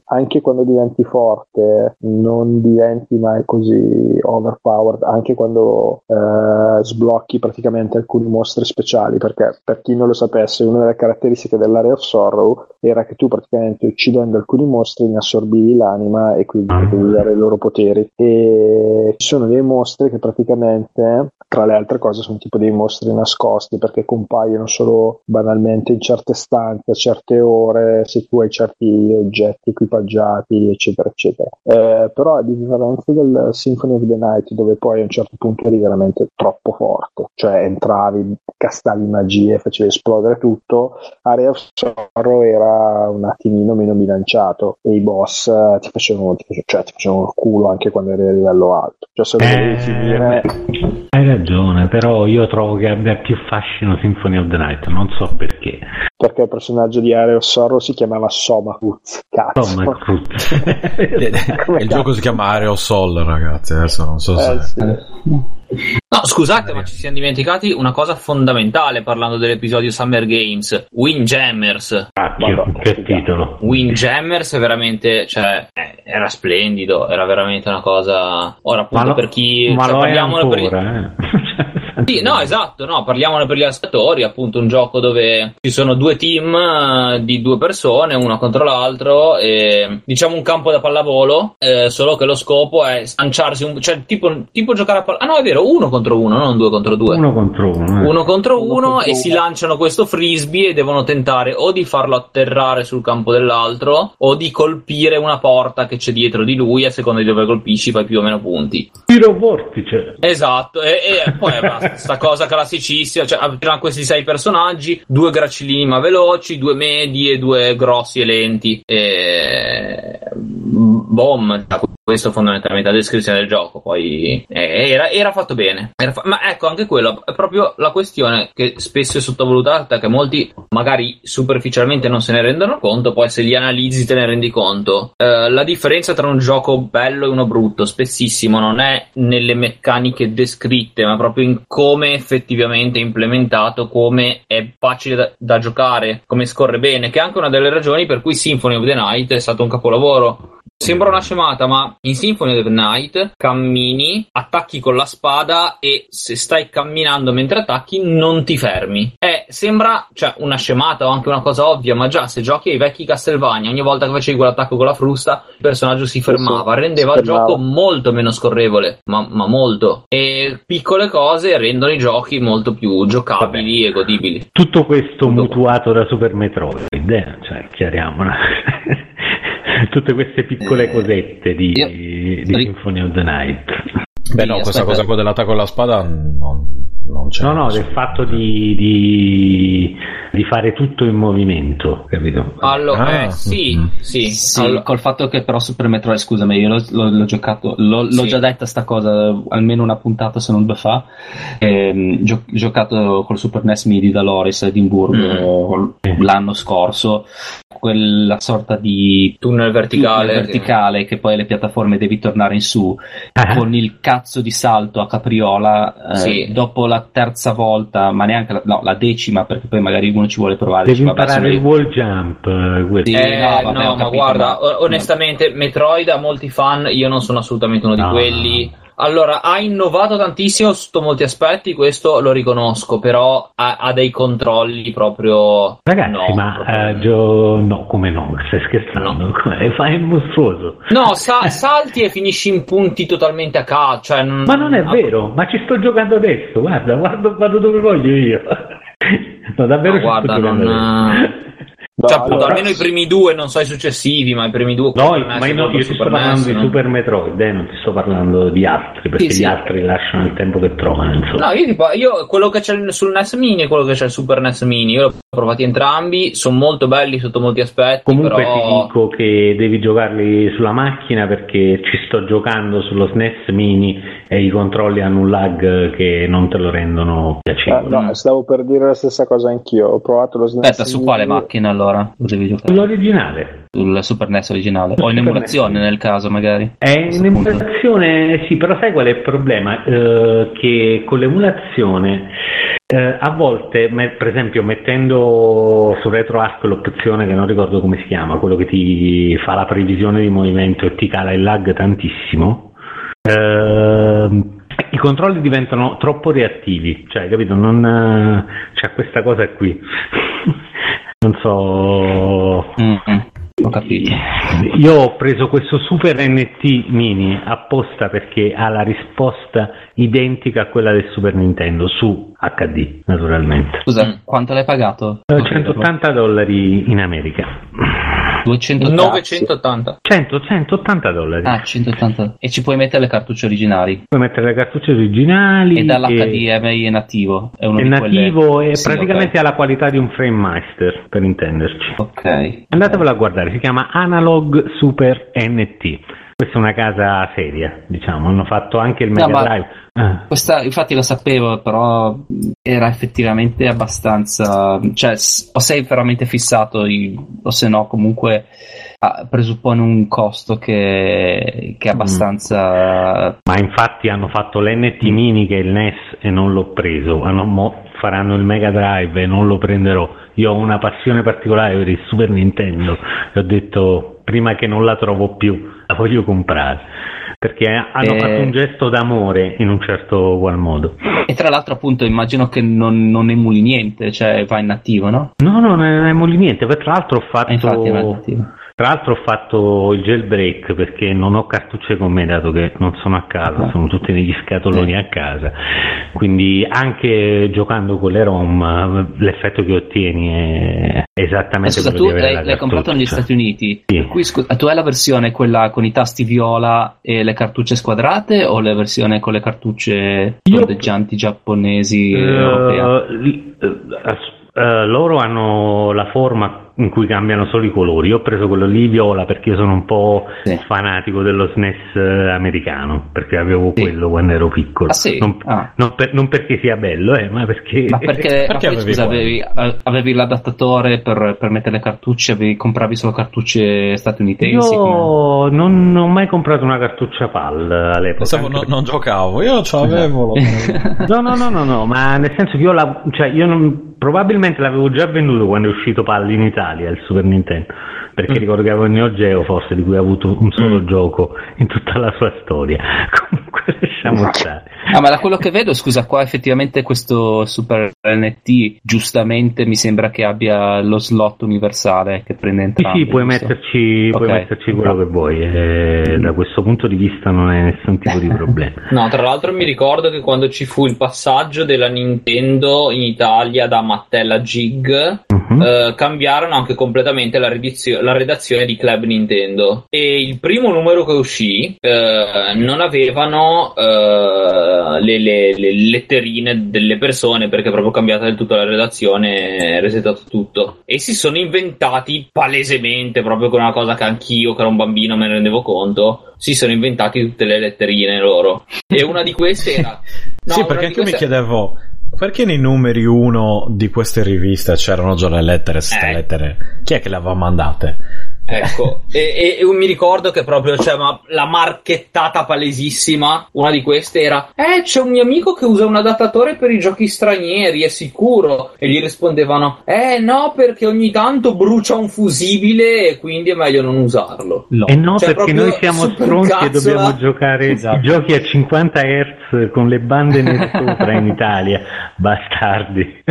Speaker 2: anche quando diventi forte, non diventi mai così overpowered. Anche quando eh, sblocchi praticamente alcuni mostri speciali. Perché, per chi non lo sapesse, una delle caratteristiche dell'area of sorrow era che tu praticamente uccidendo alcuni mostri ne assorbivi l'anima e quindi
Speaker 5: Ah.
Speaker 2: potevi dare i loro poteri. E ci sono dei mostri che praticamente, tra le altre cose, sono tipo dei mostri nascosti perché compaiono solo banalmente in certe stanze, a certe ore, se tu hai certi oggetti equipaggiati, eccetera, eccetera. Eh, però a differenza del Symphony of the Night, dove poi a un certo punto eri veramente troppo forte, cioè entravi, castavi magie, facevi esplodere tutto, Area of Sorrow era un attimino meno bilanciato e i boss eh, ti facevano, ti facevano- cioè, ti facevano il culo anche quando eri a livello alto. Cioè, se lo dovevi
Speaker 5: Eh,
Speaker 2: finire,
Speaker 5: hai ragione, però io trovo che abbia più fascino Symphony of the Night, non so perché.
Speaker 2: perché il personaggio di Area of Sorrow si chiamava Somakuz. Cazzo.
Speaker 5: Tom Cruise.
Speaker 1: il gioco si chiama Aereo Sol, ragazzi. Adesso non so se.
Speaker 2: Eh, sì.
Speaker 6: No, scusate, ma ci siamo dimenticati una cosa fondamentale parlando dell'episodio Summer Games. Windjammers.
Speaker 2: Madonna,
Speaker 5: che titolo.
Speaker 6: Windjammers è veramente, cioè, eh, era splendido, era veramente una cosa... Ora, appunto,
Speaker 5: Ma lo,
Speaker 6: per chi...
Speaker 5: ma
Speaker 6: cioè,
Speaker 5: lo è
Speaker 6: parliamone per-
Speaker 5: ancora, eh.
Speaker 6: Sì, no, esatto, no, parliamone per gli aspettatori, appunto un gioco dove ci sono due team eh, di due persone, uno contro l'altro, e diciamo un campo da pallavolo, eh, solo che lo scopo è slanciarsi, un, cioè tipo, tipo giocare a pallavolo, ah no è vero, uno contro uno, non due contro due.
Speaker 5: Uno contro uno. eh.
Speaker 6: Uno contro
Speaker 2: Uno
Speaker 6: uno
Speaker 2: contro
Speaker 6: e si
Speaker 2: uno.
Speaker 6: lanciano questo frisbee e devono tentare o di farlo atterrare sul campo dell'altro o di colpire una porta che c'è dietro di lui a seconda di dove colpisci fai più o meno punti.
Speaker 5: Tiro vortice.
Speaker 6: Esatto, e, e poi basta, sta cosa classicissima, cioè abbiamo questi sei personaggi, due gracilini ma veloci, due medi e due grossi e lenti. E... Boom, questo fondamentalmente la descrizione del gioco, poi eh, era, era fatto bene. Era fa- ma ecco, anche quello è proprio la questione che spesso è sottovalutata, che molti magari superficialmente non se ne rendono conto, poi se li analizzi te ne rendi conto. Eh, la differenza tra un gioco bello e uno brutto, spessissimo, non è nelle meccaniche descritte, ma proprio in come effettivamente è implementato, come è facile da, da giocare, come scorre bene, che è anche una delle ragioni per cui Symphony of the Night è stato un capolavoro. Sembra una scemata, ma in Symphony of the Night cammini, attacchi con la spada e se stai camminando mentre attacchi non ti fermi. Eh, sembra cioè, una scemata o anche una cosa ovvia, ma già se giochi ai vecchi Castlevania, ogni volta che facevi quell'attacco con la frusta, il personaggio si fermava, rendeva
Speaker 2: si
Speaker 6: il gioco molto meno scorrevole, ma, ma molto. E piccole cose rendono i giochi molto più giocabili e godibili.
Speaker 5: Tutto questo
Speaker 6: Tutto.
Speaker 5: mutuato da Super Metroid, eh? cioè, chiariamola. Tutte queste piccole
Speaker 3: Eh,
Speaker 5: cosette di,
Speaker 3: io-
Speaker 5: di
Speaker 3: ri-
Speaker 5: Symphony of the Night.
Speaker 1: Beh, no, questa
Speaker 3: aspetta.
Speaker 1: cosa qua dell'attacco con la spada non, non c'è.
Speaker 5: No, no, del fatto di, di, di fare tutto in movimento, capito?
Speaker 6: Allora,
Speaker 1: Ah,
Speaker 6: eh, sì,
Speaker 1: mm.
Speaker 6: sì.
Speaker 3: Sì,
Speaker 6: Allo-
Speaker 3: col fatto che però Super Metroid, scusami, io l'ho, l'ho- l'ho giocato, l'ho, l'ho
Speaker 6: Sì.
Speaker 3: già detta sta cosa almeno una puntata se non due fa. Ehm, gio- giocato col Super NES MIDI da Loris a Edimburgo
Speaker 5: Mm.
Speaker 3: l'anno scorso. Quella sorta di
Speaker 6: tunnel verticale.
Speaker 3: tunnel verticale che poi alle piattaforme devi tornare in su
Speaker 5: Ah,
Speaker 3: con il cazzo di salto a capriola eh,
Speaker 6: Sì.
Speaker 3: dopo la terza volta, ma neanche la, no, la decima, perché poi magari uno ci vuole provare.
Speaker 5: Devi
Speaker 3: dice,
Speaker 5: imparare il wall jump. eh.
Speaker 3: Sì,
Speaker 6: Eh,
Speaker 3: no,
Speaker 6: no,
Speaker 3: vabbè,
Speaker 6: ma
Speaker 3: capito,
Speaker 6: guarda,
Speaker 3: ma-
Speaker 6: onestamente, Metroid ha molti fan, io non sono assolutamente uno di
Speaker 5: No.
Speaker 6: quelli. Allora, ha innovato tantissimo sotto molti aspetti, questo lo riconosco, però ha, ha dei controlli proprio...
Speaker 5: Ragazzi,
Speaker 6: no,
Speaker 5: ma
Speaker 6: proprio-
Speaker 5: eh, Gio- no, come no? Stai scherzando? Come- Fai il mostruoso.
Speaker 6: No, sa- salti e finisci in punti totalmente a caso. Cioè, non-
Speaker 5: Ma non è
Speaker 6: ah,
Speaker 5: vero, ma ci sto giocando adesso, guarda, guardo, vado dove voglio io. No, davvero
Speaker 6: No, guarda, non-.
Speaker 2: No,
Speaker 6: Cioè, appunto,
Speaker 2: allora-
Speaker 6: almeno i primi due, non so i successivi, ma i primi due.
Speaker 5: No, ma io, no, io ti sto parlando
Speaker 6: NES,
Speaker 5: di
Speaker 6: no?
Speaker 5: Super Metroid, eh, non ti sto parlando di altri, perché
Speaker 3: Sì, sì.
Speaker 5: gli altri lasciano il tempo che trovano. Insomma.
Speaker 6: No, io, tipo, io quello che c'è sul NES Mini e quello che c'è sul Super NES Mini, io li ho provati entrambi, sono molto belli sotto molti aspetti,
Speaker 5: Comunque
Speaker 6: però...
Speaker 5: ti dico che devi giocarli sulla macchina perché ci sto giocando sullo SNES mini e i controlli hanno un lag che non te lo rendono
Speaker 2: Eh,
Speaker 5: piacevole.
Speaker 2: no, stavo per dire la stessa cosa anch'io. Ho provato lo SNES.
Speaker 3: Aspetta, su quale
Speaker 2: Mini-
Speaker 3: macchina allora lo devi giocare?
Speaker 5: Sull'originale.
Speaker 3: Sul Super NES originale? O in emulazione nel caso magari?
Speaker 5: È
Speaker 3: A questo punto.
Speaker 5: un'emulazione, sì, però sai qual è il problema? Eh, che con l'emulazione eh, a volte, me- per esempio, mettendo su RetroArch l'opzione che non ricordo come si chiama, quello che ti fa la previsione di movimento e ti cala il lag tantissimo, ehm, i controlli diventano troppo reattivi, cioè, capito? Non, eh, c'è questa cosa qui. non so.
Speaker 3: Mm, mm, ho capito.
Speaker 5: Io ho preso questo Super NT Mini apposta perché ha la risposta identica a quella del Super Nintendo su HD, naturalmente.
Speaker 3: Scusa,
Speaker 6: Mm.
Speaker 3: quanto l'hai pagato?
Speaker 5: Eh, 180 dollari in America.
Speaker 3: 200
Speaker 6: 980.
Speaker 5: 100, 180 dollari.
Speaker 3: Ah, 180. E ci puoi mettere le cartucce originali.
Speaker 5: Puoi mettere le cartucce originali.
Speaker 3: E dall'HDMI è nativo. È uno
Speaker 5: È
Speaker 3: di quelle-
Speaker 5: nativo e
Speaker 3: Sì,
Speaker 5: praticamente
Speaker 3: ok.
Speaker 5: ha la qualità di un Frame Master, per intenderci.
Speaker 3: Ok.
Speaker 5: Andatevelo a guardare, si chiama Analog Super NT. Questa è una casa seria, diciamo, hanno fatto anche il
Speaker 3: No,
Speaker 5: Mega
Speaker 3: ma-
Speaker 5: Drive. Ah.
Speaker 3: Questa, infatti lo sapevo, però era effettivamente abbastanza. Cioè, o sei veramente fissato, o se no, comunque ah, presuppone un costo che, che è abbastanza.
Speaker 5: Ma infatti hanno fatto l'NT Mini che è il NES e non l'ho preso, Hanno faranno il Mega Drive e non lo prenderò. Io ho una passione particolare per il Super Nintendo e ho detto prima che non la trovo più, la voglio comprare. Perché hanno
Speaker 3: Eh.
Speaker 5: fatto un gesto d'amore in un certo qual modo.
Speaker 3: E tra l'altro, appunto, immagino che non, non emuli niente, cioè va in nativo, no?
Speaker 5: No, no, non è emuli niente. Tra l'altro ho fatto.
Speaker 3: Eh, infatti va in nativo.
Speaker 5: Tra l'altro ho fatto il jailbreak perché non ho cartucce con me dato che non sono a casa, sono tutte negli scatoloni a casa. Quindi anche giocando con le ROM l'effetto che ottieni è esattamente
Speaker 3: scusa,
Speaker 5: quello
Speaker 3: tu
Speaker 5: di avere
Speaker 3: l'hai, l'hai comprato negli. Stati Uniti.
Speaker 5: Sì.
Speaker 3: Per cui, scusa, tu hai la versione quella con i tasti viola e le cartucce squadrate o la versione con le cartucce tondeggianti giapponesi
Speaker 5: Eh,
Speaker 3: europee?
Speaker 5: li- eh, loro hanno la forma in cui cambiano solo i colori. Io ho preso quello lì viola perché io sono un po'
Speaker 3: Sì.
Speaker 5: fanatico dello SNES eh, americano, perché avevo
Speaker 3: Sì.
Speaker 5: quello quando ero piccolo.
Speaker 3: Ah, sì?
Speaker 5: Non,
Speaker 3: Ah.
Speaker 5: non per- non perché sia bello, eh, ma perché...
Speaker 3: Ma perché, ma
Speaker 1: Perché
Speaker 3: poi,
Speaker 1: avevi
Speaker 3: scusa, avevi, avevi l'adattatore per, per mettere le cartucce, avevi, compravi solo cartucce statunitensi? come-
Speaker 5: Io non, non ho mai comprato una cartuccia PAL all'epoca.
Speaker 1: Pensavo no-
Speaker 5: perché-
Speaker 1: non giocavo, io ce l'avevo.
Speaker 5: No, no, no, no, no, ma nel senso che io, la, cioè io non- probabilmente l'avevo già venduto quando è uscito PAL in Italia, il Super Nintendo, perché
Speaker 1: Mm.
Speaker 5: ricordo che avevo il Neo Geo forse, di cui ha avuto un solo
Speaker 1: Mm.
Speaker 5: gioco in tutta la sua storia. Comunque lasciamo stare.
Speaker 3: Ah, ma da quello che vedo, scusa, qua effettivamente questo Super NT giustamente mi sembra che abbia lo slot universale che prende
Speaker 5: Sì,
Speaker 3: entrambi.
Speaker 5: sì, puoi
Speaker 3: giusto?
Speaker 5: metterci, puoi
Speaker 3: Ok.
Speaker 5: metterci quello che vuoi, e da questo punto di vista non è nessun tipo di problema.
Speaker 6: No, tra l'altro mi ricordo che quando ci fu il passaggio della Nintendo in Italia da Mattel a Gig,
Speaker 5: Mhm.
Speaker 6: eh, cambiarono anche completamente la, redizio- la redazione di Club Nintendo. E il primo numero che uscì eh, non avevano eh, le, le- le letterine delle persone perché proprio cambiata del tutto la redazione, resetato tutto. E si sono inventati palesemente, proprio con una cosa che anch'io, che ero un bambino, me ne rendevo conto. Si sono inventati tutte le letterine loro. E una di queste era. No,
Speaker 1: sì, perché anche io mi chiedevo perché nei numeri 1 di queste riviste c'erano già le lettere, queste
Speaker 6: Eh.
Speaker 1: lettere. Chi è che le aveva mandate?
Speaker 6: Ecco, e, e- e mi ricordo che proprio cioè, ma la marchettata palesissima, una di queste era: Eh, c'è un mio amico che usa un adattatore per i giochi stranieri, è sicuro? E gli rispondevano: Eh, no, perché ogni tanto brucia un fusibile e quindi è meglio non usarlo.
Speaker 3: No.
Speaker 5: E no,
Speaker 6: Cioè,
Speaker 5: perché noi siamo stronzi e
Speaker 6: cazzola.
Speaker 5: dobbiamo giocare
Speaker 3: Esatto.
Speaker 5: i giochi a 50 Hz con le bande nere sopra in Italia. Bastardi.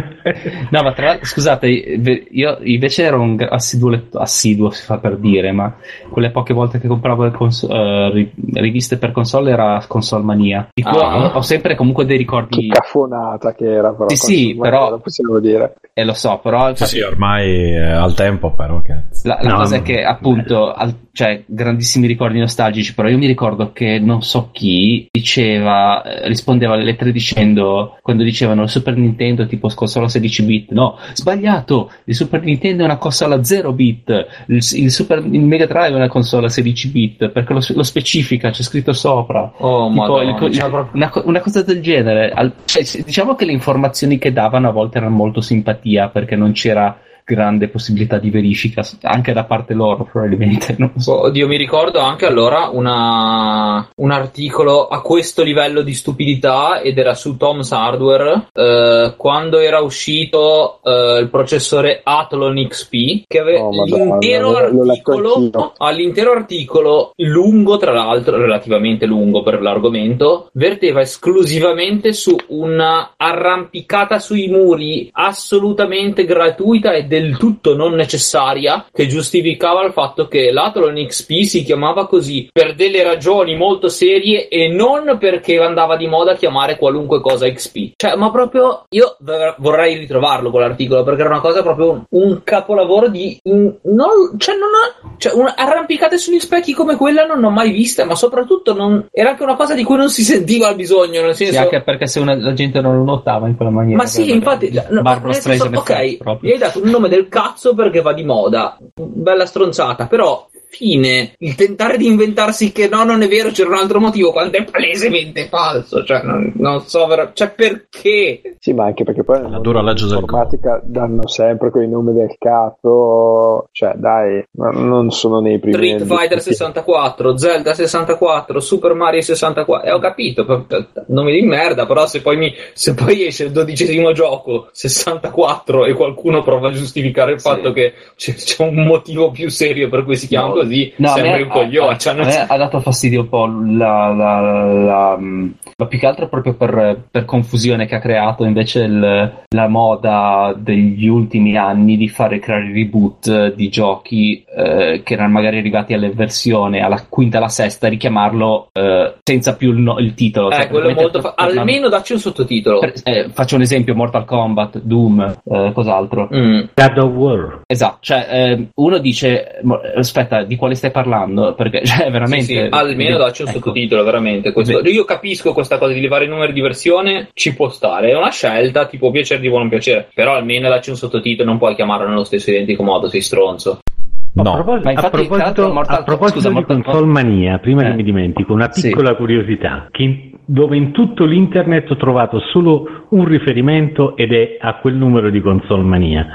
Speaker 3: No, ma tra l'altro, scusate, io invece ero un assiduo, assiduo si fa per per dire, ma quelle poche volte che compravo le cons- eh, ri- riviste per console era Console Mania.
Speaker 6: Ah.
Speaker 3: ho, ho sempre comunque dei
Speaker 2: Che
Speaker 3: ricordi.
Speaker 2: cafonata che era, però.
Speaker 3: Sì, sì, però-
Speaker 2: Lo possiamo dire.
Speaker 3: E lo so, però
Speaker 1: Sì, sì, ormai è al tempo, però. Che...
Speaker 3: La, la
Speaker 5: No,
Speaker 3: cosa è che appunto, al- cioè, grandissimi ricordi nostalgici, però io mi ricordo che non so chi diceva, eh, rispondeva alle lettere dicendo, quando dicevano il Super Nintendo tipo console 16 bit, no, sbagliato, il Super Nintendo è una console a 0 bit, il, il Super, il Mega Drive è una console a 16 bit, perché lo, lo specifica, c'è scritto sopra.
Speaker 6: Oh,
Speaker 3: Tipo,
Speaker 6: madonna,
Speaker 3: il
Speaker 6: cioè,
Speaker 3: il- una, una cosa del genere. Al- cioè, diciamo che le informazioni che davano a volte erano molto simpatia perché non c'era grande possibilità di verifica anche da parte loro probabilmente non so.
Speaker 6: Oddio, mi ricordo anche allora una- un articolo a questo livello di stupidità ed era su Tom's Hardware eh, quando era uscito eh, il processore Athlon XP che aveva
Speaker 2: Oh,
Speaker 6: l'intero articolo all'intero articolo lungo tra l'altro relativamente lungo per l'argomento verteva esclusivamente su una arrampicata sui muri assolutamente gratuita e del tutto non necessaria che giustificava il fatto che l'Athlon XP si chiamava così per delle ragioni molto serie e non perché andava di moda chiamare qualunque cosa XP. Cioè, ma proprio io vorrei ritrovarlo quell'articolo perché era una cosa proprio un, un capolavoro di in- non, cioè non ho, cioè un- arrampicate sugli specchi come quella non ho mai viste, ma soprattutto non, era anche una cosa di cui non si sentiva il bisogno, nel
Speaker 3: Sì,
Speaker 6: senso
Speaker 3: anche perché se una- la gente non lo notava in quella maniera
Speaker 6: ma sì, infatti, no,
Speaker 3: Barbara Streisand
Speaker 6: ok, gli hai dato un nome del cazzo perché va di moda, bella stronzata, però fine, il tentare di inventarsi che no, non è vero, c'era un altro motivo, quando è palesemente falso, cioè non, non so, ver- cioè perché?
Speaker 2: Sì, ma anche perché poi
Speaker 1: La dura legge del
Speaker 2: dell'informatica danno sempre quei nomi del cazzo. Cioè, dai, ma non sono nei primi.
Speaker 6: Street Fighter 64, Zelda 64, Super Mario 64, e ho capito, nomi di merda, però se poi, mi, se poi esce il dodicesimo gioco 64 e qualcuno prova a giustificare il
Speaker 3: Sì.
Speaker 6: fatto che c'è, c'è un motivo più serio per cui si chiama
Speaker 3: No,
Speaker 6: così,
Speaker 3: No, a me-
Speaker 6: sembri un coglione.
Speaker 3: a-
Speaker 6: cioè, non-
Speaker 3: me ha dato fastidio un po' la, la, la- ma più che altro proprio per, per confusione che ha creato invece il- la moda degli ultimi anni di fare creare reboot di giochi eh, che erano magari arrivati alle versioni alla quinta alla sesta richiamarlo eh, senza più il, no- il titolo
Speaker 6: eh,
Speaker 3: Cioè,
Speaker 6: quello è
Speaker 3: praticamente
Speaker 6: molto fa- almeno dacci un sottotitolo.
Speaker 3: per- eh, faccio un esempio Mortal Kombat Doom eh, cos'altro
Speaker 6: Mm.
Speaker 5: God of War.
Speaker 3: Esatto, cioè eh, uno dice aspetta, di quale stai parlando? Perché cioè,
Speaker 6: Sì,
Speaker 3: veramente
Speaker 6: sì, almeno dacci un
Speaker 3: ecco.
Speaker 6: sottotitolo, veramente. questo. Io capisco questa cosa di levare i numeri di versione, ci può stare, è una scelta, ti può piacere, ti può non piacere, però almeno dacci un sottotitolo, non puoi chiamarlo nello stesso identico modo, sei stronzo.
Speaker 5: A
Speaker 1: No,
Speaker 5: propos-
Speaker 3: Ma infatti,
Speaker 5: a proposito,
Speaker 3: Mortal-
Speaker 5: a proposito
Speaker 3: scusa,
Speaker 5: di
Speaker 3: Mortal-
Speaker 5: console mania, prima
Speaker 3: Eh.
Speaker 5: che mi dimentico, una
Speaker 3: Sì.
Speaker 5: piccola curiosità, che in- dove in tutto l'internet ho trovato solo un riferimento ed è a quel numero di console mania.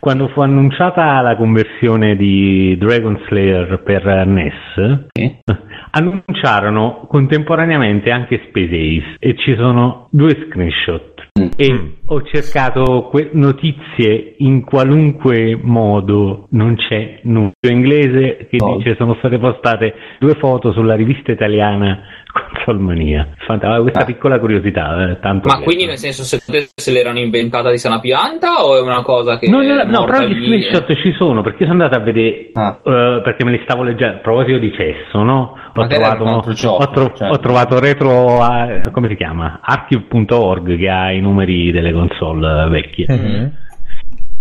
Speaker 5: Quando fu annunciata la conversione di Dragon Slayer per NES,
Speaker 3: Sì.
Speaker 5: annunciarono contemporaneamente anche Space Ace e ci sono due screenshot.
Speaker 3: Mm.
Speaker 5: E. ho cercato que- notizie in qualunque modo, non c'è nulla in inglese che
Speaker 3: No.
Speaker 5: dice sono state postate due foto sulla rivista italiana Consolmania. Fanta- questa
Speaker 3: Ah.
Speaker 5: piccola curiosità, eh, tanto
Speaker 6: Ma
Speaker 5: che-
Speaker 6: quindi nel senso se, se l'erano inventata di sana pianta o è una cosa che...
Speaker 5: No, no,
Speaker 6: è
Speaker 5: no, però gli screenshot ci sono perché sono andato a vedere
Speaker 3: Ah.
Speaker 5: eh, perché me li stavo leggendo a proposito di cesso, no? Ho trovato,
Speaker 3: altro gioco,
Speaker 5: ho, tro-
Speaker 3: cioè.
Speaker 5: ho trovato retro a- come si chiama? Archive.org che ha i numeri delle console vecchie.
Speaker 1: Mm.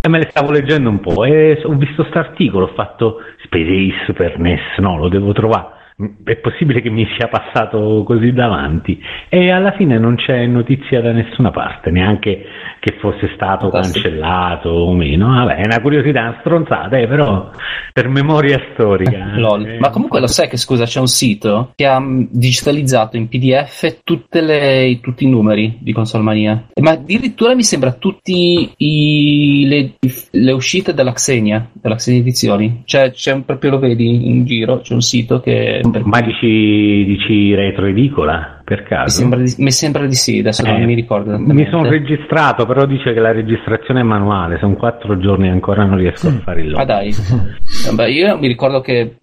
Speaker 5: E me le stavo leggendo un po' e ho visto questo articolo, ho fatto Space Ace per NES, no, lo devo trovare. È possibile che mi sia passato così davanti e alla fine non c'è notizia da nessuna parte, neanche che fosse stato
Speaker 6: Fantastico.
Speaker 5: cancellato o meno. Vabbè, è una curiosità, una stronzata, eh, però per memoria storica. Eh,
Speaker 3: Ma comunque lo sai che scusa, c'è un sito che ha mm, digitalizzato in PDF tutte le- tutti i numeri di Console Mania. Ma addirittura mi sembra tutti i- le, le uscite della Xenia, della Xenia Edizioni. Cioè, c'è un- proprio lo vedi in giro, c'è un sito che per-
Speaker 5: Ma dici, dici retro edicola per
Speaker 3: mi,
Speaker 5: caso?
Speaker 3: sembra di, mi sembra di sì, adesso
Speaker 5: Eh,
Speaker 3: non mi ricordo.
Speaker 5: Mi sono registrato, però dice che la registrazione è manuale, sono quattro giorni e ancora non riesco a fare il
Speaker 3: Ah
Speaker 5: log.
Speaker 3: dai, Vabbè, io mi ricordo che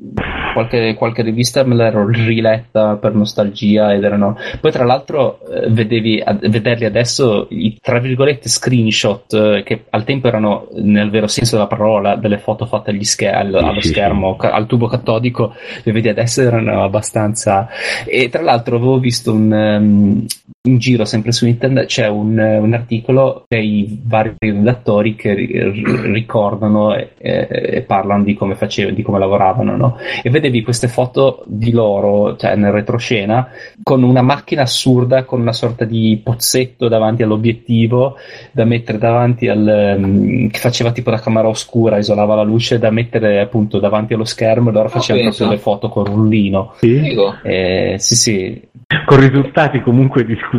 Speaker 3: qualche, qualche rivista me l'ero riletta per nostalgia ed erano... Poi tra l'altro eh, vedevi, ad, vederli adesso i tra virgolette screenshot eh, che al tempo erano nel vero senso della parola delle foto fatte agli scher- al, allo schermo, al tubo catodico, le vedi adesso erano abbastanza... E tra l'altro avevo visto un... in giro sempre su internet c'è un, un articolo dei vari redattori che ri- ricordano e, e parlano di come facevano, di come lavoravano, no? E vedevi queste foto di loro, cioè nel retroscena, con una macchina assurda, con una sorta di pozzetto davanti all'obiettivo da mettere davanti al um, che faceva tipo da camera oscura, isolava la luce, da mettere appunto davanti allo schermo e loro facevano
Speaker 6: penso.
Speaker 3: proprio le foto con rullino.
Speaker 5: Sì.
Speaker 3: Eh, sì, sì,
Speaker 5: con risultati comunque discutibili.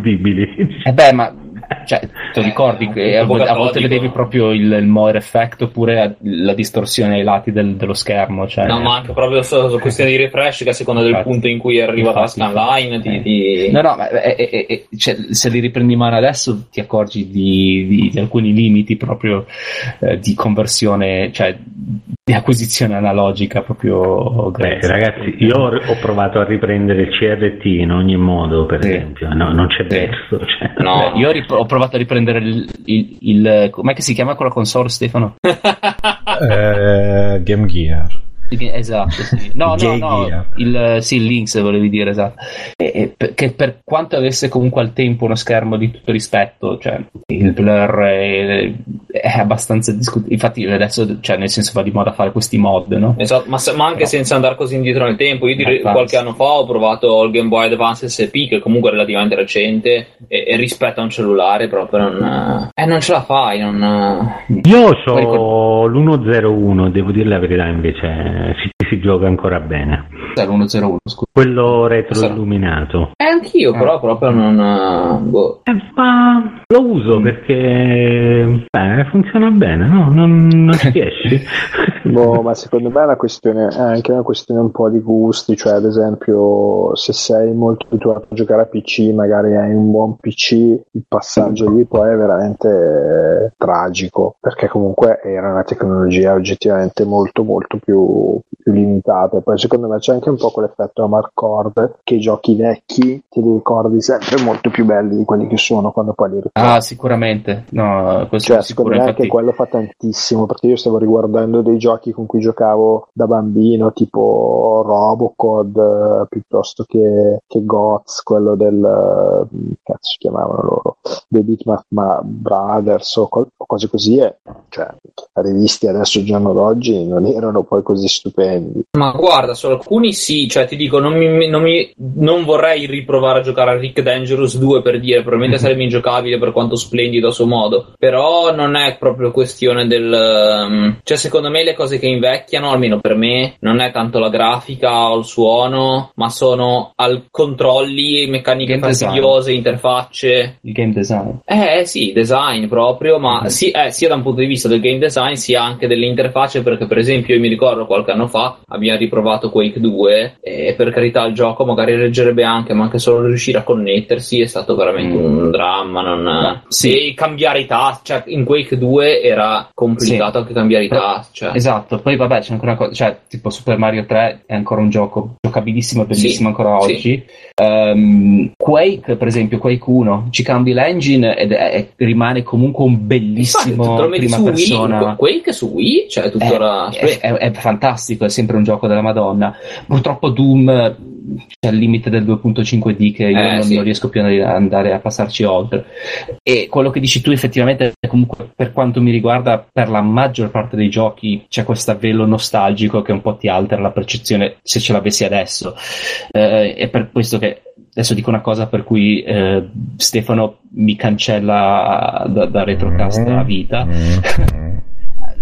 Speaker 3: Eh beh, ma cioè, te lo ricordi
Speaker 6: Eh,
Speaker 3: che a, volte- a volte vedevi proprio il, il Moore effect oppure la distorsione ai lati del- dello schermo. Cioè,
Speaker 6: No, ma anche proprio su, su questione di refresh che a seconda del
Speaker 3: Infatti.
Speaker 6: punto in cui è arrivata la scanline ti, ti-
Speaker 3: No, no, ma eh, eh, eh, cioè, se li riprendi in mano adesso ti accorgi di, di- di alcuni limiti proprio eh, di conversione, cioè di acquisizione analogica proprio
Speaker 5: Beh,
Speaker 3: grezza.
Speaker 5: ragazzi, io ho provato a riprendere il CRT in ogni modo, per
Speaker 3: Sì.
Speaker 5: esempio, no, non c'è
Speaker 3: Sì.
Speaker 5: verso. Cioè.
Speaker 6: No.
Speaker 3: Eh, Io ho, rip- ho provato a riprendere il, il, il- com'è che si chiama quella console Stefano?
Speaker 1: Eh, Game Gear.
Speaker 3: Esatto, sì. No, no, no, il, sì, il Lynx volevi dire, esatto. E, e per- che per quanto avesse comunque al tempo uno schermo di tutto rispetto, cioè il blur è, è abbastanza discutibile. Infatti adesso, cioè, nel senso va di moda fare questi mod, no?
Speaker 6: Esatto, ma, se- ma anche
Speaker 3: No.
Speaker 6: senza andare così indietro nel tempo, io direi
Speaker 3: Infatti.
Speaker 6: qualche anno fa ho provato il Game Boy Advance SP, che comunque è relativamente recente, e, e rispetto a un cellulare proprio non, eh, non ce la fai, non,
Speaker 5: Io
Speaker 3: Poi
Speaker 5: ho l'101, devo dire la verità, invece si, si gioca ancora bene.
Speaker 3: Cioè, l'101, scusa.
Speaker 5: Quello retroilluminato.
Speaker 6: Eh, anch'io,
Speaker 3: Ah.
Speaker 6: però proprio non. eh, boh.
Speaker 5: Eh, ma lo uso perché beh, funziona bene, no? Non, non ci riesci.
Speaker 2: Boh, ma secondo me è una questione, è anche una questione un po' di gusti, cioè ad esempio se sei molto abituato a giocare a PC, magari hai un buon PC, il passaggio lì poi è veramente eh, tragico, perché comunque era una tecnologia oggettivamente molto molto più, più limitata. Poi secondo me c'è anche un po' quell'effetto Amarcord che i giochi vecchi ti ricordi sempre molto più belli di quelli che sono quando poi li ricordi.
Speaker 3: Ah, sicuramente. No, questo
Speaker 2: Cioè, secondo me
Speaker 3: infatti.
Speaker 2: anche quello fa tantissimo perché io stavo riguardando dei giochi con cui giocavo da bambino, tipo Robocod eh, piuttosto che, che Gots, quello del eh, cazzo si chiamavano loro, dei Bitmap ma Brothers o, col- o cose così, e, cioè, rivisti adesso giorno d'oggi non erano poi così stupendi.
Speaker 6: Ma guarda, su alcuni sì, cioè ti dico, non, mi, non, mi- non vorrei riprovare a giocare a Rick Dangerous 2 per dire, probabilmente sarebbe ingiocabile per quanto splendido a suo modo, però non è proprio questione del... ehm, cioè secondo me le cose che invecchiano, almeno per me, non è tanto la grafica o il suono, ma sono al controlli, meccaniche
Speaker 3: Game design.
Speaker 6: fastidiose, interfacce,
Speaker 3: Il game design.
Speaker 6: eh sì, design proprio, ma
Speaker 3: Mhm.
Speaker 6: sì, eh, sia da un punto di vista del game design sia anche delle interfacce, perché per esempio io mi ricordo qualche anno fa abbiamo riprovato Quake 2 e per carità il gioco magari reggerebbe anche, ma anche solo riuscire a connettersi è stato veramente
Speaker 3: Mm.
Speaker 6: un dramma. Non...
Speaker 3: Sì.
Speaker 6: E cambiare i tasti, cioè in Quake 2 era complicato anche cambiare i tasti. Cioè.
Speaker 3: Esatto, poi vabbè c'è ancora una cosa, cioè tipo Super Mario 3 è ancora un gioco giocabilissimo e bellissimo
Speaker 6: Sì,
Speaker 3: ancora
Speaker 6: sì.
Speaker 3: oggi. Ehm, Quake, per esempio, Quake 1, ci cambi l'engine ed è- è- rimane comunque un
Speaker 6: Infatti,
Speaker 3: bellissimo
Speaker 6: metti
Speaker 3: prima
Speaker 6: su Wii,
Speaker 3: persona.
Speaker 6: Quake su Wii, cioè tuttora...
Speaker 3: È, è- è fantastico, è sempre un gioco della Madonna. Purtroppo Doom c'è il limite del 2.5D che io
Speaker 6: Eh,
Speaker 3: non,
Speaker 6: sì.
Speaker 3: non riesco più ad andare a passarci oltre. E quello che dici tu effettivamente, comunque per quanto mi riguarda, per la maggior parte dei giochi c'è questo velo nostalgico che un po' ti altera la percezione se ce l'avessi adesso. Eh, è per questo che adesso dico una cosa per cui eh, Stefano mi cancella da, da Retrocast a vita.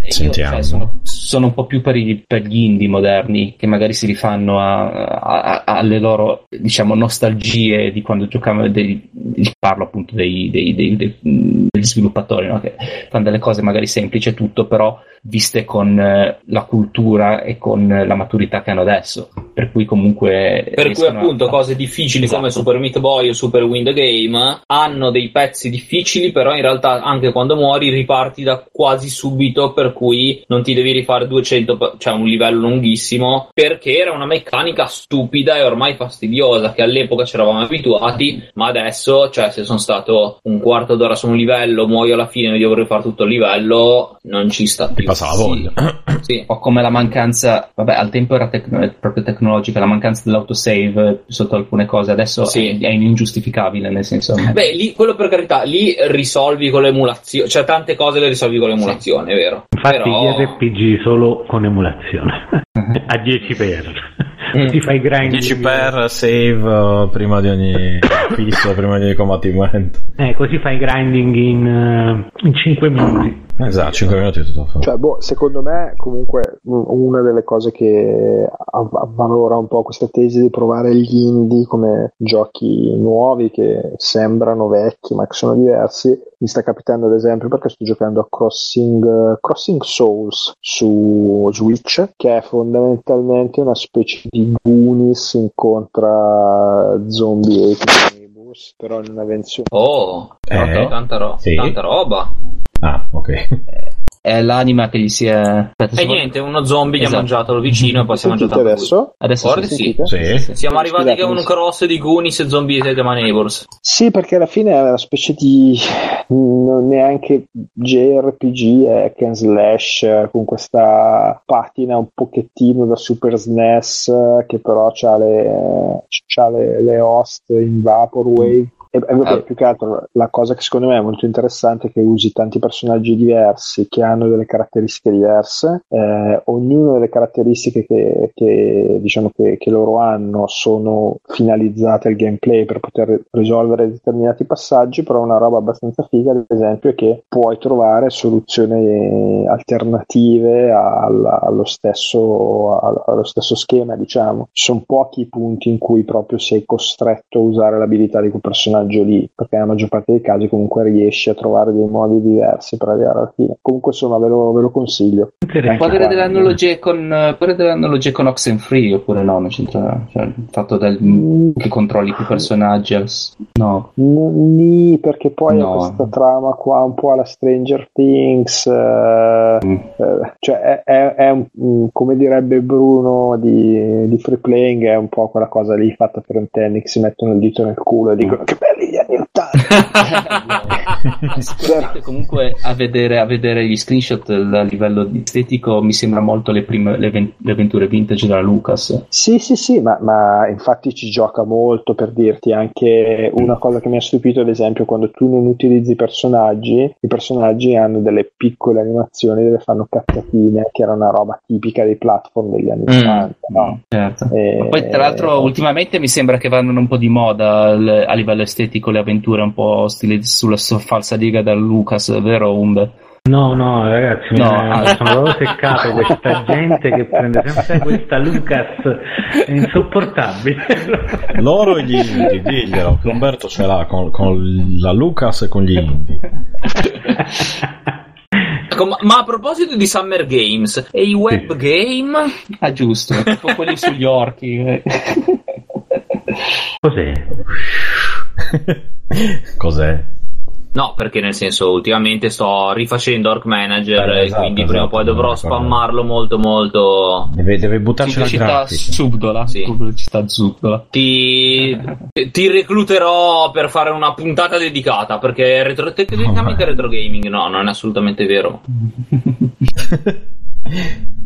Speaker 1: Mm,
Speaker 3: Io,
Speaker 1: Sentiamo.
Speaker 3: cioè, sono, sono un po' più per, i- per gli indie moderni che magari si rifanno a- a- alle loro diciamo nostalgie di quando giocavano dei, parlo appunto dei, dei- dei- dei- degli sviluppatori no? che fanno delle cose magari semplici e tutto però viste con eh, la cultura e con la maturità che hanno adesso. Per cui comunque...
Speaker 6: Per cui appunto a... cose difficili esatto. come Super Meat Boy o Super Win the Game hanno dei pezzi difficili, però in realtà anche quando muori riparti da quasi subito, per cui non ti devi rifare 200, cioè un livello lunghissimo, perché era una meccanica stupida e ormai fastidiosa, che all'epoca ci eravamo abituati, ma adesso, cioè se sono stato un quarto d'ora su un livello, muoio alla fine e devo rifare tutto il livello, non ci sta più.
Speaker 1: Passa la.
Speaker 3: Sì. sì. O come la mancanza, vabbè, al tempo era tecno- proprio tecnologica, la mancanza dell'autosave sotto alcune cose, adesso sì. è, è ingiustificabile, nel senso...
Speaker 6: Beh, lì, quello per carità, lì risolvi con l'emulazione, cioè tante cose le risolvi con l'emulazione, sì. è vero.
Speaker 5: Infatti
Speaker 6: Però...
Speaker 5: gli RPG solo con emulazione, a 10 per.
Speaker 1: Mm. Ti fai grinding 10 per save uh, prima di ogni fisso, prima di ogni combattimento.
Speaker 5: Eh, così fai grinding in, uh, in 5 minuti.
Speaker 1: Esatto, 5 minuti è tutto fatto.
Speaker 2: Cioè, boh, secondo me, comunque, una delle cose che avvalora un po' questa tesi di provare gli indie come giochi nuovi che sembrano vecchi ma che sono diversi, mi sta capitando ad esempio perché sto giocando a Crossing, Crossing Souls su Switch, che è fondamentalmente una specie di Goonies incontra zombie e però in una versione
Speaker 6: oh eh, tanta, ro- sì. tanta roba
Speaker 1: Ah, ok.
Speaker 3: È l'anima che gli si è. Aspetta,
Speaker 6: e niente, uno zombie esatto. gli ha esatto. mangiato lo vicino e poi si è mangiato
Speaker 2: adesso?
Speaker 3: Adesso
Speaker 6: Forse sì. sì. sì. Siamo arrivati che un cross di Goonies e zombie di My Neighbors.
Speaker 2: Sì, perché alla fine è una specie di. non neanche JRPG, è and slash con questa patina un pochettino da Super SNES che però ha le, c'ha le, le host in Vaporwave e, e vabbè, ah. più che altro la cosa che secondo me è molto interessante è che usi tanti personaggi diversi che hanno delle caratteristiche diverse, eh, ognuno delle caratteristiche che, che diciamo che, che, loro hanno sono finalizzate al gameplay per poter risolvere determinati passaggi, però una roba abbastanza figa ad esempio è che puoi trovare soluzioni alternative al, allo, stesso, allo stesso schema, diciamo. Ci sono pochi punti in cui proprio sei costretto a usare l'abilità di quel personaggio personaggio lì, perché nella maggior parte dei casi comunque riesci a trovare dei modi diversi per arrivare alla fine. Comunque insomma ve lo, ve lo consiglio.
Speaker 3: Padre delle analogie con, delle analogie con Oxenfree oppure no? Non c'entra, cioè, il fatto del, mm. che controlli più personaggi. No.
Speaker 2: Nì, perché poi no. questa trama qua un po' alla Stranger Things, eh, mm. eh, cioè è, è, è un, mm, come direbbe Bruno di, di Free Playing, è un po' quella cosa lì fatta per un tennis, si mettono il dito nel culo e dicono mm. che belli gli anni 80.
Speaker 3: Sicuramente comunque a vedere, a vedere, gli screenshot a livello estetico mi sembra molto le, prime, le, le avventure vintage della Lucas.
Speaker 2: Sì, sì, sì, ma, ma, infatti ci gioca molto per dirti anche una cosa che mi ha stupito, ad esempio, quando tu non utilizzi i personaggi, i personaggi hanno delle piccole animazioni dove fanno cazzatine, che era una roba tipica dei platform degli anni mm. 90. No?
Speaker 3: Certo. E... poi, tra l'altro, ultimamente mi sembra che vanno un po' di moda a livello estetico le avventure un po' stile sulla falsa riga da Lucas, vero Umbe?
Speaker 5: No, no, ragazzi, no. Mi, sono proprio seccato questa gente che prende sempre questa Lucas, è insopportabile.
Speaker 1: Loro e gli indie, diglielo, che Umberto ce l'ha con, con la Lucas e con gli indie.
Speaker 6: Ecco, ma, ma, a proposito di Summer Games e i web sì. game?
Speaker 3: Ah, giusto, tipo quelli sugli orchi.
Speaker 5: Cos'è?
Speaker 1: Cos'è?
Speaker 6: No, perché nel senso, ultimamente sto rifacendo Orc Manager eh, esatto, e quindi esatto, prima o poi dovrò spammarlo molto molto.
Speaker 1: Deve, deve buttarci la grafica.
Speaker 3: Subdola. Sì. Pubblicità subdola.
Speaker 6: Ti, ti recluterò per fare una puntata dedicata perché retro, tecnicamente oh, retro gaming no, non è assolutamente vero.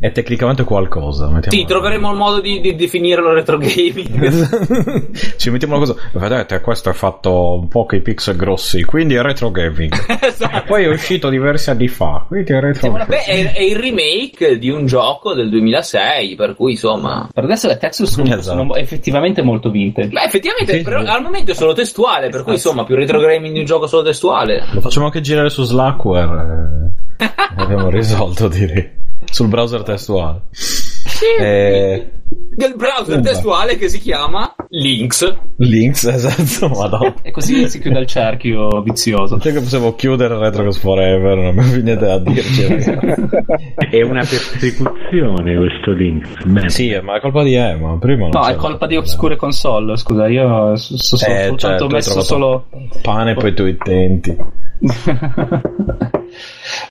Speaker 1: È tecnicamente qualcosa.
Speaker 6: Sì, troveremo il modo di, di definirlo retro gaming.
Speaker 1: Ci mettiamo una cosa. Vedete, questo è fatto un po' che i pixel grossi, quindi è retro gaming. esatto. Poi è uscito diversi anni fa, quindi è retro
Speaker 6: gaming. Beh, è, è, il remake di un gioco del 2006, per cui insomma.
Speaker 3: Per adesso le texture sono, esatto. sono effettivamente molto vintage.
Speaker 6: Beh, effettivamente, sì, però, al momento è solo testuale, per cui insomma, più retro gaming di un gioco solo testuale.
Speaker 1: Lo facciamo anche girare su Slackware. Eh. Abbiamo risolto, direi sul browser testuale.
Speaker 6: Sì.
Speaker 1: Eh,
Speaker 6: Del browser
Speaker 1: Umba.
Speaker 6: testuale che si chiama Links.
Speaker 1: Links, esatto, madonna.
Speaker 3: E così si chiude il cerchio vizioso.
Speaker 1: Cioè che possiamo chiudere Retrocast Forever, non abbiamo più niente da dirci.
Speaker 5: È una persecuzione questo link. Bene.
Speaker 1: sì, ma è colpa di Emma. Prima non
Speaker 3: No, è colpa di. Obscure Console. Scusa, io so, so- so-
Speaker 1: Eh,
Speaker 3: soltanto
Speaker 1: cioè, hai
Speaker 3: messo solo.
Speaker 1: Pane per i tuoi intenti.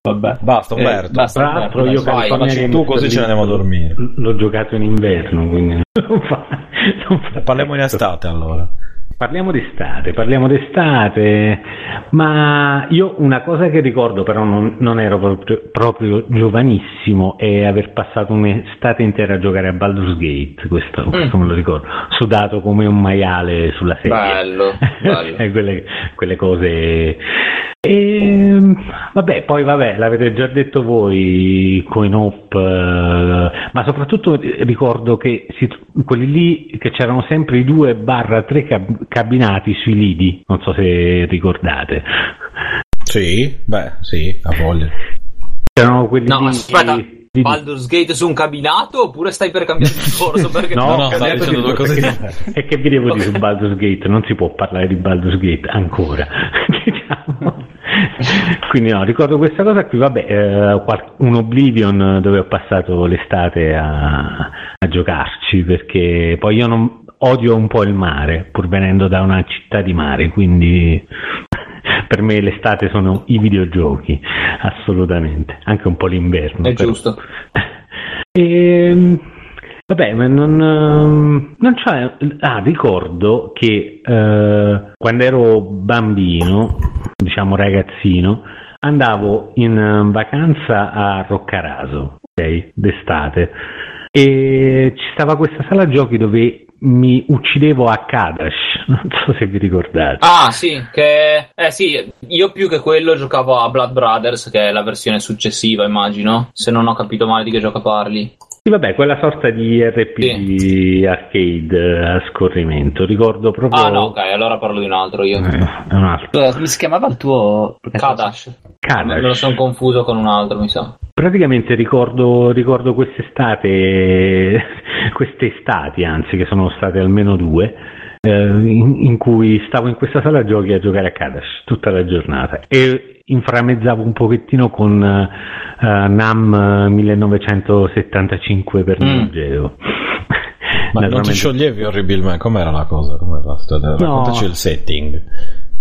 Speaker 3: Vabbè.
Speaker 1: Basta,
Speaker 3: Eh,
Speaker 1: Umberto.
Speaker 3: basta,
Speaker 5: Tra l'altro
Speaker 3: Umberto,
Speaker 5: io
Speaker 6: vai,
Speaker 5: Games
Speaker 1: tu, così ce ne andiamo a dormire.
Speaker 5: L'ho giocato in inverno, quindi non fa, non fa
Speaker 1: Parliamo in estate allora.
Speaker 5: Parliamo d'estate, parliamo d'estate, ma io una cosa che ricordo, però non, non ero proprio, proprio giovanissimo, è aver passato un'estate intera a giocare a Baldur's Gate, questo, questo me lo ricordo, sudato come un maiale sulla sedia.
Speaker 6: Bello, bello.
Speaker 5: E quelle, quelle cose. E, vabbè, poi vabbè, l'avete già detto voi, Coin Op, eh, ma soprattutto ricordo che si- quelli lì che c'erano sempre i due barra tre cab- cabinati sui lidi, non so se ricordate.
Speaker 1: Sì, beh, sì, ha voglia.
Speaker 5: C'erano quelli
Speaker 6: No,
Speaker 5: lì-
Speaker 6: aspetta,
Speaker 5: lidi-
Speaker 6: Baldur's Gate su un cabinato oppure stai per cambiare discorso? Perché
Speaker 1: No, no, stai dicendo
Speaker 5: di-
Speaker 1: due cose diverse.
Speaker 5: E che vi devo dire su Baldur's Gate? Non si può parlare di Baldur's Gate ancora. diciamo. Quindi no, ricordo questa cosa qui, vabbè, eh, un Oblivion dove ho passato l'estate a, a giocarci, perché poi io non odio un po' il mare, pur venendo da una città di mare, quindi per me l'estate sono i videogiochi, assolutamente, anche un po' l'inverno.
Speaker 6: È
Speaker 5: però.
Speaker 6: giusto.
Speaker 5: E, vabbè, ma non, ehm, non c'è. Ah, ricordo che eh, quando ero bambino, diciamo ragazzino, andavo in eh, vacanza a Roccaraso, ok, d'estate, e ci stava questa sala giochi dove mi uccidevo a Kadash, non so se vi ricordate.
Speaker 6: Ah, sì, che... Eh sì, io più che quello giocavo a Blood Brothers, che è la versione successiva, immagino. Se non ho capito male di che gioco parli.
Speaker 5: Sì, vabbè, quella sorta di RPG arcade a scorrimento, ricordo proprio...
Speaker 6: Ah, no, ok, allora parlo di un altro io.
Speaker 5: Eh, un altro.
Speaker 3: Come si chiamava il tuo?
Speaker 6: Kadash.
Speaker 5: Kadash.
Speaker 6: Me lo sono confuso con un altro, mi sa.
Speaker 5: Praticamente ricordo, ricordo quest'estate, queste estati anzi, che sono state almeno due, eh, in, in cui stavo in questa sala giochi a giocare a Kadash tutta la giornata e inframmezzavo un pochettino con eh, NAM 1975 per
Speaker 6: Mm.
Speaker 5: Geo.
Speaker 1: Ma non ti scioglievi orribilmente? Com'era la cosa? Com'era la storia? Raccontaci il setting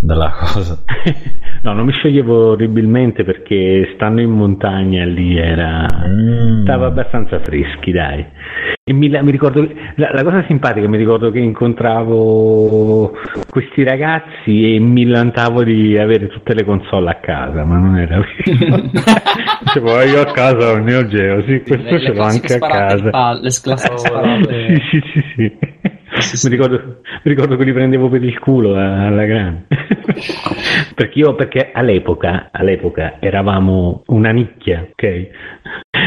Speaker 1: della cosa.
Speaker 5: no, non mi scioglievo orribilmente perché stando in montagna lì era...
Speaker 1: Mm.
Speaker 5: Stava abbastanza freschi, dai. E mi, mi ricordo la, la cosa simpatica, mi ricordo che incontravo questi ragazzi e mi lantavo di avere tutte le console a casa, ma non era vero. Dicevo, io a casa ho il Neo Geo, sì, questo
Speaker 3: Le
Speaker 5: ce l'ho anche a casa.
Speaker 3: palla, le classiche sparate.
Speaker 5: Sì, sì, sì, sì. Mi, ricordo, mi ricordo che li prendevo per il culo eh, alla grande. perché io, perché all'epoca, all'epoca eravamo una nicchia, ok?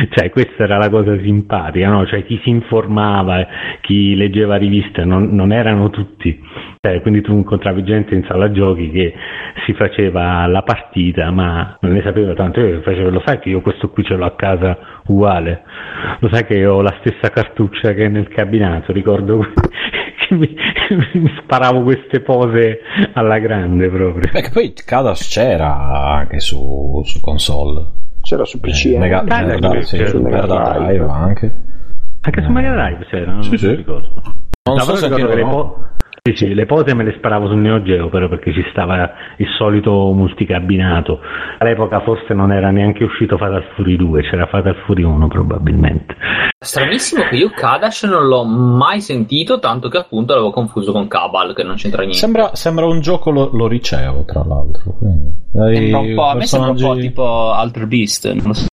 Speaker 5: Cioè, questa era la cosa simpatica, no? Cioè, chi si informava, chi leggeva riviste, non, non erano tutti. Cioè, quindi tu incontravi gente in sala giochi che si faceva la partita, ma non ne sapeva tanto. Io facevo, lo sai che io questo qui ce l'ho a casa uguale. Lo sai che ho la stessa cartuccia che nel cabinato, ricordo mi, mi sparavo queste pose alla grande proprio.
Speaker 1: Beh, che poi Kadash c'era anche su, su console.
Speaker 2: C'era su PC.
Speaker 1: Eh,
Speaker 2: eh.
Speaker 1: Mega,
Speaker 5: Kadash
Speaker 1: Mega- sì, su Mega
Speaker 2: Mega
Speaker 1: Drive
Speaker 2: Drive.
Speaker 1: anche.
Speaker 5: Anche su Mega Drive c'era, non
Speaker 1: Sì, sì.
Speaker 5: ricordo.
Speaker 1: Non
Speaker 5: No,
Speaker 1: so se
Speaker 5: ricordo
Speaker 1: anche
Speaker 5: che le,
Speaker 1: no.
Speaker 5: po- sì, sì, le pose me le sparavo sul Neo Geo però perché ci stava il solito multicabinato. All'epoca forse non era neanche uscito Fatal Fury 2, c'era Fatal Fury 1 probabilmente.
Speaker 6: Stranissimo che io Kadash non l'ho mai sentito, tanto che appunto l'avevo confuso con Cabal, che non c'entra niente.
Speaker 1: Sembra, sembra un gioco lo, lo ricevo, tra l'altro. quindi. Dai
Speaker 3: Sembra un po', a me sembra un po'
Speaker 1: personaggi-
Speaker 3: tipo Alter Beast, non lo so.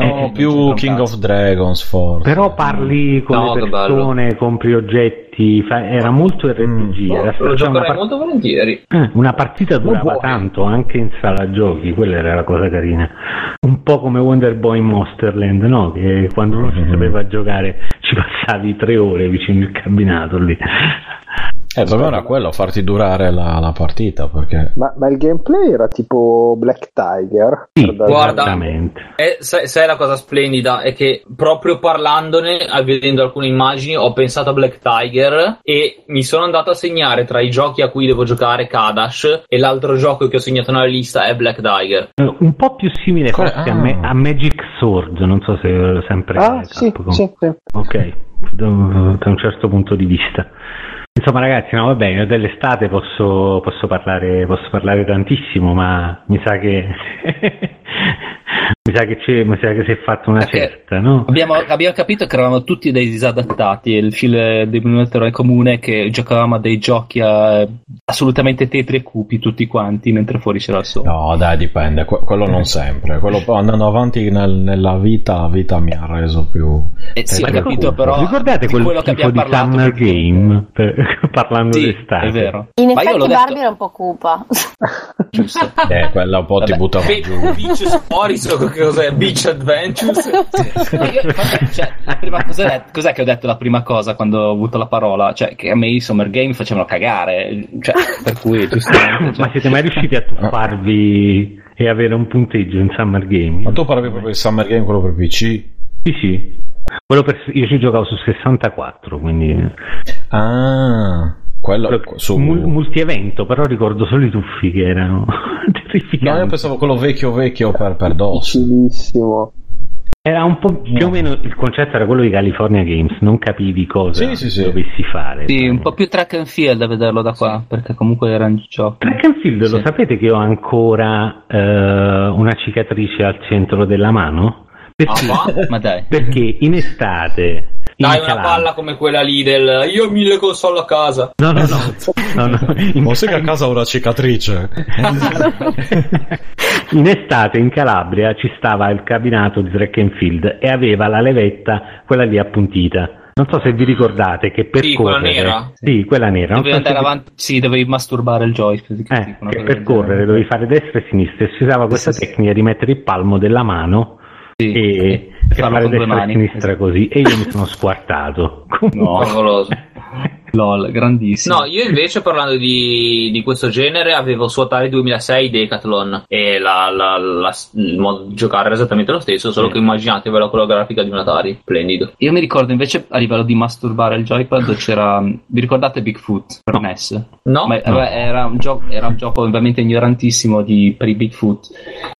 Speaker 1: No,
Speaker 3: Eh,
Speaker 1: più King of Dragons, forse.
Speaker 5: Però parli con
Speaker 6: No,
Speaker 5: le
Speaker 6: bello.
Speaker 5: persone, compri oggetti, fa- era molto RPG.
Speaker 1: Mm.
Speaker 5: era
Speaker 6: Lo giocherei
Speaker 5: una, par-
Speaker 6: molto volentieri.
Speaker 5: eh, una partita durava tanto anche in sala giochi, quella era la cosa carina. Un po' come Wonder Boy in Monsterland, no? Che quando uno ci
Speaker 1: Mhm.
Speaker 5: sapeva giocare ci passavi tre ore vicino il cabinato lì.
Speaker 1: Eh, il problema era quello, farti durare la, la partita, perché...
Speaker 2: Ma, ma il gameplay era tipo Black Tiger?
Speaker 5: Sì,
Speaker 2: dare-
Speaker 6: guarda.
Speaker 5: esattamente.
Speaker 6: E sai, sai la cosa splendida? È che proprio parlandone, eh, vedendo alcune immagini, ho pensato a Black Tiger e mi sono andato a segnare tra i giochi a cui devo giocare Kadash e l'altro gioco che ho segnato nella lista è Black Tiger.
Speaker 5: Eh, Un po' più simile
Speaker 1: Que-
Speaker 5: forse a,
Speaker 1: ah.
Speaker 5: Me- a Magic Sword, non so se è sempre
Speaker 2: Ah, sì, sì, sì.
Speaker 5: Ok, da, da un certo punto di vista. Insomma, ragazzi, no, vabbè, io dell'estate posso, posso, parlare, posso parlare tantissimo, ma mi sa che. Mi, sa che c'è, mi sa che si è fatta una
Speaker 3: Perché
Speaker 5: certa, no?
Speaker 3: Abbiamo, abbiamo capito che eravamo tutti dei disadattati e il filo denominatore comune è che giocavamo a dei giochi eh, assolutamente tetri e cupi tutti quanti mentre fuori c'era il sole.
Speaker 1: No, dai, dipende, que- quello non sempre. Quello andando avanti nel- nella vita, la vita mi ha reso più...
Speaker 3: Eh, sì, ho
Speaker 1: Eh,
Speaker 3: capito,
Speaker 1: per
Speaker 3: però
Speaker 5: Ricordate
Speaker 3: di
Speaker 5: quel
Speaker 3: quello che
Speaker 5: tipo
Speaker 3: abbiamo
Speaker 5: di
Speaker 3: parlato
Speaker 5: Summer Game per- parlando
Speaker 3: Sì,
Speaker 5: d'estate?
Speaker 3: è vero.
Speaker 4: In
Speaker 3: Ma
Speaker 4: effetti
Speaker 3: l'ho detto-
Speaker 4: Barbie era un po' cupa.
Speaker 3: Giusto.
Speaker 1: Eh, quella un po' ti
Speaker 3: Vabbè,
Speaker 1: buttava
Speaker 6: Be-
Speaker 1: giù.
Speaker 6: Stories o che cos'è? Beach Adventures?
Speaker 3: Cioè, la prima- cos'è, cos'è che ho detto la prima cosa quando ho avuto la parola? Cioè, che a me i Summer Game facevano cagare. Cioè, per cui, giustamente. cioè-
Speaker 5: Ma siete mai riusciti a tuffarvi e avere un punteggio in Summer Game?
Speaker 1: Ma tu parlavi proprio di Summer Game, quello per PC?
Speaker 5: Sì, sì. Quello per- io ci giocavo su 64, quindi
Speaker 1: Ah, quello su...
Speaker 5: Mul- multi-evento, però ricordo solo i tuffi che erano terrificanti.
Speaker 1: No, io pensavo quello vecchio vecchio per, per DOS.
Speaker 2: Facilissimo.
Speaker 5: Era un po' più o meno il concetto era quello di California Games, non capivi cosa
Speaker 1: Sì, sì, sì.
Speaker 5: dovessi fare.
Speaker 3: Sì, un po' più track and field a vederlo da qua, perché comunque erano giochi.
Speaker 5: Track and Field, lo
Speaker 3: Sì.
Speaker 5: sapete che ho ancora eh, una cicatrice al centro della mano? Perché,
Speaker 6: Ah?
Speaker 3: Ma dai.
Speaker 5: perché in estate
Speaker 6: Dai una palla come quella lì del io ho mille console a casa.
Speaker 5: No, no, no. no, no. In-
Speaker 1: Non sai che a casa ho una cicatrice.
Speaker 5: in estate in Calabria ci stava il cabinato di track and field e aveva la levetta, quella lì appuntita. Non so se vi ricordate che per
Speaker 6: Sì, quella
Speaker 5: correre,
Speaker 6: nera.
Speaker 5: sì, quella nera.
Speaker 3: Dovevi
Speaker 5: so se
Speaker 3: andare avanti, sì, dovevi masturbare il joystick.
Speaker 5: Eh, per correre dovevi fare destra e sinistra e si usava questa
Speaker 3: Sì, sì.
Speaker 5: tecnica di mettere il palmo della mano
Speaker 3: Sì,
Speaker 5: e,
Speaker 3: sì,
Speaker 5: e
Speaker 3: farlo
Speaker 5: fare destra e
Speaker 3: mani.
Speaker 5: sinistra così e io mi sono squartato.
Speaker 3: No.
Speaker 6: Favoloso.
Speaker 3: LOL, grandissimo.
Speaker 6: No, io invece parlando di, di questo genere avevo su Atari 2006 Decathlon e la- la- la- il modo di giocare era esattamente lo stesso, solo
Speaker 5: Sì.
Speaker 6: che immaginatevelo con la grafica di un Atari, splendido.
Speaker 3: Io mi ricordo invece a livello di masturbare il joypad c'era. Vi ricordate Bigfoot per NES?
Speaker 6: No?
Speaker 3: Ma era, era un gioco, era un gioco ovviamente ignorantissimo di- per i Bigfoot.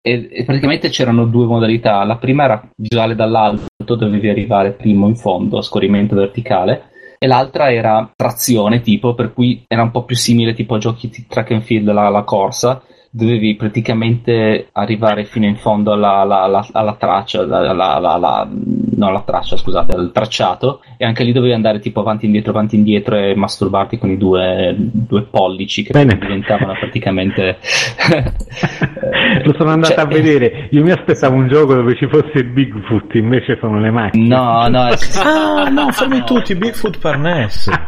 Speaker 3: E, e praticamente c'erano due modalità. La prima era visuale dall'alto, dovevi arrivare primo in fondo a scorrimento verticale. E l'altra era trazione, tipo, per cui era un po' più simile tipo a giochi di track and field, la, la corsa. Dovevi praticamente arrivare fino in fondo alla, alla- alla- alla traccia, alla, alla- alla- no, alla traccia, scusate, al tracciato, e anche lì dovevi andare tipo avanti e indietro, avanti e indietro e masturbarti con i due, due pollici che
Speaker 5: Bene.
Speaker 3: diventavano praticamente.
Speaker 5: Lo sono andato
Speaker 3: Cioè,
Speaker 5: a vedere. Io mi aspettavo un gioco dove ci fosse il Bigfoot, invece sono le macchine.
Speaker 3: No, no, è-
Speaker 1: Ah, no, fermi tutti, Bigfoot per NES.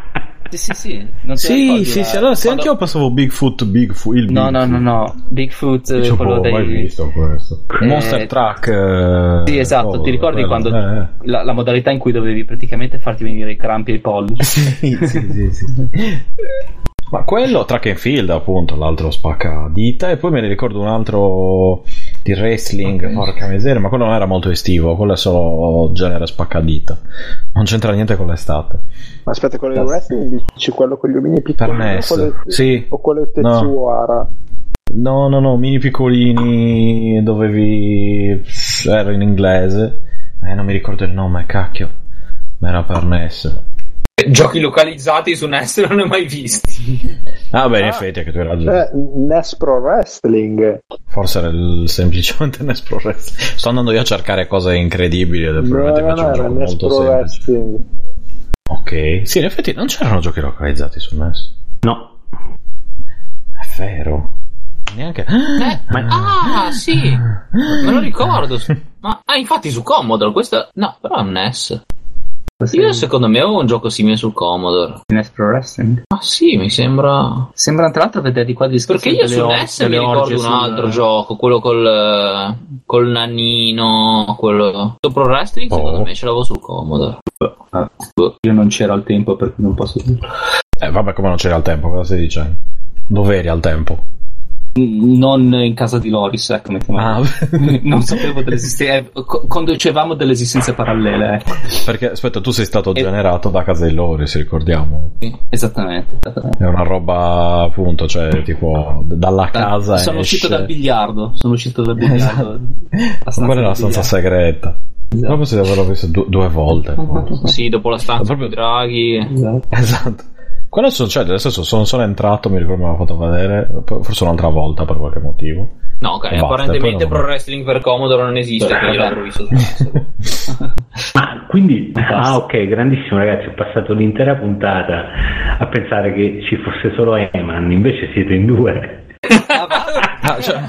Speaker 3: sì, sì, sì. Non
Speaker 1: Sì, sì,
Speaker 3: la-
Speaker 1: sì, allora sì,
Speaker 3: quando-
Speaker 1: anche io pensavo Bigfoot, Bigfoot, il
Speaker 3: No, no,
Speaker 1: Bigfoot.
Speaker 3: no, no. Bigfoot,
Speaker 1: Dicevo,
Speaker 3: quello
Speaker 1: "Oh, mai
Speaker 3: dei.
Speaker 1: visto questo.
Speaker 3: Eh,
Speaker 1: Monster Truck. eh,
Speaker 3: Sì, esatto.
Speaker 1: cosa,
Speaker 3: Ti ricordi
Speaker 1: quello,
Speaker 3: quando
Speaker 1: eh, eh.
Speaker 3: la, la modalità in cui dovevi praticamente farti venire i crampi ai pollici?
Speaker 1: Sì, sì, sì, sì. Ma quello track and field, appunto, l'altro spacca dita. E poi me ne ricordo un altro di wrestling, porca miseria, ma quello non era molto estivo, quello è solo genere spaccadita. Non c'entra niente con l'estate.
Speaker 2: Ma aspetta, quello del wrestling dici quello con gli omini piccoli?
Speaker 1: Per NES,
Speaker 2: o quello-
Speaker 1: sì.
Speaker 2: O quello di
Speaker 1: No.
Speaker 2: Tetsuara?
Speaker 1: No, no, no, mini piccolini, dovevi... era in inglese. Eh, non mi ricordo il nome, cacchio. Ma era per NES.
Speaker 6: Giochi localizzati su NES non ne ho mai visti.
Speaker 1: Ah, beh, in
Speaker 2: Ah.
Speaker 1: effetti, che tu hai ragione.
Speaker 2: Eh, NES Pro Wrestling.
Speaker 1: Forse era il, semplicemente NES Pro Wrestling. Sto andando io a cercare cose incredibili ed è probabilmente
Speaker 2: no, no,
Speaker 1: un gioco
Speaker 2: NES
Speaker 1: molto
Speaker 2: Pro
Speaker 1: semplice.
Speaker 2: Wrestling.
Speaker 1: Ok. Sì, in effetti non c'erano giochi localizzati su NES.
Speaker 5: No.
Speaker 1: È vero. Neanche.
Speaker 6: Eh, ah, sì, me lo ricordo. Ma ah, infatti su Commodore, questo no, però è un NES. Io secondo me avevo un gioco simile sul Commodore.
Speaker 3: NES Pro Wrestling.
Speaker 6: Ma sì, mi sembra.
Speaker 3: Sembra tra l'altro vedere di qua di
Speaker 6: Perché io su NES mi ricordo un altro gioco, quello col, eh, col nannino, quello. Su Pro Wrestling, secondo
Speaker 1: Oh.
Speaker 6: me ce l'avevo sul Commodore.
Speaker 3: Io non c'era al tempo perché non posso dire.
Speaker 1: Eh, vabbè, come non c'eri al tempo, cosa stai dicendo? Dove eri al tempo?
Speaker 3: Non in casa di Loris, ecco.
Speaker 1: Ah,
Speaker 3: non sapevo dell'esistenza, eh, co- conducevamo delle esistenze parallele, ecco.
Speaker 1: perché aspetta, tu sei stato
Speaker 3: Eh.
Speaker 1: generato da casa di Loris, ricordiamo.
Speaker 3: Sì, Esattamente. esattamente.
Speaker 1: È una roba, appunto, cioè, tipo, dalla casa
Speaker 3: sono
Speaker 1: esce...
Speaker 3: uscito dal biliardo. Sono uscito dal biliardo. La stanza
Speaker 1: Quella è la
Speaker 3: del
Speaker 1: stanza segreta.
Speaker 3: Esatto.
Speaker 1: Proprio si deve averlo visto du- due volte. forse.
Speaker 6: Sì, dopo la stanza
Speaker 1: Proprio-
Speaker 6: draghi.
Speaker 3: Esatto.
Speaker 1: Esatto. Quello succede, nel senso, sono solo entrato, mi ricordo mi aveva fatto vedere, forse un'altra volta per qualche motivo.
Speaker 6: No, ok,
Speaker 1: basta,
Speaker 6: apparentemente
Speaker 1: non-
Speaker 6: pro wrestling per Commodore non esiste,
Speaker 3: Beh,
Speaker 6: quindi l'avrò visto su
Speaker 5: Ma quindi,
Speaker 3: Basta.
Speaker 5: ah ok, grandissimo ragazzi, ho passato l'intera puntata a pensare che ci fosse solo Eman, invece siete in due.
Speaker 1: Ah, cioè...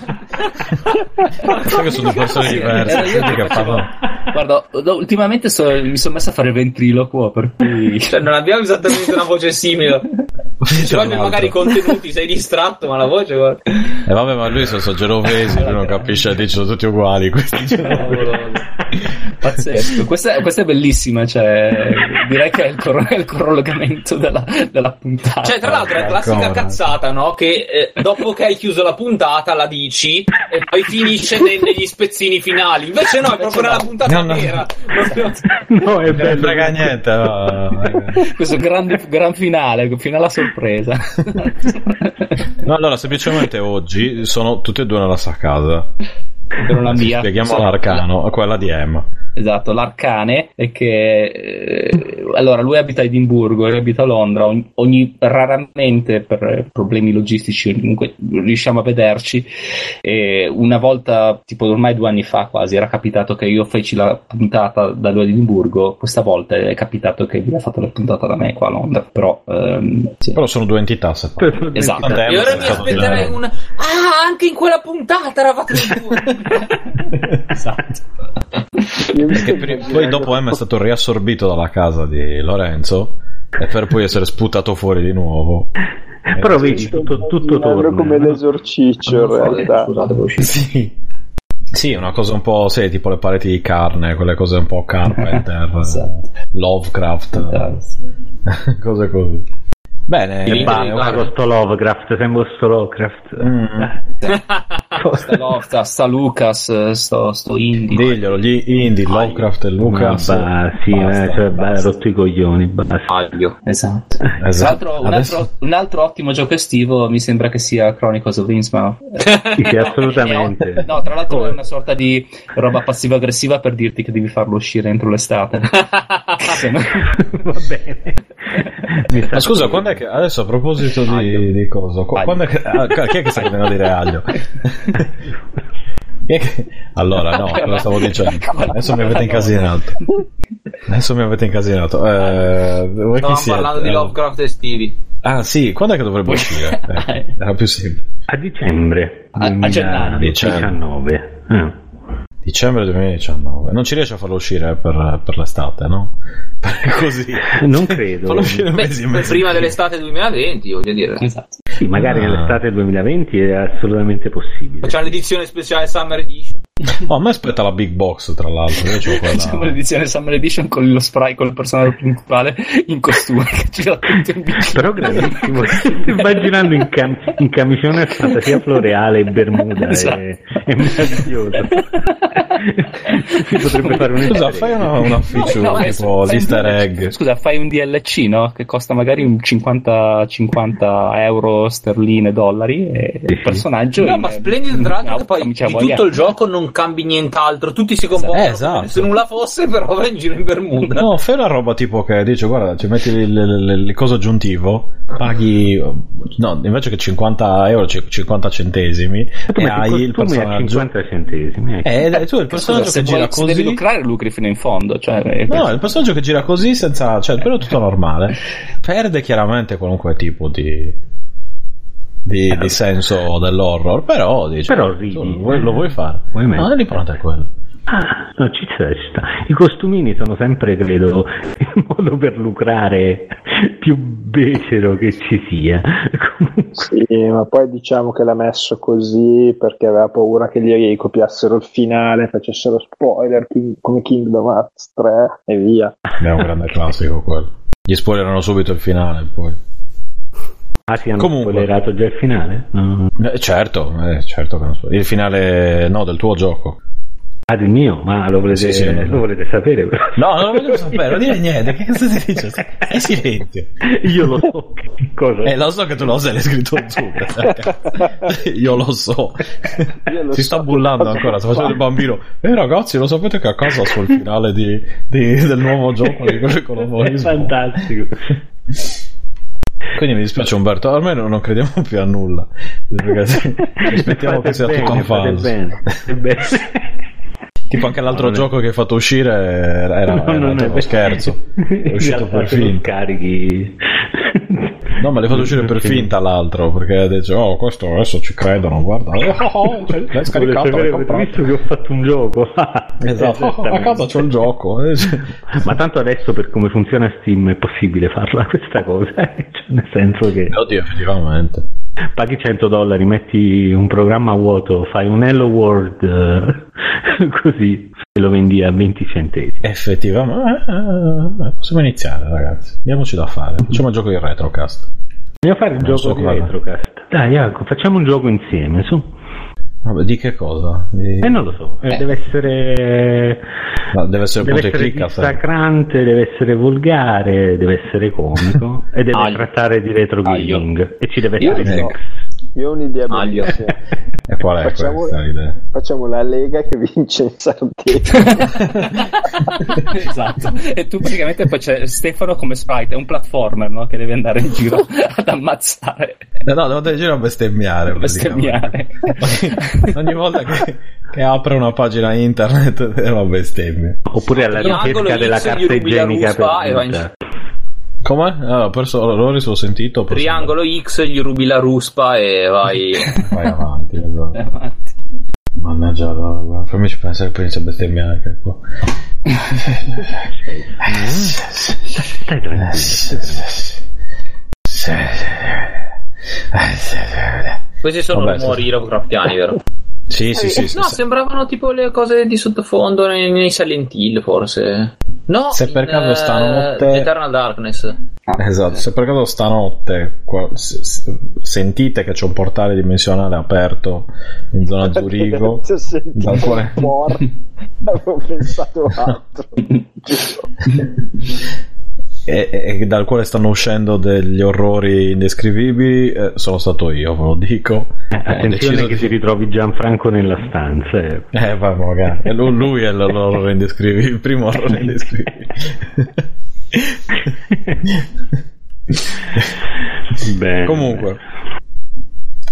Speaker 1: Che sono due persone diverse, parlano.
Speaker 3: Guarda, ultimamente so- mi sono messo a fare ventriloquo, per cui...
Speaker 6: Cioè, non abbiamo esattamente una voce simile. Ci vogliono magari i contenuti, sei distratto, ma la voce, guarda.
Speaker 1: E vabbè, ma lui sono genovesi, lui non capisce, dice sono tutti uguali. Questi
Speaker 3: Pazzesco, questa, è- questa è bellissima, cioè, direi che è il, cor- è il collegamento della, della puntata.
Speaker 6: Cioè, tra l'altro, è la classica
Speaker 1: Ancora.
Speaker 6: cazzata, no? Che eh, dopo che hai chiuso la puntata la dici e poi finisce ne- negli spezzini finali. Invece no, è proprio nella puntata
Speaker 1: No, no.
Speaker 6: vera. Proprio-
Speaker 5: No, è
Speaker 1: Non
Speaker 5: bello.
Speaker 1: frega niente. no.
Speaker 3: Questo grande, gran finale, finale a sorpresa.
Speaker 1: No, allora, semplicemente oggi sono tutti e due nella stessa casa.
Speaker 3: Per una mia.
Speaker 1: Spieghiamo
Speaker 3: Sì.
Speaker 1: l'arcano, quella di Emma.
Speaker 3: Esatto, l'arcane è che eh, allora lui abita a Edimburgo e io abito a Londra, ogni, ogni- raramente per problemi logistici comunque riusciamo a vederci e una volta, tipo ormai due anni fa quasi, era capitato che io feci la puntata da lui ad Edimburgo, questa volta è capitato che lui ha fatto la puntata da me qua a Londra, però ehm, sì.
Speaker 1: Però sono due entità separate.
Speaker 3: Esatto.
Speaker 6: E ora mi
Speaker 1: stato
Speaker 6: aspetterei
Speaker 1: di-
Speaker 6: un. Ah, anche in quella puntata eravate in due.
Speaker 3: esatto.
Speaker 1: Perché poi dopo Emma è stato riassorbito dalla casa di Lorenzo e per poi essere sputato fuori di nuovo.
Speaker 5: Però vedi, tutto, tutto torna.
Speaker 2: come l'esorciccio in realtà.
Speaker 3: Scusate.
Speaker 1: Sì. Sì, una cosa un po', sì, tipo le pareti di carne, quelle cose un po' Carpenter,
Speaker 3: Esatto.
Speaker 1: Lovecraft, cose così. Bene,
Speaker 5: E basta con sto Lovecraft, sembra sto Lovecraft.
Speaker 1: Mm.
Speaker 3: sta, Lofta, sta Lucas, sto, sto Indie.
Speaker 1: diglielo, gli indie, Lovecraft e Lucas.
Speaker 5: Ma sì,
Speaker 3: Basta,
Speaker 5: eh, cioè, beh,
Speaker 3: basta.
Speaker 5: rotto i coglioni, basta.
Speaker 6: Sbaglio.
Speaker 3: Esatto. Tra
Speaker 1: Esatto.
Speaker 3: l'altro, un,
Speaker 1: Adesso-
Speaker 3: altro, un altro ottimo gioco estivo mi sembra che sia Chronicles of Innsmouth.
Speaker 5: Sì, sì, assolutamente.
Speaker 3: No, tra l'altro è una sorta di roba passiva-aggressiva per dirti che devi farlo uscire entro l'estate.
Speaker 5: Va bene.
Speaker 1: Ma scusa, quando è che adesso a proposito di, di cosa?
Speaker 3: Aglio.
Speaker 1: Quando è che, ah, chi è che sta venendo a dire aglio? Che- Allora, no, cosa stavo dicendo? Adesso mi avete incasinato. Adesso mi avete incasinato. Eh,
Speaker 6: Stavamo parlando di Lovecraft estivi.
Speaker 1: Ah, sì, quando è che dovrebbe uscire? Eh, era più semplice.
Speaker 5: A dicembre
Speaker 3: A- a gennaio.
Speaker 5: 2019. Eh.
Speaker 1: Dicembre 2019. Non ci riesce a farlo uscire per, per l'estate, no? Perché così.
Speaker 5: Non credo.
Speaker 6: Beh,
Speaker 1: mese e mezzo.
Speaker 6: prima dell'estate 2020, voglio dire.
Speaker 3: esatto.
Speaker 5: Sì, magari
Speaker 1: Ah.
Speaker 5: nell'estate 2020 è assolutamente possibile.
Speaker 6: Facciamo l'edizione speciale Summer Edition.
Speaker 1: Oh, a me aspetta la big box, tra l'altro. Io c'ho
Speaker 3: Facciamo
Speaker 1: quella.
Speaker 3: l'edizione Summer Edition con lo spray, con il personaggio principale in costume che gira tutto in.
Speaker 5: Però grandissimo, sto immaginando in, cam- in camicione fantasia floreale e bermuda,
Speaker 3: Esatto.
Speaker 5: è, è meraviglioso. Si potrebbe fare un
Speaker 1: Scusa, fai una, una feature
Speaker 3: No,
Speaker 1: tipo
Speaker 3: fai un
Speaker 1: l'easter egg.
Speaker 3: Scusa, fai un DLC, no? Che costa magari un 50, 50 euro sterline, dollari e il personaggio.
Speaker 6: No,
Speaker 3: in-
Speaker 6: ma
Speaker 3: in
Speaker 6: che poi di
Speaker 3: camicia
Speaker 6: tutto il gioco non cambi nient'altro, tutti si comportano
Speaker 1: Eh, esatto.
Speaker 6: se nulla fosse, però va in giro in Bermuda.
Speaker 1: No, fai una roba tipo che dice guarda, ci metti il, coso aggiuntivo, paghi no, invece che 50 euro, c- 50 centesimi
Speaker 5: Tu
Speaker 1: e
Speaker 5: metti
Speaker 1: hai il personaggio.
Speaker 5: 50 centesimi. ecco.
Speaker 1: Eh, e tu il personaggio che gira
Speaker 3: vuoi- se devi
Speaker 1: così.
Speaker 3: lucrare, lucri fino in fondo. Cioè, eh,
Speaker 1: No, il personaggio che gira così senza. cioè, però è tutto normale. Perde chiaramente qualunque tipo di. Di, di senso dell'horror, però dice,
Speaker 5: Però ridi.
Speaker 1: tu lo vuoi, lo vuoi fare?
Speaker 5: Vuoi
Speaker 1: no, l'importante è quello.
Speaker 5: Ah, no, ci sta, ci sta. I costumini sono sempre, credo, il modo per lucrare più becero che ci sia. Comunque,
Speaker 2: Sì, ma poi diciamo che l'ha messo così perché aveva paura che gli copiassero il finale, facessero spoiler King- come Kingdom Hearts 3 e via.
Speaker 1: È un grande classico quello. Gli spoilerano subito il finale, poi.
Speaker 5: Ah, sì, hanno
Speaker 1: Comunque.
Speaker 5: spoilerato già il finale? No.
Speaker 1: Eh, certo, eh, certo che non so. Il finale, no, del tuo gioco.
Speaker 5: Ah, del mio? Ma lo volete,
Speaker 1: Sì, sì, no, no.
Speaker 5: lo volete sapere?
Speaker 1: No, non lo voglio sapere, non dire niente. Che cosa ti dice? È silenzio.
Speaker 5: Io lo so che cosa.
Speaker 1: Eh, lo so che tu lo sai, l'hai scritto tu. Io lo so.
Speaker 2: Io lo
Speaker 1: si
Speaker 2: so
Speaker 1: sta bullando ancora. Sta facendo il bambino. Eh, ragazzi, lo sapete che a casa sul finale di, di- del nuovo gioco di con
Speaker 5: È fantastico.
Speaker 1: Quindi mi dispiace, Umberto. Ormai non, crediamo più a nulla. Perché aspettiamo che sia
Speaker 5: bene,
Speaker 1: tutto un falso.
Speaker 5: bene, bene.
Speaker 1: Tipo anche l'altro
Speaker 5: No, è-
Speaker 1: gioco che hai fatto uscire era, era,
Speaker 5: No,
Speaker 1: era
Speaker 5: non è
Speaker 1: scherzo. È uscito
Speaker 5: In
Speaker 1: per finta.
Speaker 5: scarichi.
Speaker 1: No, ma l'hai fatto uscire per finta l'altro, perché dice, oh, questo adesso ci credono, guarda. Oh, oh, cioè, l'hai scaricato, l'hai
Speaker 5: avete
Speaker 1: comprato.
Speaker 5: visto che ho fatto un gioco?
Speaker 1: Esatto, oh, a casa c'ho il gioco. Eh.
Speaker 5: Ma tanto adesso per come funziona Steam è possibile farla questa cosa, eh? Cioè, nel senso che
Speaker 1: Oddio, effettivamente.
Speaker 5: Paghi 100 dollari, metti un programma vuoto, fai un Hello World eh, così e lo vendi a 20 centesimi.
Speaker 1: Effettivamente, eh, eh, possiamo iniziare, ragazzi. Diamoci da fare. Facciamo il gioco di retrocast.
Speaker 5: Vogliamo fare il
Speaker 1: Non
Speaker 5: gioco
Speaker 1: so
Speaker 5: di. Retrocast? Dai, Jacopo, facciamo un gioco insieme, su.
Speaker 1: Vabbè, di che cosa? Di-
Speaker 5: Eh, non lo so, eh, deve essere...
Speaker 1: No, deve essere
Speaker 5: Deve essere dissacrante, deve essere volgare, deve essere comico e deve
Speaker 3: Aglio.
Speaker 5: trattare di retro
Speaker 3: Aglio.
Speaker 5: gaming e ci deve essere sex.
Speaker 2: Io ho un'idea bellissima.
Speaker 1: E qual è
Speaker 2: Facciamo-
Speaker 1: questa l'idea?
Speaker 2: Facciamo la Lega che vince in Sardegna.
Speaker 3: esatto. E tu praticamente poi c'è Stefano come sprite, è un platformer no? che deve andare in giro ad ammazzare,
Speaker 1: Eh, No, devo andare in giro a bestemmiare.
Speaker 3: bestemmiare.
Speaker 1: praticamente. Ogni volta che, che apre una pagina internet è una bestemmia.
Speaker 5: Oppure alla ricerca della carta igienica
Speaker 6: ruspa vai.
Speaker 1: Come? Ah, ho perso l'Oris, l'ho sentito.
Speaker 6: Triangolo X, gli rubi la ruspa e vai.
Speaker 1: Vai avanti, esatto.
Speaker 3: Eh, avanti.
Speaker 1: Mannaggia la roba. Fammici pensare che inizia a bestemmiare anche qua.
Speaker 5: Stai tranquillo.
Speaker 6: Questi sono
Speaker 1: Vabbè,
Speaker 6: rumori
Speaker 1: sì.
Speaker 6: Lovecraftiani, vero?
Speaker 1: Sì, sì, sì. sì,
Speaker 6: no,
Speaker 1: sì.
Speaker 6: sembravano tipo le cose di sottofondo nei, nei Silent Hill, forse. No,
Speaker 1: Se per
Speaker 6: in,
Speaker 1: caso
Speaker 6: eh,
Speaker 1: stanotte-
Speaker 6: Eternal Darkness.
Speaker 1: Esatto, se per caso stanotte qua- se- se- sentite che c'è un portale dimensionale aperto in zona Zurigo, dal quale-
Speaker 2: un por- Avevo pensato altro.
Speaker 1: e, e dal quale stanno uscendo degli orrori indescrivibili, eh, sono stato io, ve lo dico.
Speaker 5: Eh, Attenzione che
Speaker 1: di-
Speaker 5: si ritrovi Gianfranco nella stanza. eh.
Speaker 1: Eh, vai, magari. Lui, lui è l'orrore indescrivibile, il primo orrore indescrivibile.
Speaker 5: Bene.
Speaker 1: Comunque,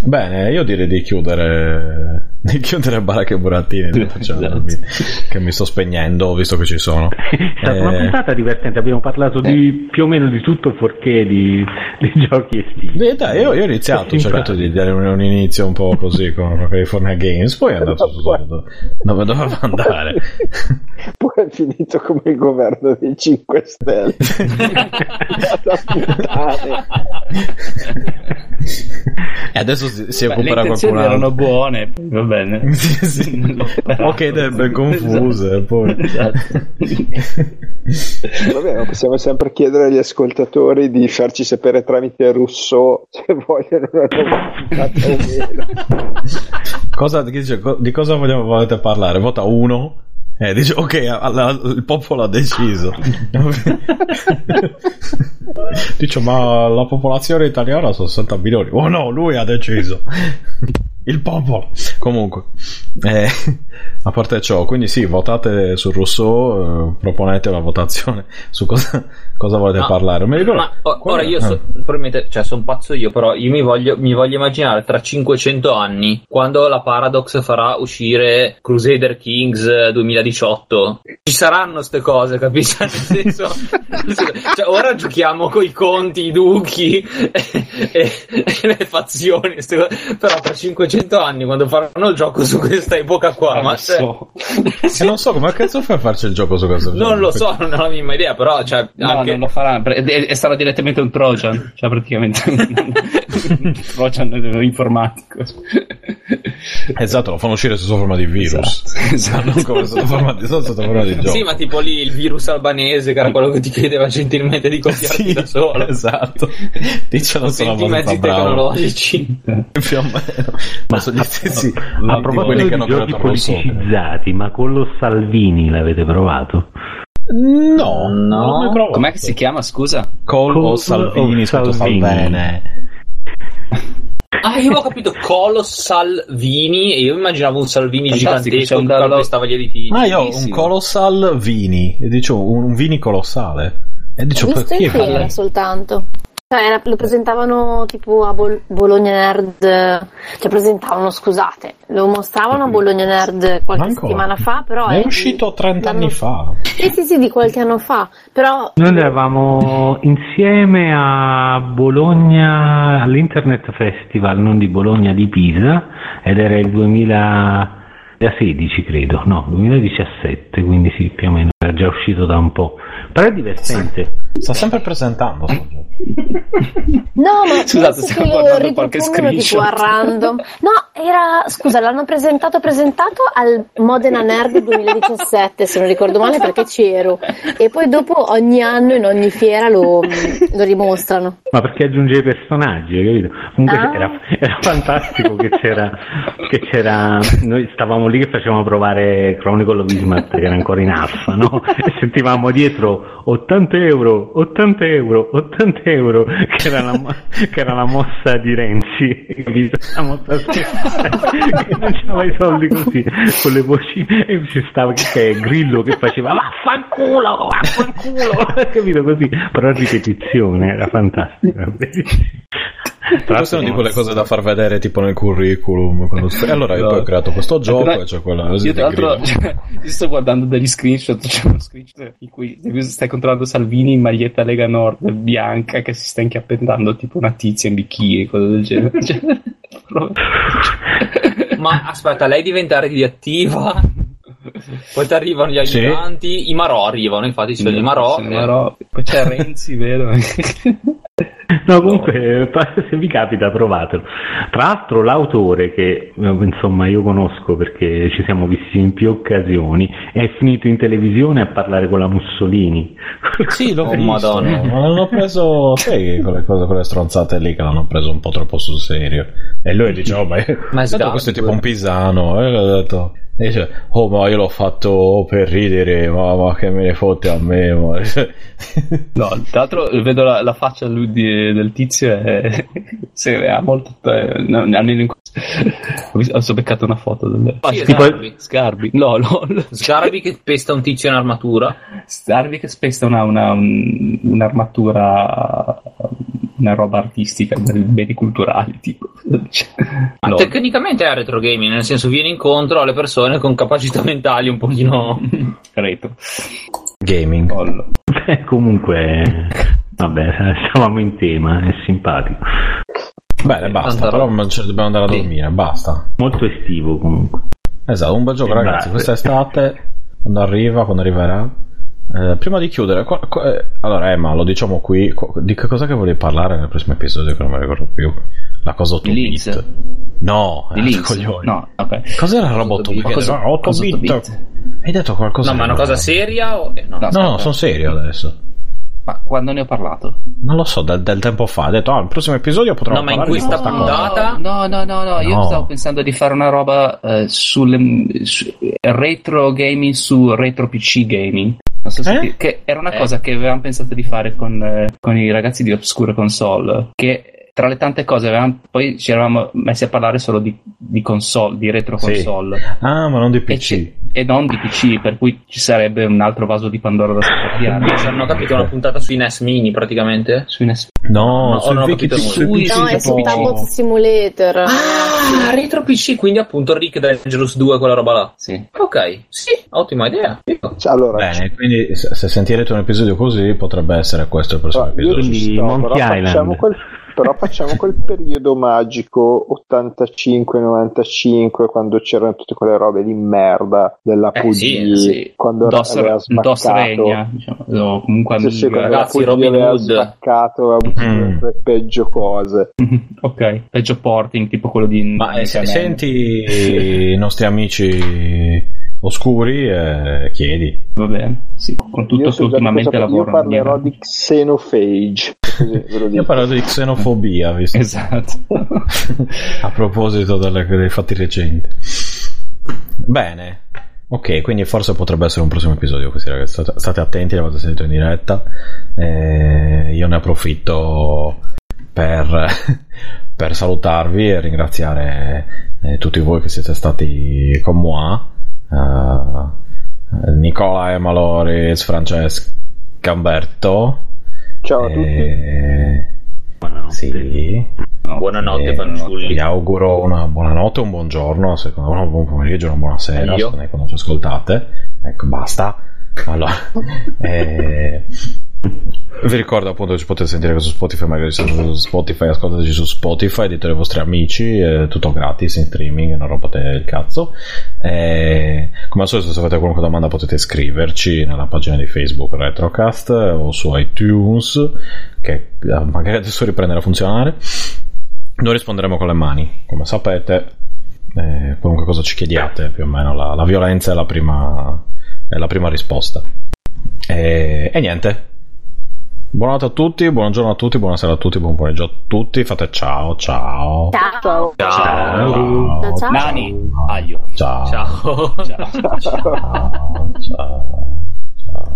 Speaker 1: bene, io direi di chiudere, di chiudere Baracca e Burattini.
Speaker 3: Esatto.
Speaker 1: Che mi sto spegnendo, visto che ci sono.
Speaker 5: È stata una
Speaker 1: Eh,
Speaker 5: puntata divertente, abbiamo parlato di più o meno di tutto fuorché di, di giochi estivi.
Speaker 1: eh, dai, io, io ho iniziato, ho cercato di dare un, un inizio un po' così con California Games, poi è andato su dove, dove doveva andare.
Speaker 2: Poi è finito come il governo dei 5 Stelle.
Speaker 1: E adesso si, si
Speaker 3: Beh, le
Speaker 1: occuperà
Speaker 3: intenzioni
Speaker 1: qualcun
Speaker 3: erano
Speaker 1: altro.
Speaker 3: buone, bene.
Speaker 1: Sì, sì.
Speaker 3: Operato.
Speaker 1: Ok, idee ben confuse. Poi.
Speaker 3: Esatto.
Speaker 2: Vabbè, possiamo sempre chiedere agli ascoltatori di farci sapere tramite Russo se vogliono una nuova puntata o meno.
Speaker 1: Cosa, dice, di cosa vogliamo, volete parlare? Vota uno. E dice, ok, alla- il popolo ha deciso. dice, ma la popolazione italiana sono 60 milioni. Oh no, lui ha deciso. Il popolo. Comunque, eh, a parte ciò, quindi sì, votate su Rousseau, eh, proponete una votazione su cosa, cosa volete
Speaker 6: Ma-
Speaker 1: parlare. Mi ricordo-
Speaker 6: Ma o- ora
Speaker 1: è?
Speaker 6: io
Speaker 1: Ah.
Speaker 6: so, probabilmente, cioè, sono pazzo io, però io mi voglio, mi voglio immaginare tra 500 anni, quando la Paradox farà uscire Crusader Kings eh, 2018, ci saranno queste cose, capisci? Nel senso, cioè, ora giochiamo coi conti, i duchi e, e- e le fazioni, però tra 500 anni, quando faranno il gioco su questa epoca qua, ma cioè,
Speaker 3: so.
Speaker 1: E non so come cazzo fai a farci il gioco su questo gioco.
Speaker 6: non lo so, non ho la minima idea, però cioè,
Speaker 3: No,
Speaker 6: anche-
Speaker 3: non lo farà, e, e sarà direttamente un Trojan, cioè praticamente un Trojan informatico.
Speaker 1: Esatto, lo fanno uscire sotto forma di virus.
Speaker 3: Esatto.
Speaker 1: Non come sotto forma di, non sotto forma di gioco.
Speaker 6: Sì, ma tipo lì il virus albanese, che era quello che ti chiedeva gentilmente di copiarti
Speaker 1: Sì,
Speaker 6: da solo.
Speaker 1: esatto. Dice non sono
Speaker 6: Senti i mezzi
Speaker 1: abbastanza bravo.
Speaker 6: tecnologici.
Speaker 1: Più o meno. Ma sono gli stessi.
Speaker 5: A
Speaker 1: ma
Speaker 5: proposito
Speaker 1: quelli che
Speaker 5: di
Speaker 1: hanno
Speaker 5: giochi politicizzati, ma con lo Salvini l'avete provato?
Speaker 1: No,
Speaker 6: No.
Speaker 3: Com'è che si chiama, scusa?
Speaker 1: Col
Speaker 5: Col
Speaker 1: o Salvini,
Speaker 5: o
Speaker 1: scritto
Speaker 5: Salvini.
Speaker 6: Ah, io avevo capito Colo Salvini e io immaginavo un Salvini
Speaker 3: Fantastico,
Speaker 6: gigantesco
Speaker 3: un
Speaker 6: che
Speaker 3: bello-
Speaker 6: calpestava gli edifici.
Speaker 1: Ah, io ho un. Colossal Vini. E dicevo, un, un Vini colossale. E dicevo,
Speaker 4: visto
Speaker 1: perché
Speaker 4: fiera soltanto. Cioè, era- lo presentavano tipo a Bol- Bologna Nerd, cioè presentavano, scusate, lo mostravano a Bologna Nerd qualche
Speaker 1: Ancora?
Speaker 4: settimana fa, però
Speaker 1: È
Speaker 4: di-
Speaker 1: uscito 30
Speaker 4: l'anno-
Speaker 1: anni fa.
Speaker 4: Sì, sì, sì, di qualche anno fa, però
Speaker 5: Noi eravamo insieme a Bologna all'Internet Festival, non di Bologna, di Pisa, ed era il 2016 credo, no, 2017, quindi sì, più o meno era già uscito da un po'. Però è divertente.
Speaker 1: Sta sempre presentando. gioco.
Speaker 4: No, ma
Speaker 3: Scusate, stiamo guardando qualche
Speaker 4: tipo
Speaker 3: screenshot.
Speaker 4: a random. No, era, scusa, l'hanno presentato presentato al Modena Nerd 2017, se non ricordo male, perché c'ero. E poi dopo ogni anno in ogni fiera lo, lo rimostrano.
Speaker 5: Ma perché aggiunge i personaggi, capito? Comunque
Speaker 4: Ah.
Speaker 5: era, era fantastico che c'era, che c'era, noi stavamo lì che facevamo provare Chronicle of Ismat che era ancora in alfa, no? E sentivamo dietro 80 euro, 80 euro, 80 euro, che era la, che era la mossa di Renzi, capito? La mossa stessa, che c'aveva i soldi così, con le voci, e ci stava che c'è Grillo che faceva vaffanculo, vaffanculo, capito così? Però a ripetizione, era fantastico, era. Tra
Speaker 1: Queste sono di
Speaker 5: l'altro-
Speaker 1: quelle cose da far vedere tipo nel curriculum. quando stai- Allora, io
Speaker 3: No.
Speaker 1: poi ho creato questo gioco e c'è quella così
Speaker 3: Io
Speaker 1: di
Speaker 3: tra l'altro cioè, io sto guardando degli screenshot, c'è uno screenshot in cui stai controllando Salvini in maglietta Lega Nord bianca che si sta inchiappentando tipo una tizia in bikini e cose del genere. Cioè,
Speaker 6: Ma aspetta, lei diventa radioattiva. Poi ti arrivano gli
Speaker 1: Sì.
Speaker 6: aiutanti. I Marò arrivano, infatti ci sono i Marò.
Speaker 3: Sì, Marò. Poi c'è Renzi, vero?
Speaker 5: No, comunque, se vi capita, provatelo. Tra l'altro, l'autore, che eh, insomma io conosco perché ci siamo visti in più occasioni, è finito in televisione a parlare con la Mussolini.
Speaker 1: Sì, l'ho
Speaker 6: Oh,
Speaker 1: visto.
Speaker 6: Madonna.
Speaker 1: Ma l'hanno preso, sai, quelle cose, quelle stronzate lì che l'hanno preso un po' troppo sul serio. E lui dice, oh, ma,
Speaker 6: Ma
Speaker 1: detto,
Speaker 6: sgarbo,
Speaker 1: questo è tipo
Speaker 6: eh.
Speaker 1: un pisano. E ho detto, e dice, oh, ma io l'ho fatto per ridere, ma, ma che me ne fotte a me. ma."
Speaker 3: No, tra l'altro vedo la, la faccia del tizio e se ha molto eh, no, almeno in ho, visto, ho beccato una foto del
Speaker 6: Sì,
Speaker 3: tipo
Speaker 6: Sgarbi.
Speaker 3: Sgarbi no.
Speaker 6: Sgarbi che pesta un tizio in armatura.
Speaker 3: Sgarbi che spesta una, una- un- un'armatura una roba artistica per beni culturali tipo Cioè,
Speaker 6: Ma
Speaker 3: no.
Speaker 6: tecnicamente è retro gaming, nel senso viene incontro alle persone con capacità mentali un pochino.
Speaker 3: retro
Speaker 1: Gaming.
Speaker 5: Beh, comunque, vabbè, stavamo in tema, è simpatico.
Speaker 1: Bene, basta.
Speaker 6: Tanta
Speaker 1: Però non ce dobbiamo andare a
Speaker 6: Sì.
Speaker 1: dormire, basta.
Speaker 5: Molto estivo comunque.
Speaker 1: Esatto, un bel gioco,
Speaker 5: E
Speaker 1: ragazzi.
Speaker 5: basta.
Speaker 1: Quest'estate, quando arriva, quando arriverà. Eh, prima di chiudere, qua- qua- eh, allora Emma, lo diciamo qui. qua- di che cosa che volevi parlare nel prossimo episodio? Che non mi ricordo più. La cosa
Speaker 3: Di Links?
Speaker 1: 8 bit. No,
Speaker 3: di
Speaker 1: eh,
Speaker 3: Links
Speaker 1: coglioni.
Speaker 3: no ok
Speaker 1: Cos'era la roba 8 bit?
Speaker 6: Ma cosa-
Speaker 1: No, 8
Speaker 3: cosa
Speaker 1: bit.
Speaker 3: 8 bit?
Speaker 1: Hai detto qualcosa?
Speaker 6: No, ma una cosa seria o. eh, no.
Speaker 3: No.
Speaker 1: No, sono serio adesso.
Speaker 3: Ma quando ne ho parlato
Speaker 1: Non lo so, del, del tempo fa. Ha detto, ah, il prossimo episodio potremo
Speaker 6: No, ma in
Speaker 1: parlare di
Speaker 6: questa
Speaker 1: questa cosa.
Speaker 6: puntata-
Speaker 3: No, no, no, no, io
Speaker 1: No.
Speaker 3: stavo pensando di fare una roba eh, sul su- retro gaming su retro PC gaming. Non so se
Speaker 1: Eh?
Speaker 3: ti- che era una
Speaker 6: Eh.
Speaker 3: cosa che avevamo pensato di fare con, eh, con i ragazzi di Obscure Console. Che tra le tante cose avevamo, poi ci eravamo messi a parlare solo di, di console, di retro
Speaker 1: Sì.
Speaker 3: console.
Speaker 1: Ah, ma non di
Speaker 3: E,
Speaker 1: PC.
Speaker 3: ci- e non di PC, per cui ci sarebbe un altro vaso di Pandora da scoprire.
Speaker 6: Ci hanno capito una puntata sui NES Mini praticamente.
Speaker 3: Su NES.
Speaker 1: No,
Speaker 6: No,
Speaker 1: sui
Speaker 6: non ho capito
Speaker 1: sui
Speaker 3: nulla.
Speaker 1: PC
Speaker 4: No, è su Tabot Simulator.
Speaker 6: Ah, retro PC, quindi appunto Rick Dangerous 2, quella roba là.
Speaker 3: Sì.
Speaker 6: Ok, sì, ottima idea.
Speaker 2: Cioè, allora,
Speaker 1: Bene, quindi se, se sentirete un episodio così potrebbe essere questo il prossimo
Speaker 2: Allora, io
Speaker 1: episodio.
Speaker 5: Quindi Monkey Island.
Speaker 2: facciamo quel, però facciamo quel periodo magico 85-95 quando c'erano tutte quelle robe di merda della
Speaker 3: Eh,
Speaker 2: PUD
Speaker 3: sì, sì.
Speaker 2: quando
Speaker 3: Dos,
Speaker 2: aveva
Speaker 3: Dos
Speaker 2: smaccato
Speaker 3: Regna, diciamo, o comunque
Speaker 2: sì, sì, quando
Speaker 6: Ragazzi, Robin
Speaker 2: aveva
Speaker 6: Hood.
Speaker 2: smaccato aveva avuto
Speaker 1: Mm.
Speaker 2: le peggio cose
Speaker 3: ok, peggio porting, tipo quello di
Speaker 1: Ma eh, se senti i nostri amici oscuri e chiedi.
Speaker 3: Va bene, sì, con tutto
Speaker 2: io,
Speaker 3: che ultimamente
Speaker 2: cosa- io
Speaker 3: lavorano.
Speaker 2: parlerò di xenophage così
Speaker 1: Io parlo di xenofobia, visto?
Speaker 3: Esatto.
Speaker 1: A proposito delle- dei fatti recenti. Bene. Ok, quindi forse potrebbe essere un prossimo episodio così ragazzi, state, state attenti, l'avete sentito in diretta. Eh, io ne approfitto per, per salutarvi e ringraziare eh, tutti voi che siete stati con moi. Eh, Nicola e Maloris, Francesca, Umberto.
Speaker 2: Ciao a tutti
Speaker 1: Eh,
Speaker 5: Buonanotte.
Speaker 1: sì.
Speaker 6: Buonanotte,
Speaker 1: Eh,
Speaker 6: fanciulli.
Speaker 1: Vi auguro una buonanotte, un buongiorno, secondo me un buon pomeriggio, una buona sera,
Speaker 6: Io.
Speaker 1: secondo me quando ci ascoltate. Ecco, basta. Allora, eh, vi ricordo appunto che ci potete sentire su Spotify, magari su Spotify, ascoltateci su Spotify, dite ai vostri amici, è tutto gratis in streaming, non rompete il cazzo. Eh, come al solito, se avete qualunque domanda potete scriverci nella pagina di Facebook Retrocast o su iTunes, che eh, magari adesso riprenderà a funzionare. Noi risponderemo con le mani, come sapete, eh, qualunque cosa ci chiediate, più o meno la, la violenza è la prima, è la prima risposta. E niente. Buonanotte a tutti, buongiorno a tutti, buonasera a tutti, buon pomeriggio a tutti. Fate ciao, ciao.
Speaker 4: Ciao.
Speaker 2: Ciao.
Speaker 6: Ciao.
Speaker 1: ciao.
Speaker 4: ciao.
Speaker 3: Nani. Aglio.
Speaker 1: Ciao.
Speaker 6: Ciao.
Speaker 3: Ciao.
Speaker 1: Ciao. ciao. ciao.
Speaker 6: ciao.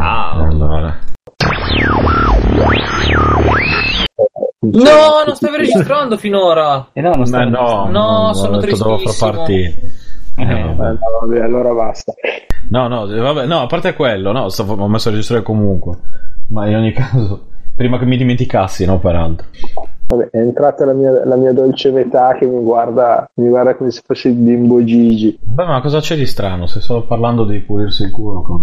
Speaker 1: Allora.
Speaker 6: No, non stavi registrando finora.
Speaker 3: Eh no, non stavi
Speaker 1: no,
Speaker 6: no, sono
Speaker 1: tristissimo. Devo far partire.
Speaker 3: Eh,
Speaker 1: Eh,
Speaker 2: Eh, no, vabbè, allora basta
Speaker 1: No, no, vabbè, no, a parte quello, no, stavo, ho messo a registrare comunque. Ma in ogni caso, prima che mi dimenticassi, no, peraltro.
Speaker 2: Vabbè, è entrata la mia, la mia dolce metà che mi guarda, mi guarda come se fosse il bimbo Gigi.
Speaker 1: Beh, ma cosa c'è di strano? Stai solo parlando di pulirsi il culo con.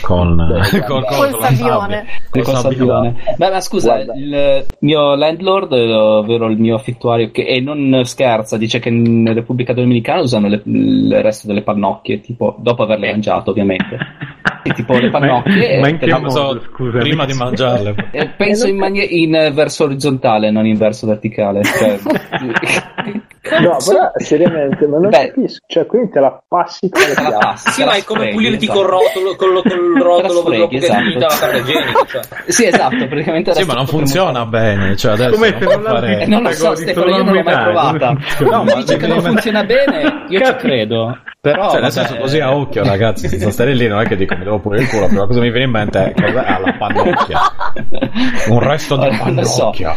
Speaker 1: Con.
Speaker 2: Beh,
Speaker 1: con,
Speaker 4: Col
Speaker 1: con
Speaker 4: sabbione.
Speaker 1: sabbia.
Speaker 3: Col
Speaker 1: sabbia.
Speaker 3: sabbione. Beh, ma scusa,
Speaker 2: Guarda.
Speaker 3: il mio landlord, eh, ovvero il mio affittuario, che e non scherza, dice che in Repubblica Dominicana usano le- il resto delle pannocchie, tipo dopo averle mangiate, ovviamente. E tipo le pannocchie.
Speaker 5: Ma in che
Speaker 3: te le-
Speaker 1: No, so-
Speaker 5: modo, scusami?
Speaker 1: prima di mangiarle.
Speaker 3: eh, penso in, manie- in eh, verso orizzontale, non in verso verticale. Cioè,
Speaker 2: No, però seriamente, ma non
Speaker 3: Beh.
Speaker 2: capisco. Cioè, quindi te la passi con
Speaker 3: la passi,
Speaker 6: Sì, ma è come
Speaker 3: sfreghi,
Speaker 6: pulirti
Speaker 3: esatto.
Speaker 6: col rotolo, col, rotolo
Speaker 3: sfreghi,
Speaker 6: dopo che
Speaker 3: esatto.
Speaker 6: la carta igienica. Cioè.
Speaker 3: Sì, esatto, praticamente
Speaker 1: Sì, ma non funziona bene. Cioè, adesso
Speaker 5: Come
Speaker 1: non fare-
Speaker 3: non lo so, Stefano, io non l'ho mai provata.
Speaker 1: No, ma
Speaker 3: dice che non funziona bene, io ci credo. Però,
Speaker 1: Cioè, nel senso, così a occhio, ragazzi, senza stare lì, non è che dico mi devo pulire il culo, la prima cosa che mi viene in mente è cos'è? Ah, la pannocchia. Un resto di
Speaker 3: Non lo so.
Speaker 1: pannocchia.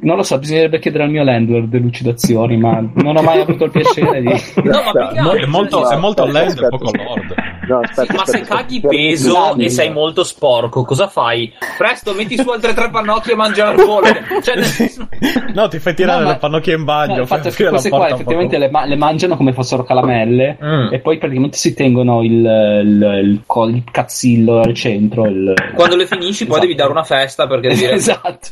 Speaker 3: Non lo so, bisognerebbe chiedere al mio landlord delucidazioni, ma non ho mai avuto il piacere di.
Speaker 6: No, ma
Speaker 1: È molto,
Speaker 6: cioè,
Speaker 1: è molto
Speaker 2: aspetta,
Speaker 1: land e
Speaker 2: aspetta,
Speaker 1: poco lord.
Speaker 2: No, aspetta,
Speaker 6: ma se caghi
Speaker 2: aspetta.
Speaker 6: peso
Speaker 3: Scusami.
Speaker 6: e sei molto sporco, cosa fai? Presto, metti su altre tre pannocchie e mangia al volo. Cioè,
Speaker 1: No, ti fai tirare
Speaker 3: No, ma-
Speaker 1: le pannocchie in bagno.
Speaker 3: No, fatto che queste
Speaker 1: la
Speaker 3: qua effettivamente le, ma- le mangiano come fossero caramelle
Speaker 6: Mm.
Speaker 3: e poi praticamente si tengono il, il, il, co- il cazzillo al centro. Il...
Speaker 6: Quando le finisci, poi
Speaker 3: Esatto.
Speaker 6: devi dare una festa perché devi
Speaker 3: esatto.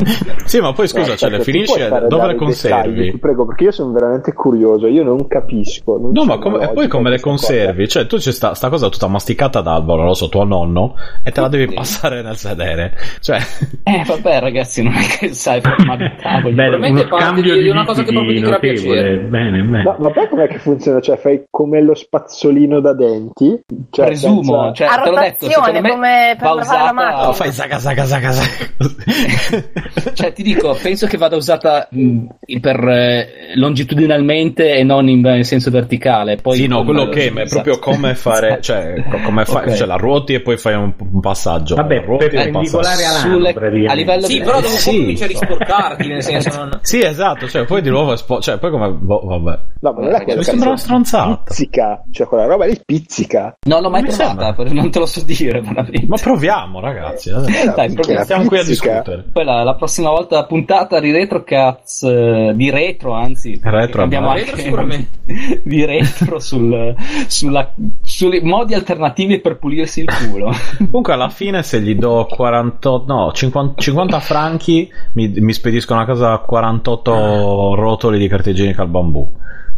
Speaker 1: Sì, ma poi scusa,
Speaker 2: No,
Speaker 1: cioè, le
Speaker 2: aspetta, ti
Speaker 1: finisci
Speaker 2: puoi
Speaker 1: e
Speaker 2: fare
Speaker 1: dove le
Speaker 2: i dettagli,
Speaker 1: conservi?
Speaker 2: Ti prego, perché io sono veramente curioso, io non capisco. non
Speaker 1: No, ma come, e poi come le conservi? Cioè, tu c'è sta, sta cosa tutta masticata ad albero, lo so, tuo nonno, e te la devi passare nel sedere. Cioè,
Speaker 3: Eh, vabbè, ragazzi, non è che sai formare tavoli.
Speaker 5: Beh, scambio
Speaker 6: di-
Speaker 5: di,
Speaker 6: una cosa che proprio ti
Speaker 5: notevole.
Speaker 6: piacere.
Speaker 5: Bene, bene.
Speaker 2: cosa. No, ma poi com'è che funziona? Cioè, fai come lo spazzolino da denti? Cioè,
Speaker 3: Presumo,
Speaker 2: senza-
Speaker 3: cioè,
Speaker 4: A
Speaker 3: te l'ho detto,
Speaker 4: rotazione,
Speaker 3: me
Speaker 4: come per
Speaker 3: va
Speaker 4: lavare la macchina.
Speaker 1: no, fai zaga zaga zaga zaga.
Speaker 3: Cioè, ti dico, penso che vada usata mh, per eh, longitudinalmente e non in, in senso verticale. Poi
Speaker 1: sì, no, quello che è
Speaker 3: esatto.
Speaker 1: proprio come fare, cioè, co- come fai,
Speaker 3: Ok.
Speaker 1: cioè, la ruoti e poi fai un, un passaggio.
Speaker 5: Vabbè,
Speaker 1: ruoti e
Speaker 5: perpendicolare all'anno,
Speaker 3: Sulle- a livello
Speaker 6: Sì,
Speaker 3: di-
Speaker 6: però dopo
Speaker 1: Sì.
Speaker 6: sì. cominciare a risporcarti, nel senso non...
Speaker 1: Sì, esatto, cioè, poi di nuovo, espo- cioè, poi come, boh, vabbè.
Speaker 2: No, ma non è quello
Speaker 1: Mi
Speaker 2: che
Speaker 1: sembra una stronzata.
Speaker 2: pizzica, cioè quella roba lì pizzica.
Speaker 3: Non l'ho mai provata, non te lo so dire veramente.
Speaker 1: Ma proviamo, ragazzi. eh.
Speaker 3: Dai, proviamo.
Speaker 1: Stiamo qui a discutere.
Speaker 3: Poi la, la prossima volta puntata di retro cats eh, di retro anzi
Speaker 1: Retro,
Speaker 3: abbiamo
Speaker 1: ma-
Speaker 3: anche
Speaker 6: Retro sicuramente.
Speaker 3: di retro sul, sulla, sui modi alternativi per pulirsi il culo
Speaker 1: Comunque alla fine se gli do 48 no 50, 50 franchi mi, mi spediscono a casa 48 rotoli di carta igienica al bambù.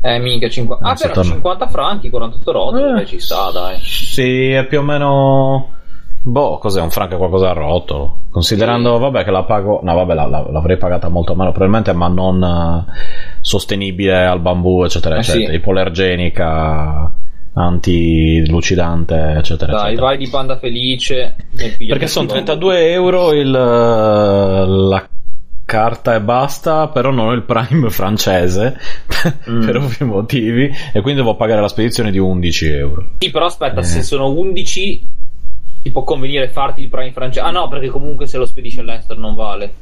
Speaker 6: Eh, minchia, 50... Ah,
Speaker 1: Non so
Speaker 6: però
Speaker 1: torno.
Speaker 6: 50 franchi, 48 rotoli,
Speaker 1: Eh.
Speaker 6: ci sta, dai.
Speaker 1: Sì, è più o meno Boh, cos'è un franco qualcosa a rotolo? Considerando, vabbè, che la pago, no, vabbè, la- la- l'avrei pagata molto meno, probabilmente, ma non eh, sostenibile al bambù, eccetera,
Speaker 6: sì.
Speaker 1: eccetera. Ipoallergenica, antilucidante, eccetera,
Speaker 6: Dai,
Speaker 1: eccetera.
Speaker 6: vai di panda felice.
Speaker 1: Perché sono
Speaker 6: tuo-
Speaker 1: 32 euro il, la carta e basta, però non il Prime francese
Speaker 6: Mm.
Speaker 1: per ovvi motivi e quindi devo pagare la spedizione di 11 euro.
Speaker 6: Sì, però aspetta,
Speaker 1: Eh.
Speaker 6: se sono 11 ti può convenire farti il prime francese. Ah no, perché comunque se lo spedisci all'estero non vale.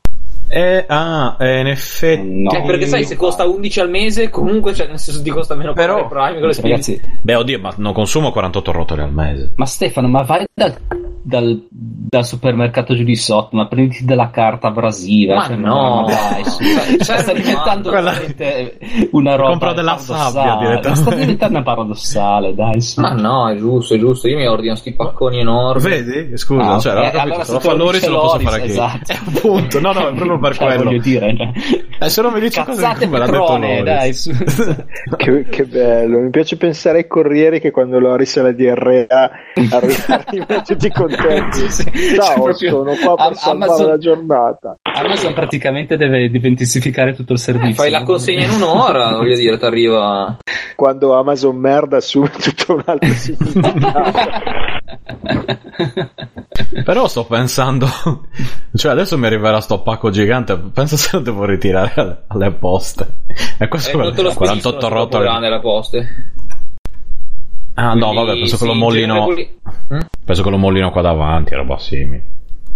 Speaker 1: E, ah, e in effetti...
Speaker 3: No.
Speaker 6: Eh, perché sai, se costa 11 al mese, comunque cioè, nel senso ti costa meno
Speaker 1: Però-
Speaker 6: Prime lo spedi.
Speaker 3: ragazzi
Speaker 1: Beh, oddio, ma non consumo 48 rotoli al mese.
Speaker 3: ma Stefano ma vai dal, dal, dal supermercato giù di sotto ma prenditi della carta abrasiva
Speaker 6: Ma
Speaker 3: cioè,
Speaker 6: no.
Speaker 3: dai su.
Speaker 6: Cioè,
Speaker 3: sta
Speaker 6: certo,
Speaker 3: diventando
Speaker 1: Quella-
Speaker 3: veramente una roba
Speaker 1: Compro della sabbia direttamente.
Speaker 3: sta diventando paradossale dai su.
Speaker 6: Ma no, è giusto, è giusto. Io mi ordino sti pacconi enormi.
Speaker 1: Vedi? Scusa,
Speaker 3: Ah,
Speaker 1: cioè,
Speaker 3: ok.
Speaker 1: allora, se lo
Speaker 3: se
Speaker 1: fa
Speaker 3: lo
Speaker 1: posso fare anche io.
Speaker 3: esatto.
Speaker 1: Eh, appunto, no, no, è proprio per
Speaker 3: Cioè,
Speaker 1: quello.
Speaker 3: voglio dire cioè.
Speaker 1: Eh, se non mi dici
Speaker 3: cazzate
Speaker 1: detto
Speaker 3: petrone
Speaker 1: Loris.
Speaker 3: dai su.
Speaker 2: Che, che bello, mi piace pensare ai corrieri che quando Loris ha la diarrea arrivano tutti contenti.
Speaker 3: Sì. Cioè,
Speaker 2: Ciao,
Speaker 3: proprio
Speaker 2: sono qua per
Speaker 3: Am-
Speaker 2: salvare
Speaker 3: Amazon-
Speaker 2: la giornata.
Speaker 3: Amazon praticamente deve diventifiare tutto il servizio
Speaker 6: Eh, fai la consegna in un'ora, voglio dire, ti arriva.
Speaker 2: Quando Amazon merda assume tutto un altro significato.
Speaker 1: Però sto pensando, cioè adesso mi arriverà sto pacco gigante, penso se lo devo ritirare alle, alle poste. E questo
Speaker 6: Eh, lo
Speaker 1: 48
Speaker 6: spediscono troppo
Speaker 1: rotoli.
Speaker 6: grande la poste.
Speaker 1: Ah no, vabbè, penso che lo
Speaker 6: sì,
Speaker 1: mollino,
Speaker 6: in genere
Speaker 1: penso che lo mollino qua davanti, roba simile.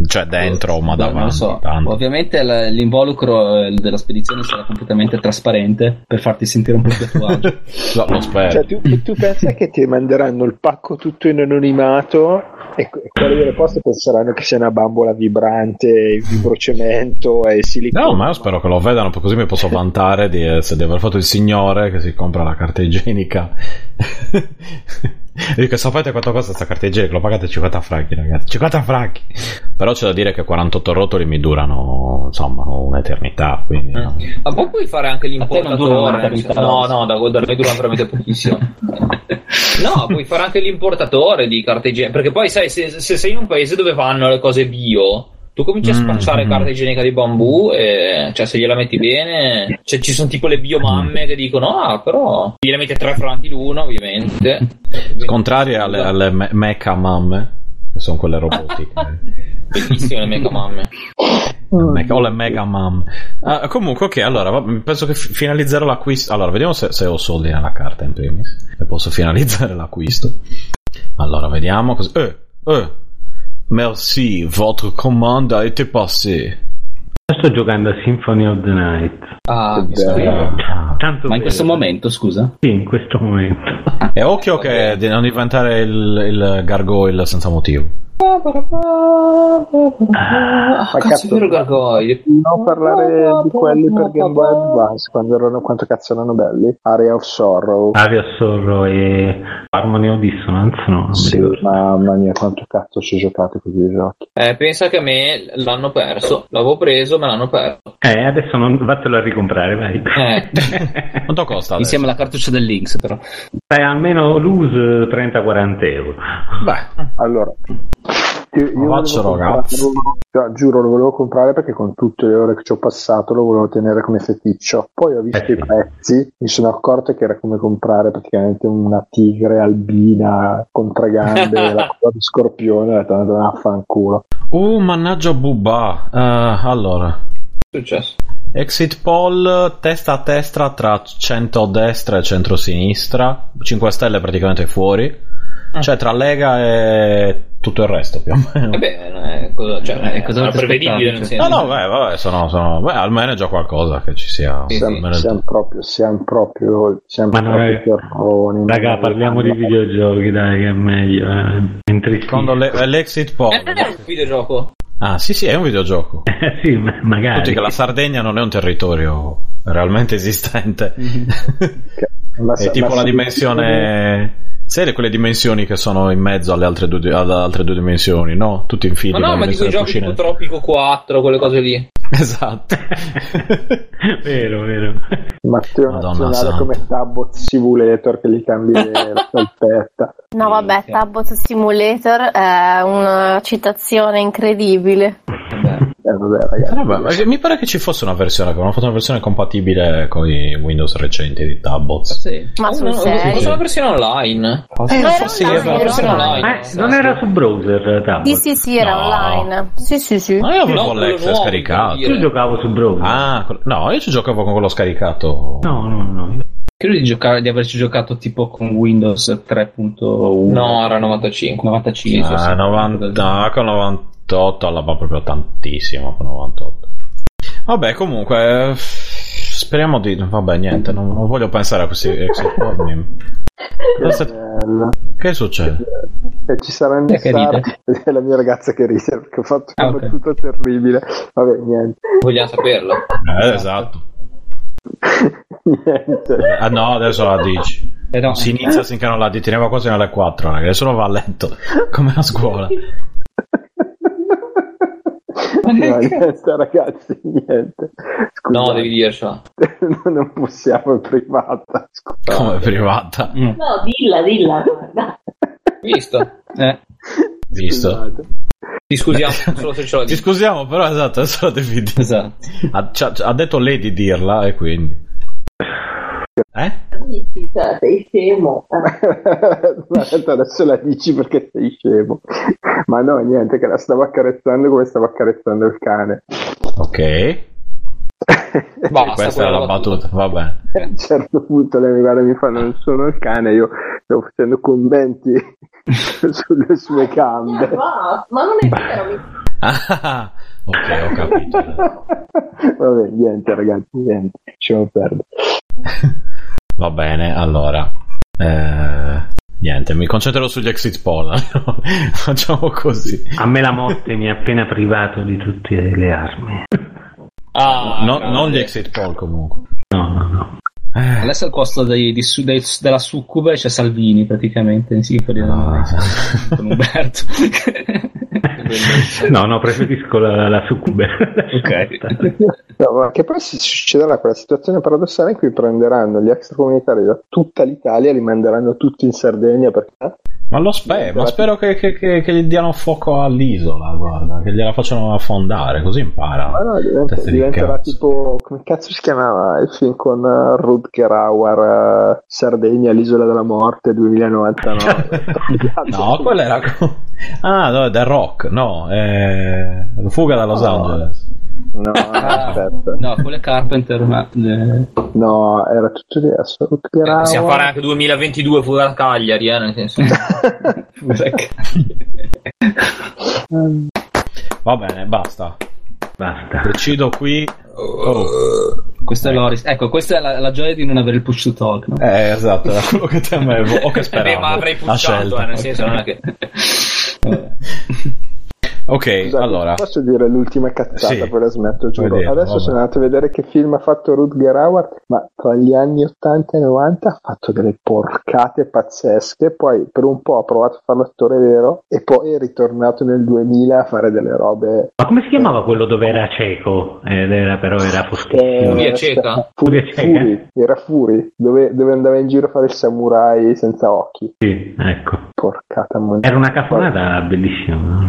Speaker 1: Cioè dentro, ma davanti.
Speaker 3: non lo so.
Speaker 1: tanto.
Speaker 3: Ovviamente l- l'involucro eh, della spedizione sarà completamente trasparente per farti sentire un po' più a tuo agio.
Speaker 1: No, lo spero.
Speaker 2: Cioè, tu, tu pensa che ti manderanno il pacco tutto in anonimato e, e quelli delle poste penseranno che sia una bambola vibrante, il vibrocemento e il silicone.
Speaker 1: No, ma io spero che lo vedano, così mi posso vantare di, essere- di aver fatto il signore che si compra la carta igienica. dico, sapete quanto costa questa carta igienica? Lo pagate 50 franchi, ragazzi. 50 franchi! Però c'è da dire che 48 rotoli mi durano, insomma, un'eternità. Quindi, no.
Speaker 6: Ma poi puoi fare anche l'importatore.
Speaker 3: un'eternità,
Speaker 6: No,
Speaker 3: no.
Speaker 6: da, da noi dura veramente pochissimo. No, puoi fare anche l'importatore di carte igieniche. Perché poi, sai, se, se sei in un paese dove fanno le cose bio, tu cominci a
Speaker 1: Mm,
Speaker 6: spacciare
Speaker 1: mm.
Speaker 6: carta igienica di bambù e, cioè, se gliela metti bene, cioè, ci sono tipo le biomamme che dicono, ah, però, gliela metti a tre franchi l'uno, ovviamente.
Speaker 1: Contrarie alle, alle me- mecha mamme, che sono quelle robotiche.
Speaker 6: Bellissime le mega mamme.
Speaker 1: Mecha- o le mega mamme. Ah, comunque, ok, allora penso che fi- finalizzerò l'acquisto. Allora, vediamo se, se ho soldi nella carta in primis. E posso finalizzare l'acquisto. Allora, vediamo. Così. Eh, eh. Merci, votre commande a été passée.
Speaker 5: Sto giocando a Symphony of the Night.
Speaker 6: Ah.
Speaker 5: Tanto
Speaker 3: Ma in questo momento, scusa?
Speaker 5: Sì, in questo momento.
Speaker 1: E occhio che di non diventare il, il gargoyle senza motivo.
Speaker 6: Ah,
Speaker 2: Ma
Speaker 6: cazzo,
Speaker 2: cazzo,
Speaker 6: gargoyle.
Speaker 2: Non parlare di quelli per Game Boy Advance quando erano quanto cazzo erano belli? Area of Sorrow.
Speaker 5: Aria Sorro e Harmony of Dissonance, no?
Speaker 2: Sì, mamma mia, quanto cazzo ci ho giocato così giochi.
Speaker 6: Eh, pensa che a me l'hanno perso. L'avevo preso, me l'hanno perso.
Speaker 5: Eh, adesso non vattelo a ricomprare, vai.
Speaker 6: Eh.
Speaker 1: Quanto costa? adesso?
Speaker 3: Insieme alla cartuccia del Lynx, però.
Speaker 5: Fai almeno lose 30-40 euro.
Speaker 1: Beh,
Speaker 2: Allora, io, io
Speaker 1: Faccio, ragazzi.
Speaker 2: comprarlo- cioè, giuro, lo volevo comprare perché con tutte le ore che ci ho passato lo volevo tenere come feticcio. Poi ho visto
Speaker 5: Eh
Speaker 2: i prezzi, mi sono accorto che era come comprare praticamente una tigre albina con tre gambe e la coda di scorpione. Ho detto, "Andatene a fanculo.
Speaker 1: uh, mannaggia bubba. Eh, allora,
Speaker 6: successo?
Speaker 1: Exit poll testa a testa tra centro-destra e centro-sinistra, 5 stelle praticamente fuori, cioè tra Lega e tutto il resto più o meno.
Speaker 6: Eh beh, eh, cosa, cioè,
Speaker 3: Eh,
Speaker 6: eh,
Speaker 3: cosa
Speaker 6: era prevedibile senso.
Speaker 1: No, no, beh, vabbè, sono, sono- beh, almeno è già qualcosa che ci sia.
Speaker 6: Sì,
Speaker 2: Siamo,
Speaker 1: almeno-
Speaker 2: siamo proprio, siamo proprio, siamo
Speaker 5: Ma
Speaker 2: proprio
Speaker 5: raga.
Speaker 2: terroni.
Speaker 5: Raga, parliamo di videogiochi, dai, che è meglio. Eh. È.
Speaker 1: Secondo le- l'exit poll,
Speaker 6: Eh, era un videogioco.
Speaker 1: Ah, sì, sì, è un videogioco.
Speaker 5: Eh, sì, ma- magari.
Speaker 1: Tutti che la Sardegna non è un territorio realmente esistente.
Speaker 2: Ma
Speaker 1: è tipo la dimensione. Sai quelle dimensioni che sono in mezzo alle altre due, alle altre due dimensioni, no? Tutti in fila.
Speaker 6: Ma no, ma di quei
Speaker 1: dimensione
Speaker 6: giochi tipo. Tropico 4, quelle cose lì.
Speaker 1: Esatto.
Speaker 5: vero, vero.
Speaker 2: Matteo
Speaker 1: Madonna
Speaker 2: nazionale
Speaker 1: santa.
Speaker 2: come Tabot Simulator che gli cambi la salpetta.
Speaker 4: No, vabbè. Tabot Simulator è una citazione incredibile.
Speaker 3: Vabbè.
Speaker 2: Eh, vabbè, ragazzi.
Speaker 1: Eh, vabbè, mi pare che ci fosse una versione, che hanno fatto una versione compatibile con i Windows recenti di Tabbots.
Speaker 3: Sì.
Speaker 4: Ma sul
Speaker 6: no,
Speaker 4: serio?
Speaker 6: Fosse una versione online.
Speaker 1: Eh,
Speaker 4: era
Speaker 1: forse
Speaker 4: online,
Speaker 1: era
Speaker 6: una versione
Speaker 4: era
Speaker 6: online.
Speaker 5: Ma non era su browser, Tabor?
Speaker 4: Sì, sì, sì, era
Speaker 1: No.
Speaker 4: online. Sì, sì, sì.
Speaker 1: Ma io avevo
Speaker 6: No,
Speaker 1: l'ex
Speaker 6: nuovo,
Speaker 1: scaricato.
Speaker 5: Io giocavo su browser.
Speaker 1: Ah, no, io ci giocavo con quello scaricato.
Speaker 5: No, no, no.
Speaker 3: Credo di, giocare, di averci giocato tipo con Windows 3.1.
Speaker 6: No, era 95.
Speaker 3: 95.
Speaker 1: Ah,
Speaker 3: sì.
Speaker 1: 90, con 98 alla va proprio tantissimo con 98. Vabbè, comunque eh, speriamo di vabbè, niente, non, non voglio pensare a questi
Speaker 2: Bello.
Speaker 1: Che succede?
Speaker 2: E ci
Speaker 3: Chi è che ride?
Speaker 2: è la mia ragazza che ride perché ho fatto una
Speaker 3: Ah, ok.
Speaker 2: battuta terribile. Vabbè, niente.
Speaker 6: Vogliamo saperlo.
Speaker 1: Eh, esatto.
Speaker 2: Niente.
Speaker 1: Ah no, adesso la dici.
Speaker 3: Eh no,
Speaker 1: Si inizia finché non la dici, teneva quasi alle 4, ragazzi. Adesso non va a letto, come a scuola.
Speaker 2: No, niente, ragazzi, niente.
Speaker 6: No,
Speaker 2: Scusate,
Speaker 6: devi dircela.
Speaker 2: non possiamo, è privata. Scusate.
Speaker 1: Come privata.
Speaker 3: Mm.
Speaker 7: No, dilla, dilla.
Speaker 6: Visto?
Speaker 3: Eh,
Speaker 1: Visto?
Speaker 2: Scusate.
Speaker 6: Ti scusiamo solo se ce
Speaker 1: Ti scusiamo, però esatto, adesso la devi dire.
Speaker 3: esatto.
Speaker 1: Ha, ha- detto lei di dirla e quindi. Eh?
Speaker 7: Cioè, sei scemo.
Speaker 2: Adesso la dici perché sei scemo. Ma no, niente, che la stavo accarezzando come stavo accarezzando il cane.
Speaker 1: Ok.
Speaker 6: Basta,
Speaker 1: Questa era la battuta, va bene.
Speaker 2: A un certo punto lei mi guarda e mi fa non sono il cane, io stavo facendo commenti sulle sue gambe.
Speaker 7: Ma, non è vero,
Speaker 1: Ah, ok, ho capito.
Speaker 2: Vabbè, niente ragazzi, niente, lasciamo perdere.
Speaker 1: Va bene, allora. Eh, niente, mi concentrerò sugli exit poll. Facciamo così.
Speaker 5: A me la morte mi ha appena privato di tutte le armi.
Speaker 6: Ah,
Speaker 1: No- non gli exit poll comunque.
Speaker 5: No, no, no.
Speaker 1: Eh,
Speaker 3: Adesso al posto dei- di dei- della succube c'è Salvini praticamente in sinfonia
Speaker 1: no.
Speaker 3: con Umberto.
Speaker 5: No, no, preferisco la, la succube.
Speaker 3: ok.
Speaker 2: No, ma che poi si succederà quella situazione paradossale in cui prenderanno gli extracomunitari da tutta l'Italia e li manderanno tutti in Sardegna perché
Speaker 1: Ma lo spero, ma spero che, che- che- che gli diano fuoco all'isola, guarda, che gliela facciano affondare, così
Speaker 2: Ma
Speaker 1: imparano.
Speaker 2: no, diventa-
Speaker 1: di
Speaker 2: diventerà tipo come cazzo si chiamava il film con uh, Rutger Hauer uh, Sardegna l'isola della morte 2099
Speaker 1: No, quella era. Ah, no, The Rock, no, è. Fuga da Los
Speaker 2: No.
Speaker 1: Angeles.
Speaker 2: No aspetta
Speaker 3: No, quello è Carpenter, ma eh,
Speaker 2: no era tutto diverso Rutger
Speaker 6: Eh, Possiamo fare anche 2022 fuori da Cagliari, eh, nel senso.
Speaker 1: Va bene, basta.
Speaker 5: Basta.
Speaker 1: Decido qui. Oh.
Speaker 3: questo è Loris. Ecco, questa è la, la gioia di non avere il push to talk. No?
Speaker 1: Eh, esatto, era quello che temevo. O che speravo.
Speaker 6: Beh, ma avrei pushato, eh, nel senso non è che...
Speaker 1: Ok,
Speaker 2: Scusate,
Speaker 1: allora.
Speaker 2: posso dire l'ultima cazzata
Speaker 1: Sì.
Speaker 2: poi la smetto giuro
Speaker 1: Vuoi dire,
Speaker 2: adesso
Speaker 1: vabbè.
Speaker 2: sono andato a vedere che film ha fatto Rutger Hauer ma tra gli anni 80 e 90 ha fatto delle porcate pazzesche poi per un po' ha provato a fare l'attore vero e poi è ritornato nel 2000 a fare delle robe
Speaker 5: Ma come si chiamava quello dove era cieco? Ed era, però era foschissimo.
Speaker 2: Eh,
Speaker 6: Furia cieca?
Speaker 2: Furia? Fury, era Fury, dove, dove andava in giro a fare il samurai senza occhi.
Speaker 5: Sì, ecco.
Speaker 2: Porcata mondiale.
Speaker 5: Era una cafonata bellissima.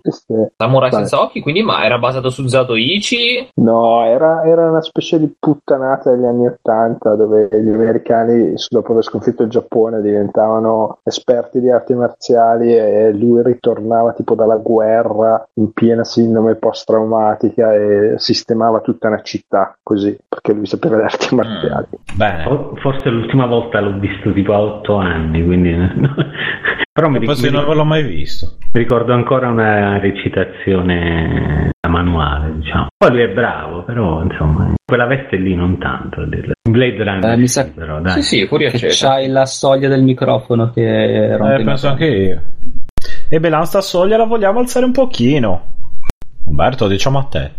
Speaker 2: Queste-
Speaker 6: Samurai
Speaker 2: Vabbè.
Speaker 6: senza occhi, quindi ma era basato su Zatoichi?
Speaker 2: No, era, era una specie di puttanata degli anni Ottanta dove gli americani, dopo aver sconfitto il Giappone, diventavano esperti di arti marziali e lui ritornava tipo dalla guerra in piena sindrome post-traumatica e sistemava tutta una città così, perché lui sapeva le arti marziali.
Speaker 1: Bene.
Speaker 5: For- Forse l'ultima volta l'ho visto tipo a otto anni, quindi... Però mi, ric-
Speaker 1: Penso di non
Speaker 5: mi
Speaker 1: averlo mai visto.
Speaker 5: ricordo ancora una recitazione manuale, diciamo. Poi lui è bravo, però insomma, quella veste lì non tanto. Blade Runner
Speaker 3: Eh, mi
Speaker 5: sì,
Speaker 3: sa-
Speaker 5: però dai.
Speaker 6: Sì, sì, cieca.
Speaker 3: c'hai la soglia del microfono che rompe
Speaker 1: Eh, penso anche io. E beh, la soglia la vogliamo alzare un pochino. Umberto, diciamo a te.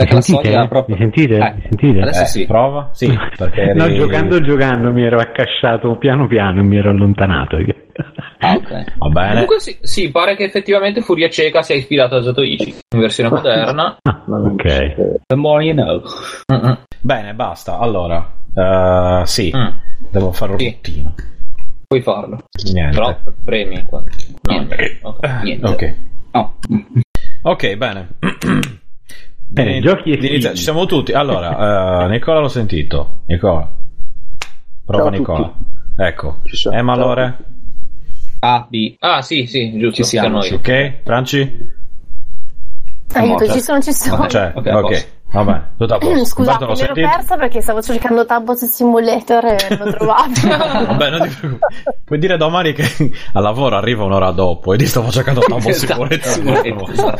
Speaker 3: La
Speaker 5: sentite?
Speaker 3: proprio-
Speaker 5: Mi sentite?
Speaker 3: Eh,
Speaker 5: Mi sentite?
Speaker 3: Adesso
Speaker 1: Eh,
Speaker 3: sì.
Speaker 1: Prova? Sì, perché eri...
Speaker 5: No, giocando giocando mi ero accasciato piano piano e mi ero allontanato.
Speaker 3: Ah, ok.
Speaker 1: Va bene.
Speaker 6: Comunque sì, sì, pare che effettivamente Furia Cieca sia ispirato a Zatoichi in versione moderna.
Speaker 5: Ah, ok.
Speaker 3: The more you know.
Speaker 6: Mm-mm.
Speaker 1: Bene, basta. Allora, eh, sì,
Speaker 6: Mm.
Speaker 1: devo fare un
Speaker 6: Sì. Puoi farlo.
Speaker 1: Niente.
Speaker 6: Però premi qua. No,
Speaker 3: Niente.
Speaker 6: ok.
Speaker 1: Eh,
Speaker 3: niente.
Speaker 1: ok.
Speaker 3: Oh.
Speaker 1: Ok, bene.
Speaker 5: Bene, giochi estivi.
Speaker 1: inizia- ci siamo tutti. Allora, eh, Nicola l'ho sentito. Nicola. Prova
Speaker 2: Ciao
Speaker 1: Nicola. Ecco.
Speaker 2: Ci sono.
Speaker 1: Emma
Speaker 2: Ciao a
Speaker 1: Lore.
Speaker 3: A, B.
Speaker 6: Ah, sì, sì, giusto.
Speaker 3: Ci siamo,
Speaker 6: noi.
Speaker 1: Ok. Franci?
Speaker 4: Aiuto,
Speaker 1: Morta.
Speaker 4: ci sono, ci sono.
Speaker 1: Cioè,
Speaker 3: ok,
Speaker 1: ok.
Speaker 3: a posto.
Speaker 1: Vabbè, tutto a posto.
Speaker 4: Scusate, mi ero persa perché stavo cercando Tabot Simulator e non l'ho trovato.
Speaker 1: Vabbè, non ti preoccupare. Puoi dire domani che al lavoro arriva un'ora dopo e ti stavo cercando Tabot
Speaker 3: Esatto,
Speaker 1: Simulator.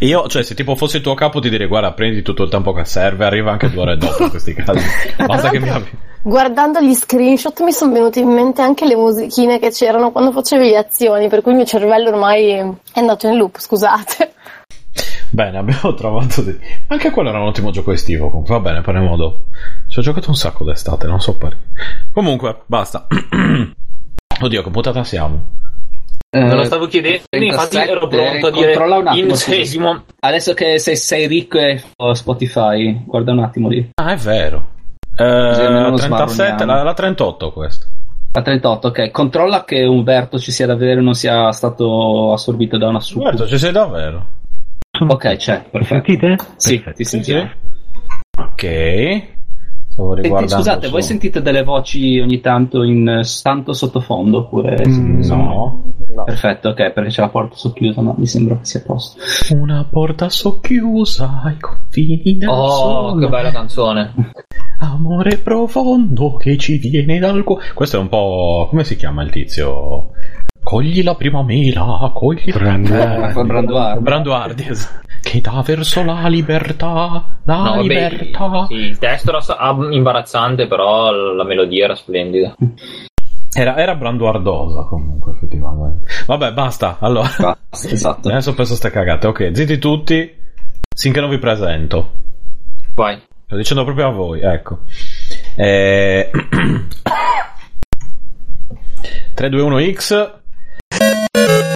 Speaker 1: Io, cioè, se tipo fossi il tuo capo, ti direi: Guarda, prendi tutto il tempo che serve, arriva anche due ore dopo in questi casi. Basta che mi avvi.
Speaker 4: Guardando gli screenshot mi sono venute in mente anche le musichine che c'erano quando facevi le azioni, per cui il mio cervello ormai è andato in loop, scusate.
Speaker 1: Bene, abbiamo trovato. Di... Anche quello era un ottimo gioco estivo. Comunque, va bene, parliamo dopo. Ci ho giocato un sacco d'estate, non so perché. Comunque, basta. Oddio, che puntata siamo?
Speaker 6: Me lo stavo chiedendo, infatti
Speaker 3: 37,
Speaker 6: ero pronto a dire
Speaker 3: controlla un attimo, scusa.
Speaker 6: insesimo.
Speaker 3: Adesso che sei, sei ricco e ho Spotify, guarda un attimo lì.
Speaker 1: Ah, è vero. Eh,
Speaker 3: lo
Speaker 1: 37,
Speaker 3: smarroniamo.
Speaker 1: la, la 38 questa.
Speaker 3: La 38, ok. Controlla che Umberto ci sia davvero e non sia stato assorbito da una succuba.
Speaker 1: Umberto, ci sei davvero?
Speaker 3: Ok, c'è, perfetto.
Speaker 5: sentite?
Speaker 3: Sì,
Speaker 5: Perfetto.
Speaker 3: ti sentiamo.
Speaker 1: Ok. Stavo
Speaker 3: Senti,
Speaker 1: riguardando.
Speaker 3: scusate, voi
Speaker 1: su-
Speaker 3: sentite delle voci ogni tanto in eh, santo sottofondo oppure
Speaker 5: Mm,
Speaker 1: No.
Speaker 2: No.
Speaker 3: Perfetto, ok, perché c'è la porta socchiusa, ma mi sembra che sia a posto.
Speaker 1: Una porta socchiusa ai confini del
Speaker 6: Oh,
Speaker 1: sole.
Speaker 6: che bella canzone.
Speaker 1: Amore profondo che ci viene dal cuore. Questo è un po'. come si chiama il tizio? Cogli la prima mela, cogli
Speaker 5: Branduardi.
Speaker 3: Branduardi.
Speaker 1: Branduardi. Che dà verso la libertà, la
Speaker 6: No,
Speaker 1: libertà.
Speaker 6: sì, il testo era ah, imbarazzante, però la melodia era splendida.
Speaker 1: Era, era branduardosa comunque, effettivamente. Vabbè, basta. Allora,
Speaker 3: Basta, esatto.
Speaker 1: adesso penso ste cagate. Ok, zitti tutti, finché non vi presento.
Speaker 6: Vai.
Speaker 1: Sto dicendo proprio a voi, ecco. Eh... 3, 2, 1, X. Thank you.